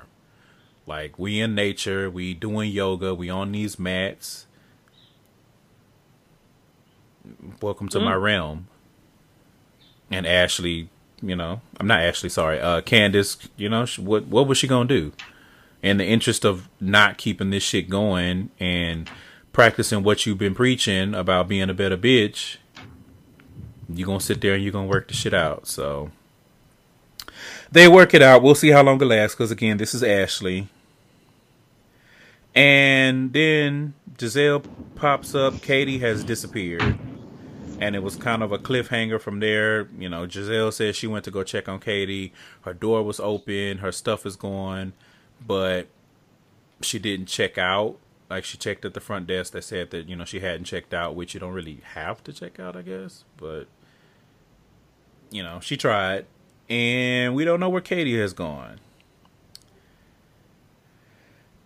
Like we in nature, we doing yoga, we on these mats. Welcome to my realm. And Ashley, you know, I'm not Ashley, sorry. Uh Candace, you know, what what was she going to do? In the interest of not keeping this shit going and practicing what you've been preaching about being a better bitch, you're gonna sit there and you're gonna work the shit out. So they work it out. We'll see how long it lasts. Because again, this is Ashley, and then Gizelle pops up. Katie has disappeared, and it was kind of a cliffhanger from there. You know, Gizelle says she went to go check on Katie. Her door was open. Her stuff is gone, but she didn't check out. Like she checked at the front desk that said that you know she hadn't checked out, which you don't really have to check out, I guess. But you know she tried, and we don't know where Katie has gone.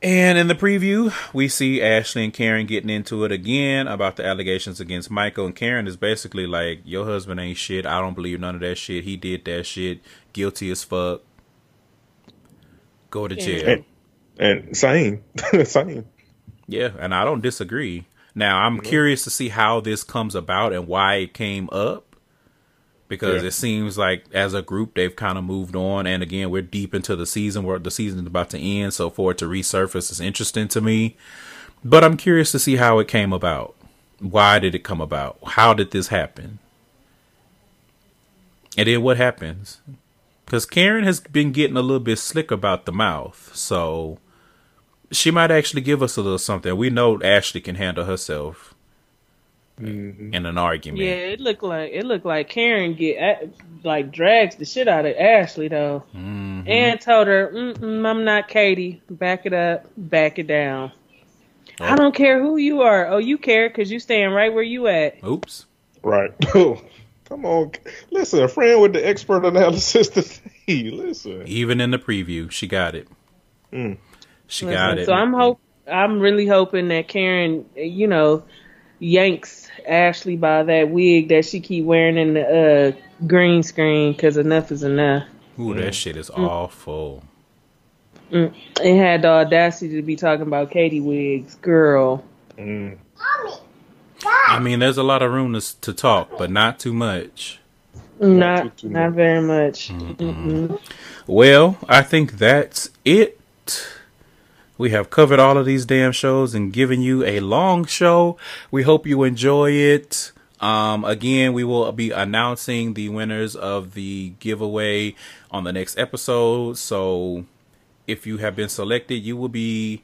And in the preview, we see Ashley and Karen getting into it again about the allegations against Michael. And Karen is basically like, Your husband ain't shit. I don't believe none of that shit. He did that shit. Guilty as fuck. Go to jail. And, and same, same. Yeah, and I don't disagree. Now, I'm curious to see how this comes about and why it came up because Yeah. it seems like as a group they've kind of moved on. And again, we're deep into the season where the season is about to end, so for it to resurface is interesting to me. But I'm curious to see how it came about. Why did it come about? How did this happen? And then what happens? Because Karen has been getting a little bit slick about the mouth, so she might actually give us a little something. We know Ashley can handle herself in an argument. Yeah, it looked like it looked like Karen get like drags the shit out of Ashley though, Mm-hmm. and told her, Mm-mm, "I'm not Katie. Back it up, back it down. I don't care who you are. Oh, you care because you staying right where you at. Oops. Right. Come on. Listen, a friend with the expert analysis today. Listen. Even in the preview, she got it. Mm. She Listen, got it. So I'm hope I'm really hoping that Karen, you know, yanks Ashley by that wig that she keep wearing in the uh, green screen because enough is enough. Ooh, that shit is awful. It had the audacity to be talking about Katie wigs, girl. Mm. I mean, there's a lot of room to, to talk, but not too much. Not, too- too not much. very much. Mm-mm. Well, I think that's it. We have covered all of these damn shows and given you a long show. We hope you enjoy it. Um, again, we will be announcing the winners of the giveaway on the next episode. So if you have been selected, you will be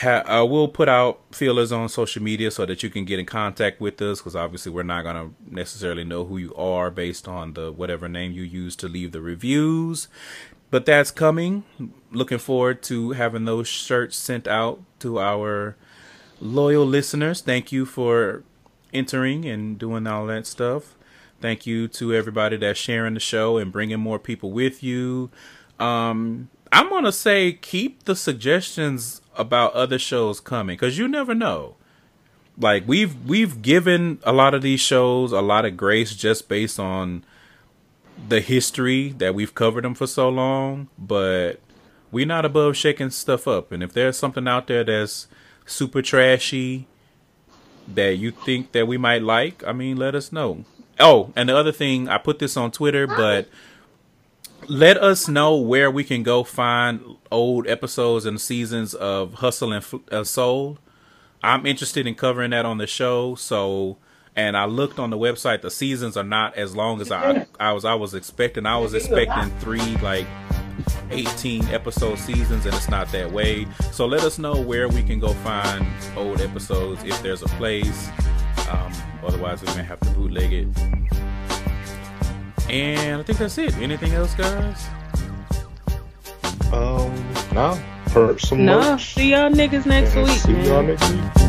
ha- uh, we'll put out feelers on social media so that you can get in contact with us because obviously we're not going to necessarily know who you are based on the whatever name you use to leave the reviews but that's coming. Looking forward to having those shirts sent out to our loyal listeners. Thank you for entering and doing all that stuff. Thank you to everybody that's sharing the show and bringing more people with you. Um i'm gonna say keep the suggestions about other shows coming because you never know. Like we've we've given a lot of these shows a lot of grace just based on the history that we've covered them for so long but we're not above shaking stuff up. And if there's something out there that's super trashy that you think that we might like i mean let us know. Oh and the other thing i put this on twitter but let us know where we can go find old episodes and seasons of hustle and F- uh, soul. I'm interested in covering that on the show so and i looked on the website the seasons are not as long as i i was i was expecting. I was expecting three like 18 episode seasons and it's not that way. So let us know where we can go find old episodes if there's a place. Um, otherwise we may have to bootleg it. And i think that's it. Anything else guys? Um, no. Heard some No, merch. see y'all niggas next And week. See y'all next week.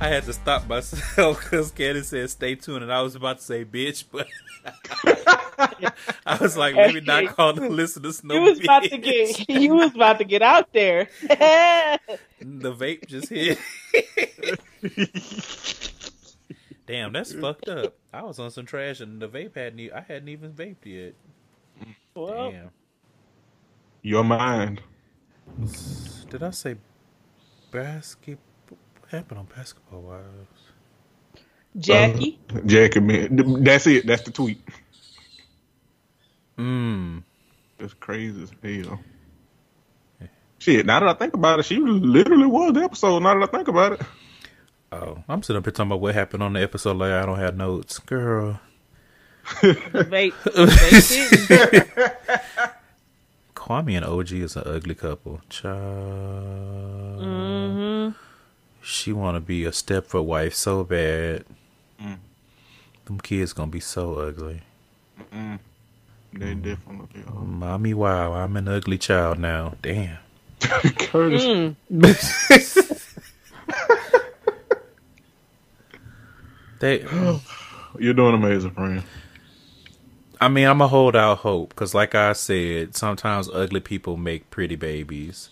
I had to stop myself because Candace said stay tuned, and I was about to say bitch, but I was like, maybe not call the listeners no You was about to get you was about to get out there. The vape just hit. Damn, that's fucked up. I was on some trash, and the vape hadn't. E- I hadn't even vaped yet. well, Damn. Your mind. Did I say basketball? What happened on Basketball Wives? Jackie. Jackie, man. That's it. That's the tweet. Mmm. That's crazy as hell. Shit, now that I think about it, she literally was the episode. Now that I think about it. Oh, I'm sitting up here talking about what happened on the episode. Like I don't have notes, girl. The vape. vape didn't. Kwame and OG is an ugly couple. Child. Mhm. She want to be a Stepford wife so bad. Them kids gonna be so ugly. They definitely are. Mommy, wow, I'm an ugly child now. Damn. Curtis. Mm. They, You're doing amazing, friend. I mean, I'm gonna hold out hope because, like I said, sometimes ugly people make pretty babies.